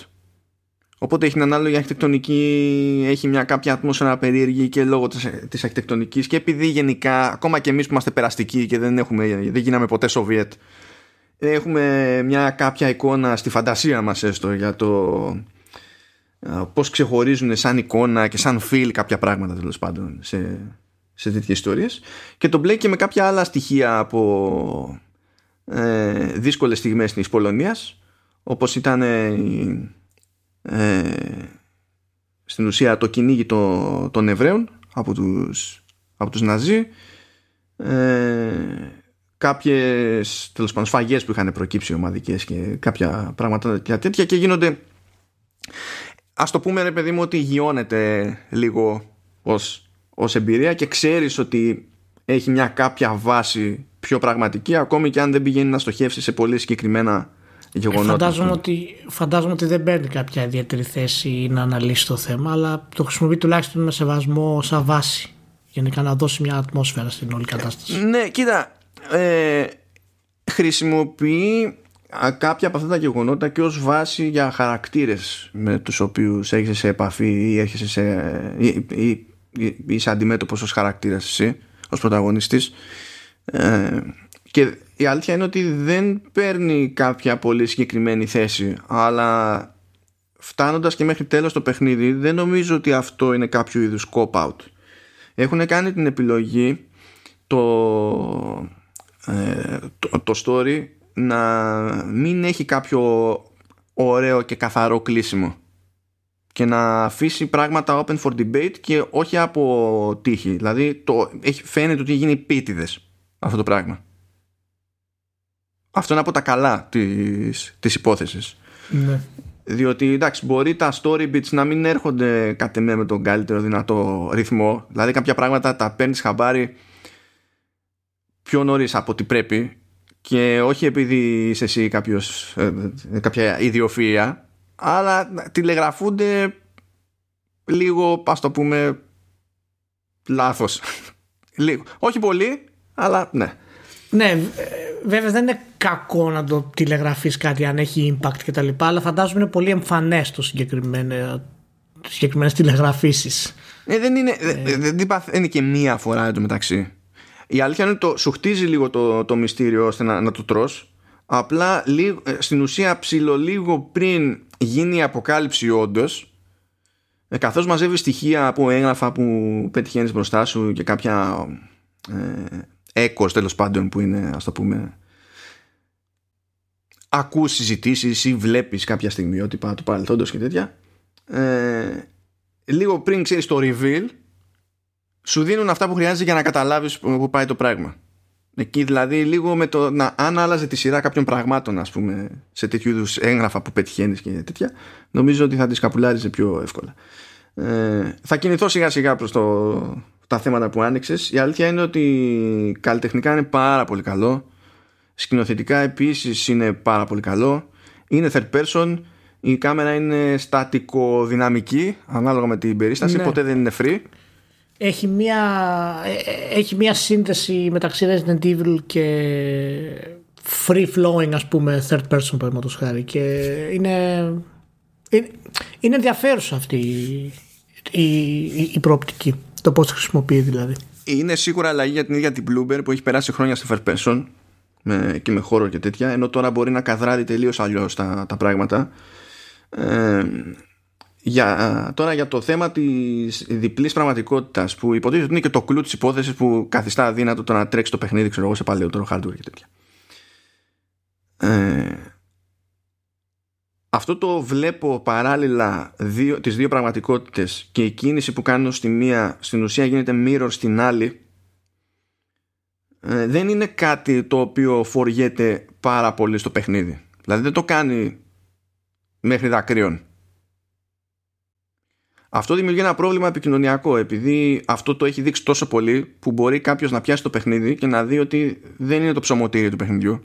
οπότε έχει την ανάλογη αρχιτεκτονική έχει μια κάποια ατμόσφαιρα περίεργη και λόγω της, της αρχιτεκτονικής και επειδή γενικά ακόμα και εμείς που είμαστε περαστικοί και δεν, έχουμε, δεν γίναμε ποτέ Σοβιέτ έχουμε μια κάποια εικόνα στη φαντασία μας έστω για το ε, πώς ξεχωρίζουν σαν εικόνα και σαν feel κάποια πράγματα τέλος πάντων σε, σε τέτοιες ιστορίες. Και το μπλέκει με κάποια άλλα στοιχεία από ε, δύσκολες στιγμές της Πολωνίας όπως ήταν ε, ε, στην ουσία το κυνήγι των, των Εβραίων από τους, από τους Ναζί ε, κάποιες τέλος πάντων σφαγές που είχαν προκύψει ομαδικές και κάποια πράγματα τέτοια και γίνονται ας το πούμε ρε παιδί μου ότι γιώνεται λίγο ως ως εμπειρία και ξέρεις ότι έχει μια κάποια βάση πιο πραγματική ακόμη και αν δεν πηγαίνει να στοχεύσει σε πολύ συγκεκριμένα γεγονότα. Ε, φαντάζομαι, ότι, φαντάζομαι ότι δεν παίρνει κάποια ιδιαίτερη θέση να αναλύσει το θέμα αλλά το χρησιμοποιεί τουλάχιστον με σεβασμό σαν βάση γενικά να δώσει μια ατμόσφαιρα στην όλη κατάσταση. Ναι, κοίτα, ε, χρησιμοποιεί κάποια από αυτά τα γεγονότα και ως βάση για χαρακτήρες με τους οποίους έχεις σε επαφή ή έρχεσαι σε, ή, είσαι αντιμέτωπος ως χαρακτήρας εσύ ως πρωταγωνιστής. Ε, και η αλήθεια είναι ότι δεν παίρνει κάποια πολύ συγκεκριμένη θέση αλλά φτάνοντας και μέχρι τέλος το παιχνίδι δεν νομίζω ότι αυτό είναι κάποιο είδους cop-out. Έχουν κάνει την επιλογή το, ε, το, το story να μην έχει κάποιο ωραίο και καθαρό κλείσιμο και να αφήσει πράγματα open for debate και όχι από τύχη. Δηλαδή το, έχει, φαίνεται ότι γίνει πίτιδες αυτό το πράγμα. Αυτό είναι από τα καλά της, της υπόθεσης. Ναι. Διότι εντάξει μπορεί τα story bits να μην έρχονται κατ' εμέ με τον καλύτερο δυνατό ρυθμό. Δηλαδή κάποια πράγματα τα παίρνεις χαμπάρι πιο νωρίς από ό,τι πρέπει και όχι επειδή είσαι εσύ κάποιος, ε, ε, κάποια ιδιοφυΐα αλλά τηλεγραφούνται λίγο, ας το πούμε, λάθος. λίγο. Όχι πολύ, αλλά ναι. Ναι, ε, βέβαια δεν είναι κακό να το τηλεγραφείς κάτι αν έχει impact και τα λοιπά, αλλά φαντάζομαι είναι πολύ εμφανές το συγκεκριμένο συγκεκριμένες τηλεγραφήσεις. Ε, δεν είναι, ε. δεν είναι και μία φορά εντωμεταξύ. Η αλήθεια είναι ότι το, σου χτίζει λίγο το, το μυστήριο ώστε να, να το τρως απλά λίγο, ε, στην ουσία ψηλο λίγο πριν γίνει η αποκάλυψη όντως. Ε, καθώς μαζεύει στοιχεία από έγγραφα που πετυχαίνεις μπροστά σου και κάποια ε, έκος τέλος πάντων που είναι ας το πούμε ακούς συζητήσεις ή βλέπεις κάποια στιγμιότυπα του παρελθόντος και τέτοια ε, λίγο πριν ξέρεις το reveal σου δίνουν αυτά που χρειάζεται για να καταλάβεις που πάει το πράγμα. Εκεί δηλαδή λίγο με το να αν άλλαζε τη σειρά κάποιων πραγμάτων ας πούμε σε τέτοιου είδους έγγραφα που πετυχαίνεις και τέτοια νομίζω ότι θα τη σκαπουλάριζε πιο εύκολα. Ε, θα κινηθώ σιγά σιγά προς το, τα θέματα που άνοιξες. Η αλήθεια είναι ότι καλλιτεχνικά είναι πάρα πολύ καλό. Σκηνοθετικά επίσης είναι πάρα πολύ καλό. Είναι third person. Η κάμερα είναι στατικο δυναμική ανάλογα με την περίσταση. Ναι. ποτέ δεν είναι free έχει μια, ε, ε, έχει μια σύνδεση μεταξύ Resident Evil και free flowing ας πούμε third person παραδείγματος χάρη. Και είναι, είναι, είναι ενδιαφέρουσα αυτή η, η, η προοπτική το πώς χρησιμοποιεί δηλαδή. Είναι σίγουρα αλλαγή για την ίδια την Bloomberg που έχει περάσει χρόνια στο first person με, και με χώρο και τέτοια ενώ τώρα μπορεί να καδράρει τελείως αλλιώς τα, τα πράγματα. Ε, για, τώρα για το θέμα της διπλής πραγματικότητας που υποτίθεται ότι είναι και το κλου της υπόθεσης που καθιστά αδύνατο το να τρέξει το παιχνίδι ξέρω εγώ σε παλαιότερο hardware και τέτοια. Ε, αυτό το βλέπω παράλληλα δύο, τις δύο πραγματικότητες και η κίνηση που κάνω στη μία στην ουσία γίνεται mirror στην άλλη ε, δεν είναι κάτι το οποίο φοριέται πάρα πολύ στο παιχνίδι. Δηλαδή δεν το κάνει μέχρι δακρύων αυτό δημιουργεί ένα πρόβλημα επικοινωνιακό επειδή αυτό το έχει δείξει τόσο πολύ που μπορεί κάποιος να πιάσει το παιχνίδι και να δει ότι δεν είναι το ψωμοτήρι του παιχνιδιού.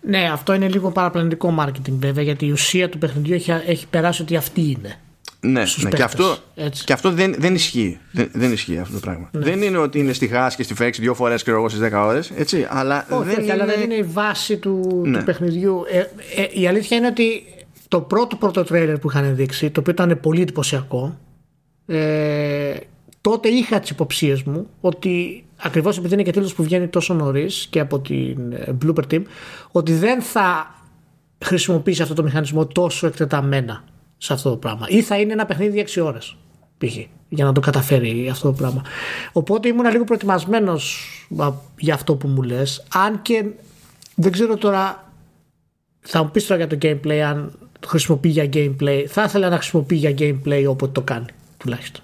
Ναι, αυτό είναι λίγο παραπλανητικό marketing βέβαια γιατί η ουσία του παιχνιδιού έχει, έχει περάσει ότι αυτή είναι. Ναι, ναι και αυτό, και αυτό δεν, δεν ισχύει. Δεν, δεν ισχύει αυτό το πράγμα. Ναι. Δεν είναι ότι είναι στη Χάς και στη Φέξ δύο φορές και εγώ στι 10 ώρες. Έτσι, αλλά όχι, δεν, όχι, είναι... αλλά δεν είναι η βάση του, ναι. του παιχνιδιού. Ε, ε, η αλήθεια είναι ότι το πρώτο πρώτο τρέιλερ που είχαν δείξει, το οποίο ήταν πολύ εντυπωσιακό, ε, τότε είχα τις υποψίες μου ότι ακριβώς επειδή είναι και τίτλος που βγαίνει τόσο νωρίς και από την ε, Blooper Team, ότι δεν θα χρησιμοποιήσει αυτό το μηχανισμό τόσο εκτεταμένα σε αυτό το πράγμα. Ή θα είναι ένα παιχνίδι 6 ώρες π.χ. για να το καταφέρει αυτό το πράγμα. Οπότε ήμουν λίγο προετοιμασμένος για αυτό που μου λες. Αν και δεν ξέρω τώρα. Θα μου πεις τώρα για το gameplay αν το χρησιμοποιεί για gameplay. Θα ήθελα να χρησιμοποιεί για gameplay όποτε το κάνει, τουλάχιστον.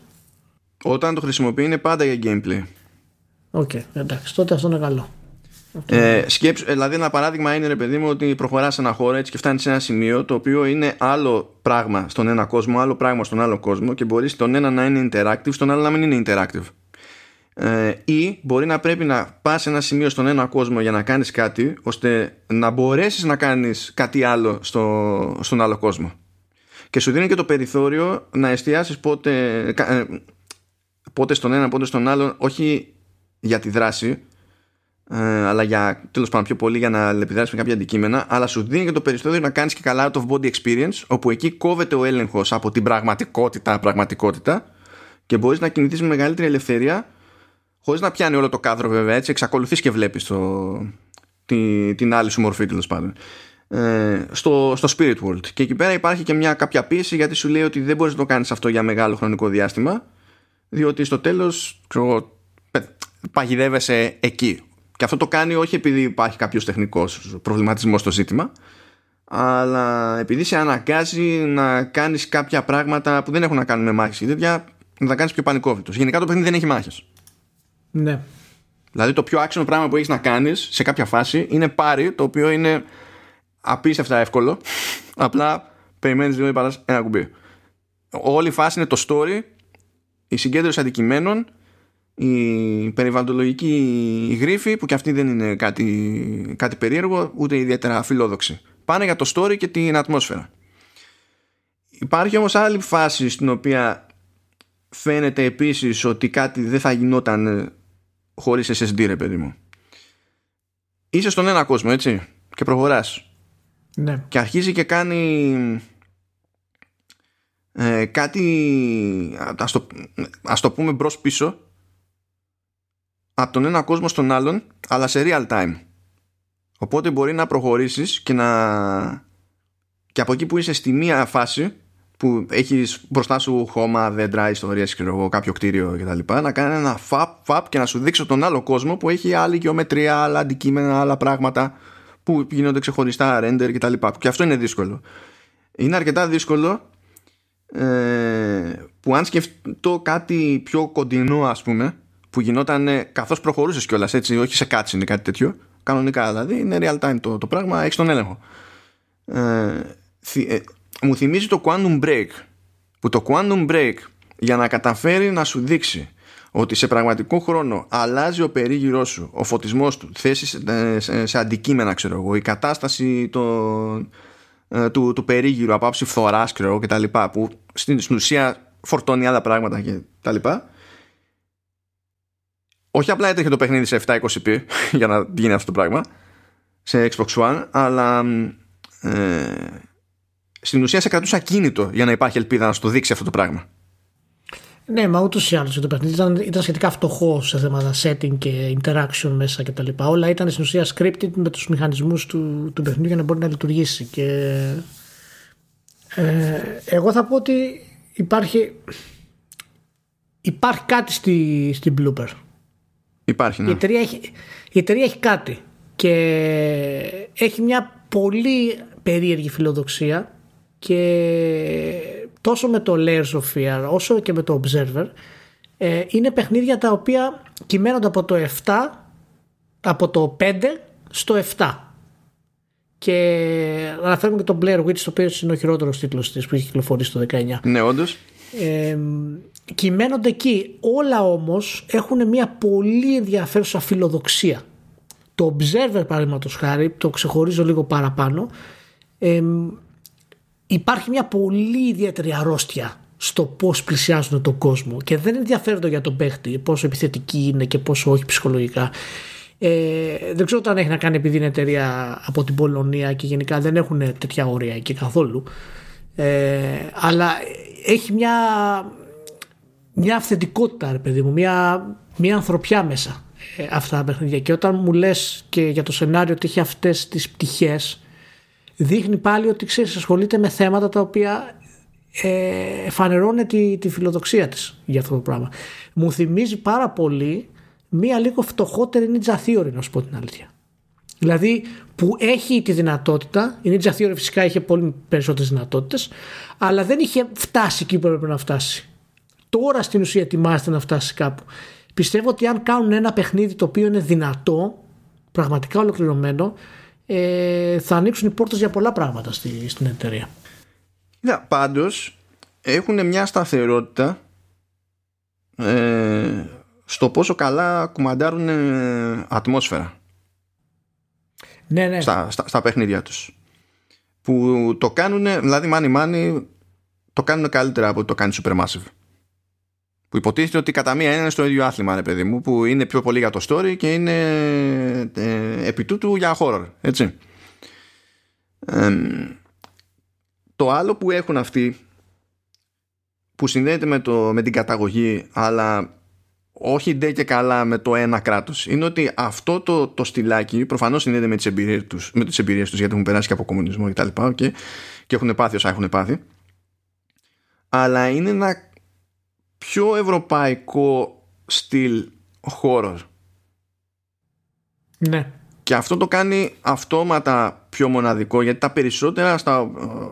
Όταν το χρησιμοποιεί είναι πάντα για gameplay. OK, okay, εντάξει, τότε αυτό είναι καλό. Ε, σκέψου, δηλαδή ένα παράδειγμα είναι ρε παιδί μου ότι προχωράς σε ένα χώρο έτσι και φτάνεις σε ένα σημείο το οποίο είναι άλλο πράγμα στον ένα κόσμο, άλλο πράγμα στον άλλο κόσμο και μπορείς στον ένα να είναι interactive, στον άλλο να μην είναι interactive. Ε, ή μπορεί να πρέπει να πας σε ένα σημείο στον ένα κόσμο για να κάνεις κάτι ώστε να μπορέσεις να κάνεις κάτι άλλο στο, στον άλλο κόσμο. Και σου δίνει και το περιθώριο να εστιάσεις πότε, ε, πότε στον ένα πότε στον άλλο όχι για τη δράση ε, αλλά για τέλος πάντων πιο πολύ για να επιδράσεις με κάποια αντικείμενα αλλά σου δίνει και το περιθώριο να κάνεις και καλά out of body experience όπου εκεί κόβεται ο έλεγχος από την πραγματικότητα πραγματικότητα και μπορείς να κινηθείς με μεγαλύτερη ελευθερία Χωρίς να πιάνει όλο το κάδρο βέβαια έτσι, εξακολουθείς και βλέπεις τη, την άλλη σου μορφή τέλος πάντων. Ε, στο, στο Spirit World. Και εκεί πέρα υπάρχει και μια κάποια πίεση γιατί σου λέει ότι δεν μπορείς να το κάνεις αυτό για μεγάλο χρονικό διάστημα, διότι στο τέλος παγιδεύεσαι εκεί. Και αυτό το κάνει όχι επειδή υπάρχει κάποιος τεχνικός προβληματισμός στο ζήτημα, αλλά επειδή σε αναγκάζει να κάνεις κάποια πράγματα που δεν έχουν να κάνουν με μάχες ή τέτοια, να τα κάνεις πιο πανικόβλητος. Γενικά το παιχνίδι δεν έχει μάχες. Ναι. Δηλαδή το πιο άξιο πράγμα που έχεις να κάνεις σε κάποια φάση είναι πάρει, το οποίο είναι απίστευτα εύκολο. Απλά περιμένεις δύο ή ένα κουμπί. Όλη η φάση είναι το story, η συγκέντρωση αντικειμένων, η περιβαλλοντολογική γρίφη, που και αυτή δεν είναι κάτι, κάτι περίεργο, ούτε ιδιαίτερα φιλόδοξη. Πάνε για το story και την ατμόσφαιρα. Υπάρχει όμως άλλη φάση στην οποία φαίνεται επίσης ότι κάτι δεν θα γινόταν χωρίς SSD ρε παιδί μου. Είσαι στον ένα κόσμο έτσι και προχωράς. Ναι. και αρχίζει και κάνει ε, κάτι ας το, ας το πούμε μπρος πίσω από τον ένα κόσμο στον άλλον αλλά σε real time. Οπότε μπορεί να προχωρήσεις και να και από εκεί που είσαι στη μία φάση που έχεις μπροστά σου χώμα, δέντρα, ιστορίες, ξέρω κάποιο κτίριο κτλ. Να κάνει ένα φαπ, φαπ και να σου δείξω τον άλλο κόσμο που έχει άλλη γεωμετρία, άλλα αντικείμενα, άλλα πράγματα που γίνονται ξεχωριστά render κτλ. Και αυτό είναι δύσκολο. Είναι αρκετά δύσκολο ε, που αν σκεφτώ κάτι πιο κοντινό ας πούμε που γινόταν καθώς προχωρούσες κιόλας έτσι όχι σε cutscene κάτι τέτοιο κανονικά δηλαδή είναι real time το, το πράγμα έχεις τον έλεγχο ε, ε, μου θυμίζει το Quantum Break που το Quantum Break για να καταφέρει να σου δείξει ότι σε πραγματικό χρόνο αλλάζει ο περίγυρός σου, ο φωτισμός του, θέση σε, αντικείμενα ξέρω εγώ, η κατάσταση το, ε, του, του περίγυρου από άψη φθοράς ξέρω εγώ και τα λοιπά που στην, στην ουσία φορτώνει άλλα πράγματα και τα λοιπά. Όχι απλά έτρεχε το παιχνίδι σε 720p για να γίνει αυτό το πράγμα σε Xbox One αλλά ε, στην ουσία σε κρατούσε ακίνητο για να υπάρχει ελπίδα να σου το δείξει αυτό το πράγμα. Ναι, μα ούτως ή άλλως το παιχνίδι ήταν, ήταν σχετικά φτωχό σε θέματα setting και interaction μέσα κτλ. Όλα ήταν στην ουσία scripted με τους μηχανισμούς του, του παιχνιδιού για να μπορεί να λειτουργήσει. Και ε, εγώ θα πω ότι υπάρχει, υπάρχει κάτι στη, στην Blooper. Υπάρχει, ναι. Η εταιρεία, έχει, η εταιρεία έχει κάτι και έχει μια πολύ περίεργη φιλοδοξία και τόσο με το Layers of Fear όσο και με το Observer ε, είναι παιχνίδια τα οποία κυμαίνονται από το 7 από το 5 στο 7 και αναφέρουμε και το Blair Witch το οποίο είναι ο χειρότερος τίτλος της που έχει κυκλοφορήσει το 19 ναι όντως. ε, κυμαίνονται εκεί. Όλα όμως έχουν μια πολύ ενδιαφέρουσα φιλοδοξία. Το Observer παραδείγματος χάρη το ξεχωρίζω λίγο παραπάνω ε, υπάρχει μια πολύ ιδιαίτερη αρρώστια στο πώς πλησιάζουν τον κόσμο και δεν ενδιαφέρονται για τον παίχτη πόσο επιθετική είναι και πόσο όχι ψυχολογικά. Ε, δεν ξέρω αν έχει να κάνει επειδή είναι εταιρεία από την Πολωνία και γενικά δεν έχουν τέτοια όρια εκεί καθόλου. Ε, αλλά έχει μια, μια αυθεντικότητα, ρε παιδί μου, μια, μια ανθρωπιά μέσα ε, αυτά τα παιχνίδια. Και όταν μου λες και για το σενάριο ότι έχει αυτές τις πτυχές δείχνει πάλι ότι ξέρεις ασχολείται με θέματα τα οποία ε, φανερώνει τη, τη φιλοδοξία της για αυτό το πράγμα. Μου θυμίζει πάρα πολύ μία λίγο φτωχότερη Ninja Theory να σου πω την αλήθεια. Δηλαδή που έχει τη δυνατότητα, η Ninja Theory φυσικά είχε πολύ περισσότερες δυνατότητες αλλά δεν είχε φτάσει εκεί που έπρεπε να φτάσει. Τώρα στην ουσία ετοιμάζεται να φτάσει κάπου. Πιστεύω ότι αν κάνουν ένα παιχνίδι το οποίο είναι δυνατό, πραγματικά ολοκληρωμένο, ε, θα ανοίξουν οι πόρτες για πολλά πράγματα στη, στην εταιρεία. Ναι, πάντως έχουν μια σταθερότητα ε, στο πόσο καλά κουμαντάρουν ε, ατμόσφαιρα ναι, ναι. Στα, στα, στα παιχνίδια τους που το κάνουν δηλαδή μάνι μάνι το κάνουν καλύτερα από το κάνει Supermassive που υποτίθεται ότι κατά μία είναι στο ίδιο άθλημα ρε παιδί μου που είναι πιο πολύ για το story και είναι ε, επί τούτου για horror έτσι. Το άλλο που έχουν αυτοί που συνδέεται με, το, με την καταγωγή αλλά όχι ντε και καλά με το ένα κράτος είναι ότι αυτό το, το στυλάκι προφανώς συνδέεται με τις εμπειρίες τους, με τις εμπειρίες τους γιατί έχουν περάσει και από κομμουνισμό και τα λοιπά και, και έχουν πάθει όσα έχουν πάθει. Αλλά είναι ένα πιο ευρωπαϊκό στυλ horror ναι και αυτό το κάνει αυτόματα πιο μοναδικό γιατί τα περισσότερα στα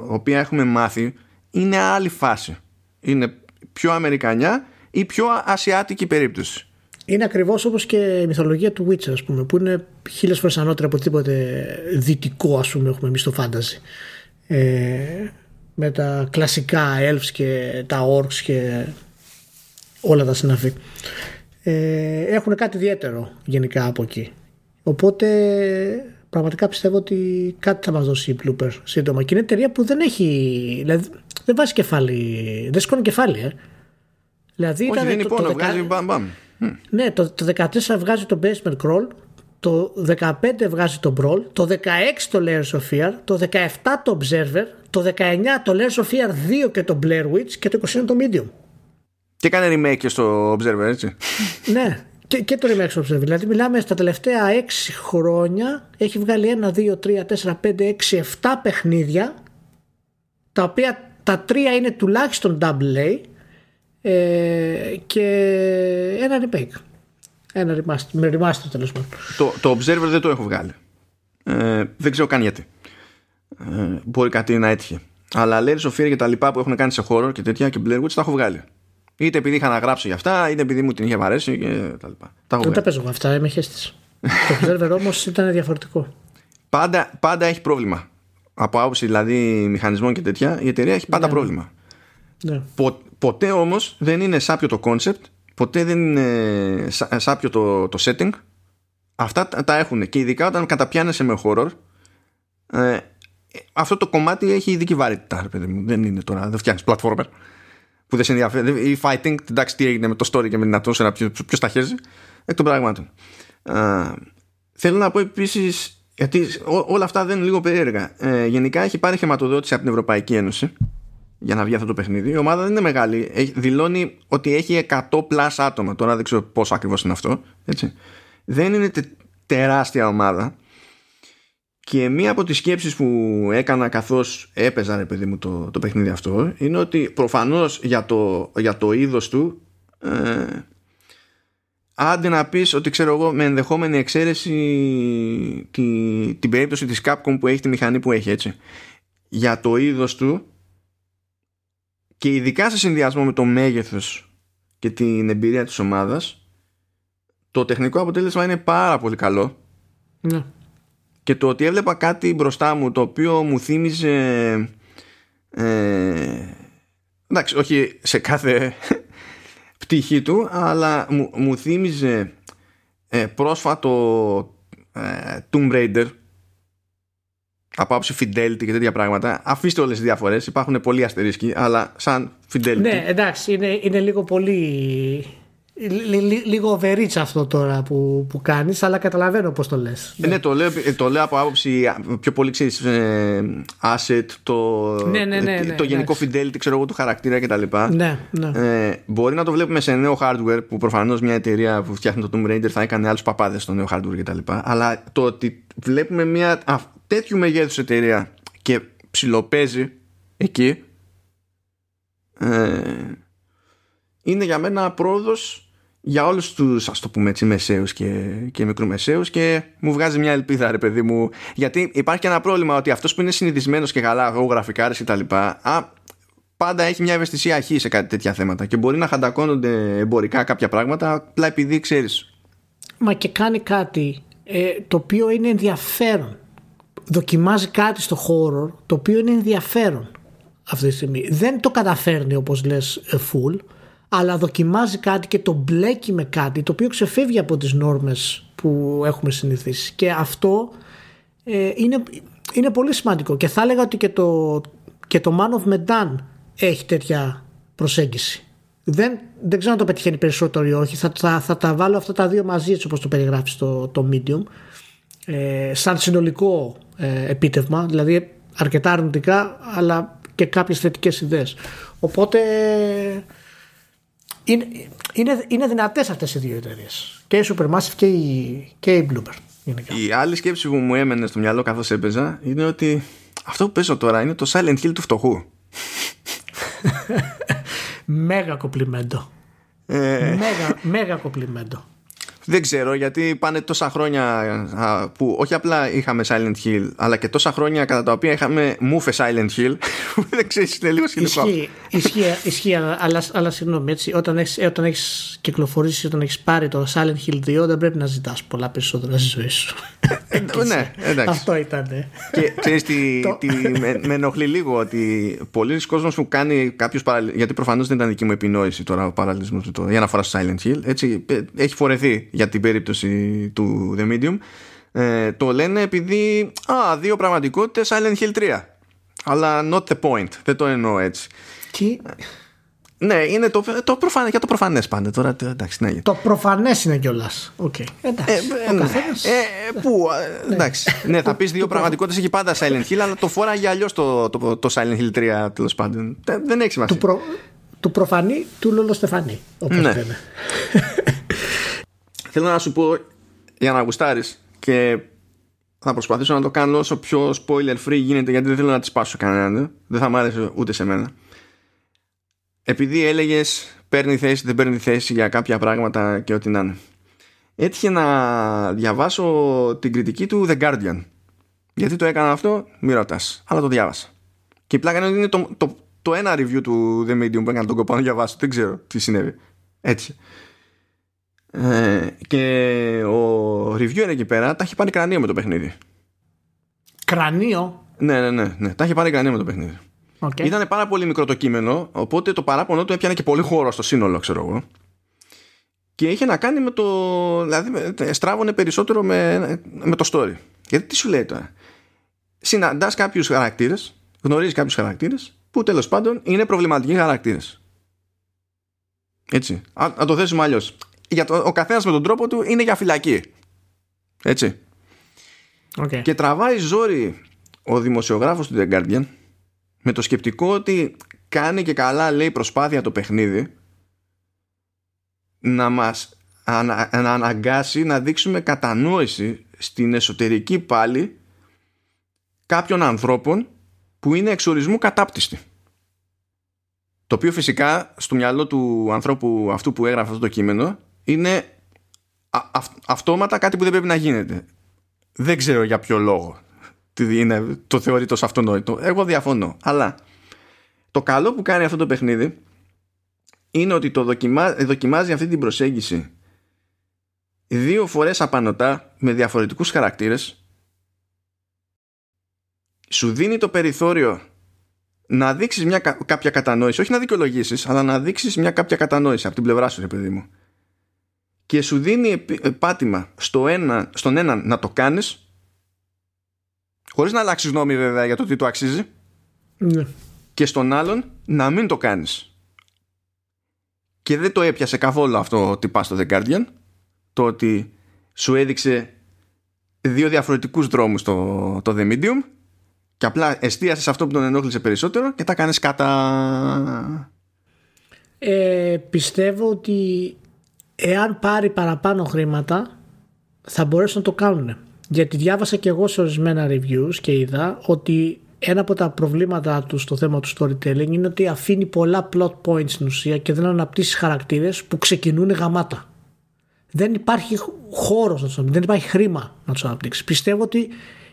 οποία έχουμε μάθει είναι άλλη φάση. Είναι πιο Αμερικανιά ή πιο ασιάτικη περίπτωση. Είναι ακριβώς όπως και η μυθολογία του Witcher ας πούμε που είναι χίλιες φορές ανώτερα από οτιδήποτε δυτικό ας πούμε έχουμε εμείς στο φάνταζι. Ε, με τα κλασικά elves και τα orcs και όλα τα συναφή. Ε, έχουν κάτι ιδιαίτερο γενικά από εκεί. Οπότε πραγματικά πιστεύω ότι κάτι θα μας δώσει η Blooper σύντομα. Και είναι εταιρεία που δεν έχει. Δηλαδή δεν βάζει κεφάλι. Δεν σηκώνει κεφάλι, ε. Δηλαδή Όχι, δεν είναι πόνο, βγάζει μπαμ μπαμ. Ναι, το, το 14 βγάζει το Basement Crawl, το 15 βγάζει το Brawl, το 16 το Layers of Fear, το 17 το Observer, το 19 το Layers of Fear 2 και το Blair Witch και το 20 το Medium. Και έκανε remake και στο Observer, έτσι. ναι, και, και το Remix Observer. Δηλαδή μιλάμε στα τελευταία 6 χρόνια έχει βγάλει 1, 2, 3, 4, 5, 6, 7 παιχνίδια τα οποία τα τρία είναι τουλάχιστον double A ε, και ένα remake. Ένα remaster, με remaster τέλος πάντων. Το, το Observer δεν το έχω βγάλει. Ε, δεν ξέρω καν γιατί. Ε, μπορεί κάτι να έτυχε. Αλλά Layers of Fear και τα λοιπά που έχουν κάνει σε horror και τέτοια και Blair Witch τα έχω βγάλει. Είτε επειδή είχα να γράψω για αυτά, είτε επειδή μου την είχε βαρέσει και τα λοιπά. Τα Δεν τα παίζω με αυτά, είμαι χέστη. το Observer όμως ήταν διαφορετικό. Πάντα, πάντα έχει πρόβλημα. Από άποψη δηλαδή μηχανισμών και τέτοια, η εταιρεία έχει πάντα Ναι. πρόβλημα. Ναι. Πο- ποτέ όμως δεν είναι σάπιο το concept, ποτέ δεν είναι σα- σάπιο το, το setting. Αυτά τα, τα έχουν και ειδικά όταν καταπιάνεσαι με horror. Ε, αυτό το κομμάτι έχει ειδική βαρύτητα, ρε παιδί μου. Δεν είναι τώρα, δεν φτιάχνεις platformer που δεν σε ενδιαφέρει. Ή fighting, εντάξει, τι έγινε με το story και με την ατμόσφαιρα, ποιο τα χέζει. Εκ των πραγμάτων. Ε, θέλω να πω επίσης, γιατί ό- όλα αυτά δεν είναι λίγο περίεργα. Ε, γενικά έχει πάρει χρηματοδότηση από την Ευρωπαϊκή Ένωση για να βγει αυτό το παιχνίδι. Η ομάδα δεν είναι μεγάλη. Έχει, δηλώνει ότι έχει 100 plus άτομα. Τώρα δεν ξέρω πόσο ακριβώς είναι αυτό. Έτσι. Δεν είναι τε- τεράστια ομάδα. Και μία από τις σκέψεις που έκανα καθώς έπαιζα ρε παιδί μου το, το παιχνίδι αυτό είναι ότι προφανώς για το, για το είδος του ε, άντε να πεις ότι ξέρω εγώ με ενδεχόμενη εξαίρεση τη, την περίπτωση της Capcom που έχει τη μηχανή που έχει έτσι για το είδος του και ειδικά σε συνδυασμό με το μέγεθος και την εμπειρία της ομάδας το τεχνικό αποτέλεσμα είναι πάρα πολύ καλό Ναι. Και το ότι έβλεπα κάτι μπροστά μου το οποίο μου θύμιζε ε, εντάξει όχι σε κάθε πτυχή του αλλά μου, μου θύμιζε ε, πρόσφατο ε, Tomb Raider από άποψη fidelity και τέτοια πράγματα αφήστε όλες τις διαφορές υπάρχουν πολλοί αστερίσκοι αλλά σαν fidelity Ναι, εντάξει, είναι, είναι λίγο πολύ. Λι- λι- λίγο overreach αυτό τώρα που, που κάνεις αλλά καταλαβαίνω πως το λες Ε, Ναι, το λέω, ε, το λέω από άποψη α, πιο πολύ ξέρεις, ε, asset, το, Ναι, ναι, ναι, ε, ναι, το γενικό εντάξει. fidelity ξέρω εγώ, του χαρακτήρα κτλ. ναι, ναι. Ε, μπορεί να το βλέπουμε σε νέο hardware που προφανώς μια εταιρεία που φτιάχνει το Tomb Raider θα έκανε άλλους παπάδες στο νέο hardware κτλ. Αλλά το ότι βλέπουμε μια α, τέτοιου μεγέθους εταιρεία και ψιλοπαίζει εκεί ε, είναι για μένα πρόοδος για όλους τους ας το πούμε έτσι μεσαίους και, και μικρομεσαίους και μου βγάζει μια ελπίδα ρε παιδί μου γιατί υπάρχει και ένα πρόβλημα ότι αυτός που είναι συνηθισμένος και καλά εγώ γραφικάρες και τα λοιπά α, πάντα έχει μια ευαισθησία αρχή σε κάτι τέτοια θέματα και μπορεί να χαντακώνονται εμπορικά κάποια πράγματα απλά επειδή ξέρεις Μα και κάνει κάτι ε, το οποίο είναι ενδιαφέρον. Δοκιμάζει κάτι στο horror το οποίο είναι ενδιαφέρον αυτή τη στιγμή. Δεν το καταφέρνει όπως λες ε, full, αλλά δοκιμάζει κάτι και το μπλέκει με κάτι το οποίο ξεφεύγει από τις νόρμες που έχουμε συνηθίσει. Και αυτό ε, είναι, είναι πολύ σημαντικό. Και θα έλεγα ότι και το, και το Man of Medan έχει τέτοια προσέγγιση. Δεν, δεν ξέρω αν το πετυχαίνει περισσότερο ή όχι. Θα, θα, θα τα βάλω αυτά τα δύο μαζί έτσι όπως το περιγράφεις στο το Medium. Ε, σαν συνολικό ε, επίτευγμα, δηλαδή αρκετά αρνητικά αλλά και κάποιες θετικές ιδέες. Οπότε είναι, είναι, είναι δυνατές αυτές οι δύο εταιρείες. Και η Supermassive και η, και η Bloober. γενικά. η άλλη σκέψη που μου έμενε στο μυαλό καθώς έπαιζα είναι ότι αυτό που παίζω τώρα είναι το Silent Hill του φτωχού Μέγα κοπλιμέντο. ε, Μέγα, μέγα κοπλιμέντο. Δεν ξέρω γιατί πάνε τόσα χρόνια α, που όχι απλά είχαμε Silent Hill αλλά και τόσα χρόνια κατά τα οποία είχαμε μούφε Silent Hill που δεν ξέρεις είναι λίγο σκηνικό. Ισχύει, ισχύει, ισχύει αλλά, αλλά συγγνώμη, έτσι, όταν έχεις, ε, όταν έχεις κυκλοφορήσει, όταν έχεις πάρει το Silent Hill 2 δεν πρέπει να ζητάς πολλά περισσότερα στη ζωή σου. Ε, ναι, εντάξει. Αυτό ήταν. ε. Και ξέρεις τι, Το- τι με, με ενοχλεί λίγο ότι πολλοί κόσμος που κάνει κάποιους παραλληλισμούς γιατί προφανώς δεν ήταν δική μου επινόηση τώρα ο παραλληλισμός με το, για να φορά στο Silent Hill έτσι, ε, έχει φορεθεί για την περίπτωση του The Medium ε, το λένε επειδή α, δύο πραγματικότητες Silent Hill 3 αλλά not the point δεν το εννοώ έτσι Τι, ναι είναι το, το προφανές, για το προφανές πάντα τώρα τε- εντάξει τι να γίνει το προφανές είναι κιόλας. Okay. Εντάξει. Ε, ο ναι. καθένας- Ε, πού, ε, εντάξει. ναι, θα πεις δύο πραγματικότητες έχει πάντα Silent Hill, αλλά το φοράγε αλλιώς το, το, το Silent Hill 3 τέλος πάντων. Ε, Δεν έχει σημασία. του, προ, του προφανή του Λόλο Στεφανή. Όπως Ναι. λέμε. Θέλω να σου πω για να γουστάρεις και θα προσπαθήσω να το κάνω όσο πιο spoiler free γίνεται γιατί δεν θέλω να τη σπάσω κανέναν δεν θα μ' άρεσε ούτε σε μένα. Επειδή έλεγες παίρνει θέση δεν παίρνει θέση για κάποια πράγματα και ό,τι να είναι. Έτυχε να διαβάσω την κριτική του The Guardian. Γιατί το έκανα αυτό μη ρωτάς αλλά το διάβασα. Και η πλάκα είναι ότι είναι το, το, το ένα review του The Medium που έκανα τον κοπό να διαβάσω δεν ξέρω τι συνέβη. Έτσι ε, και ο reviewer εκεί πέρα τα έχει πάρει κρανίο με το παιχνίδι. Κρανίο; Ναι, ναι, ναι, ναι. Τα έχει πάρει κρανίο με το παιχνίδι. Okay. Ήταν πάρα πολύ μικρό το κείμενο, οπότε το παράπονο του έπιανε και πολύ χώρο στο σύνολο, ξέρω εγώ. Και είχε να κάνει με το. Δηλαδή, στράβωνε περισσότερο με, με το story. Γιατί τι σου λέει τώρα; Συναντάς κάποιους χαρακτήρες, γνωρίζεις κάποιους χαρακτήρες, που τέλος πάντων είναι προβληματικοί χαρακτήρες. Έτσι. Να το θέσουμε αλλιώς για το, ο καθένας με τον τρόπο του είναι για φυλακή. Έτσι. Okay. Και τραβάει ζόρι ο δημοσιογράφος του The Guardian με το σκεπτικό ότι κάνει και καλά λέει προσπάθεια το παιχνίδι να μας ανα, να αναγκάσει να δείξουμε κατανόηση στην εσωτερική πάλι κάποιων ανθρώπων που είναι εξορισμού κατάπτυστη. Το οποίο φυσικά στο μυαλό του ανθρώπου αυτού που έγραφε αυτό το κείμενο είναι αυτόματα κάτι που δεν πρέπει να γίνεται. Δεν ξέρω για ποιο λόγο είναι, το θεωρεί τόσο αυτονόητο. Εγώ διαφωνώ. Αλλά το καλό που κάνει αυτό το παιχνίδι είναι ότι το δοκιμάζει αυτή την προσέγγιση δύο φορές απανοτά με διαφορετικούς χαρακτήρες σου δίνει το περιθώριο να δείξεις μια κάποια κατανόηση όχι να δικαιολογήσεις αλλά να δείξεις μια κάποια κατανόηση από την πλευρά σου ρε παιδί μου και σου δίνει πάτημα στο ένα, στον έναν να το κάνεις χωρίς να αλλάξεις νόμι βέβαια για το τι του αξίζει ναι. και στον άλλον να μην το κάνεις και δεν το έπιασε καθόλου αυτό ότι πας στο The Guardian το ότι σου έδειξε δύο διαφορετικούς δρόμους το, το The Medium και απλά εστίασες σε αυτό που τον ενόχλησε περισσότερο και τα κάνεις κατά ε, πιστεύω ότι εάν πάρει παραπάνω χρήματα θα μπορέσουν να το κάνουν. Γιατί διάβασα και εγώ σε ορισμένα reviews και είδα ότι ένα από τα προβλήματα τους στο θέμα του storytelling είναι ότι αφήνει πολλά plot points στην ουσία και δεν αναπτύσσει χαρακτήρες που ξεκινούν γαμάτα. Δεν υπάρχει χώρος να τους δεν υπάρχει χρήμα να τους αναπτύξει. Πιστεύω ότι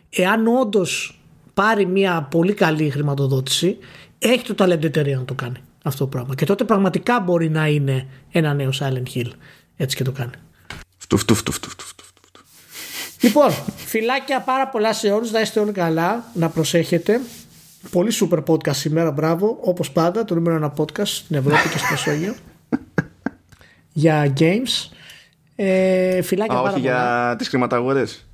εάν όντως πάρει μια πολύ καλή χρηματοδότηση, έχει το talent εταιρεία να το κάνει αυτό το πράγμα. Και τότε πραγματικά μπορεί να είναι ένα νέο Silent Hill. Έτσι και το κάνει. Φτου, φτου, φτου, φτου, φτου, φτου. Λοιπόν, φυλάκια πάρα πολλά σε όλους. Να είστε όλοι καλά. Να προσέχετε. Πολύ super podcast σήμερα. Μπράβο. Όπως πάντα, το νούμερο ένα podcast στην Ευρώπη και στο Μεσόγειο. για games. Ε, φυλάκια Α, πάρα όχι πολλά. για τις χρηματαγορές.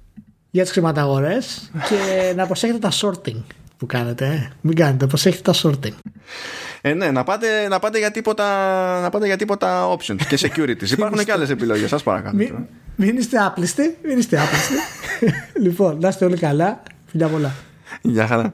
Για τις χρηματαγορές. και να προσέχετε τα sorting που κάνετε. Ε; Μην κάνετε. Προσέχετε τα sorting. Ε, ναι, να πάτε, να πάτε, για, τίποτα, να πάτε για τίποτα options και securities. Υπάρχουν και άλλες επιλογές, σας παρακαλώ. Μην, μην είστε άπλιστοι. Μην είστε άπλιστοι. λοιπόν, να είστε όλοι καλά. Φιλιά πολλά. Γεια χαρά.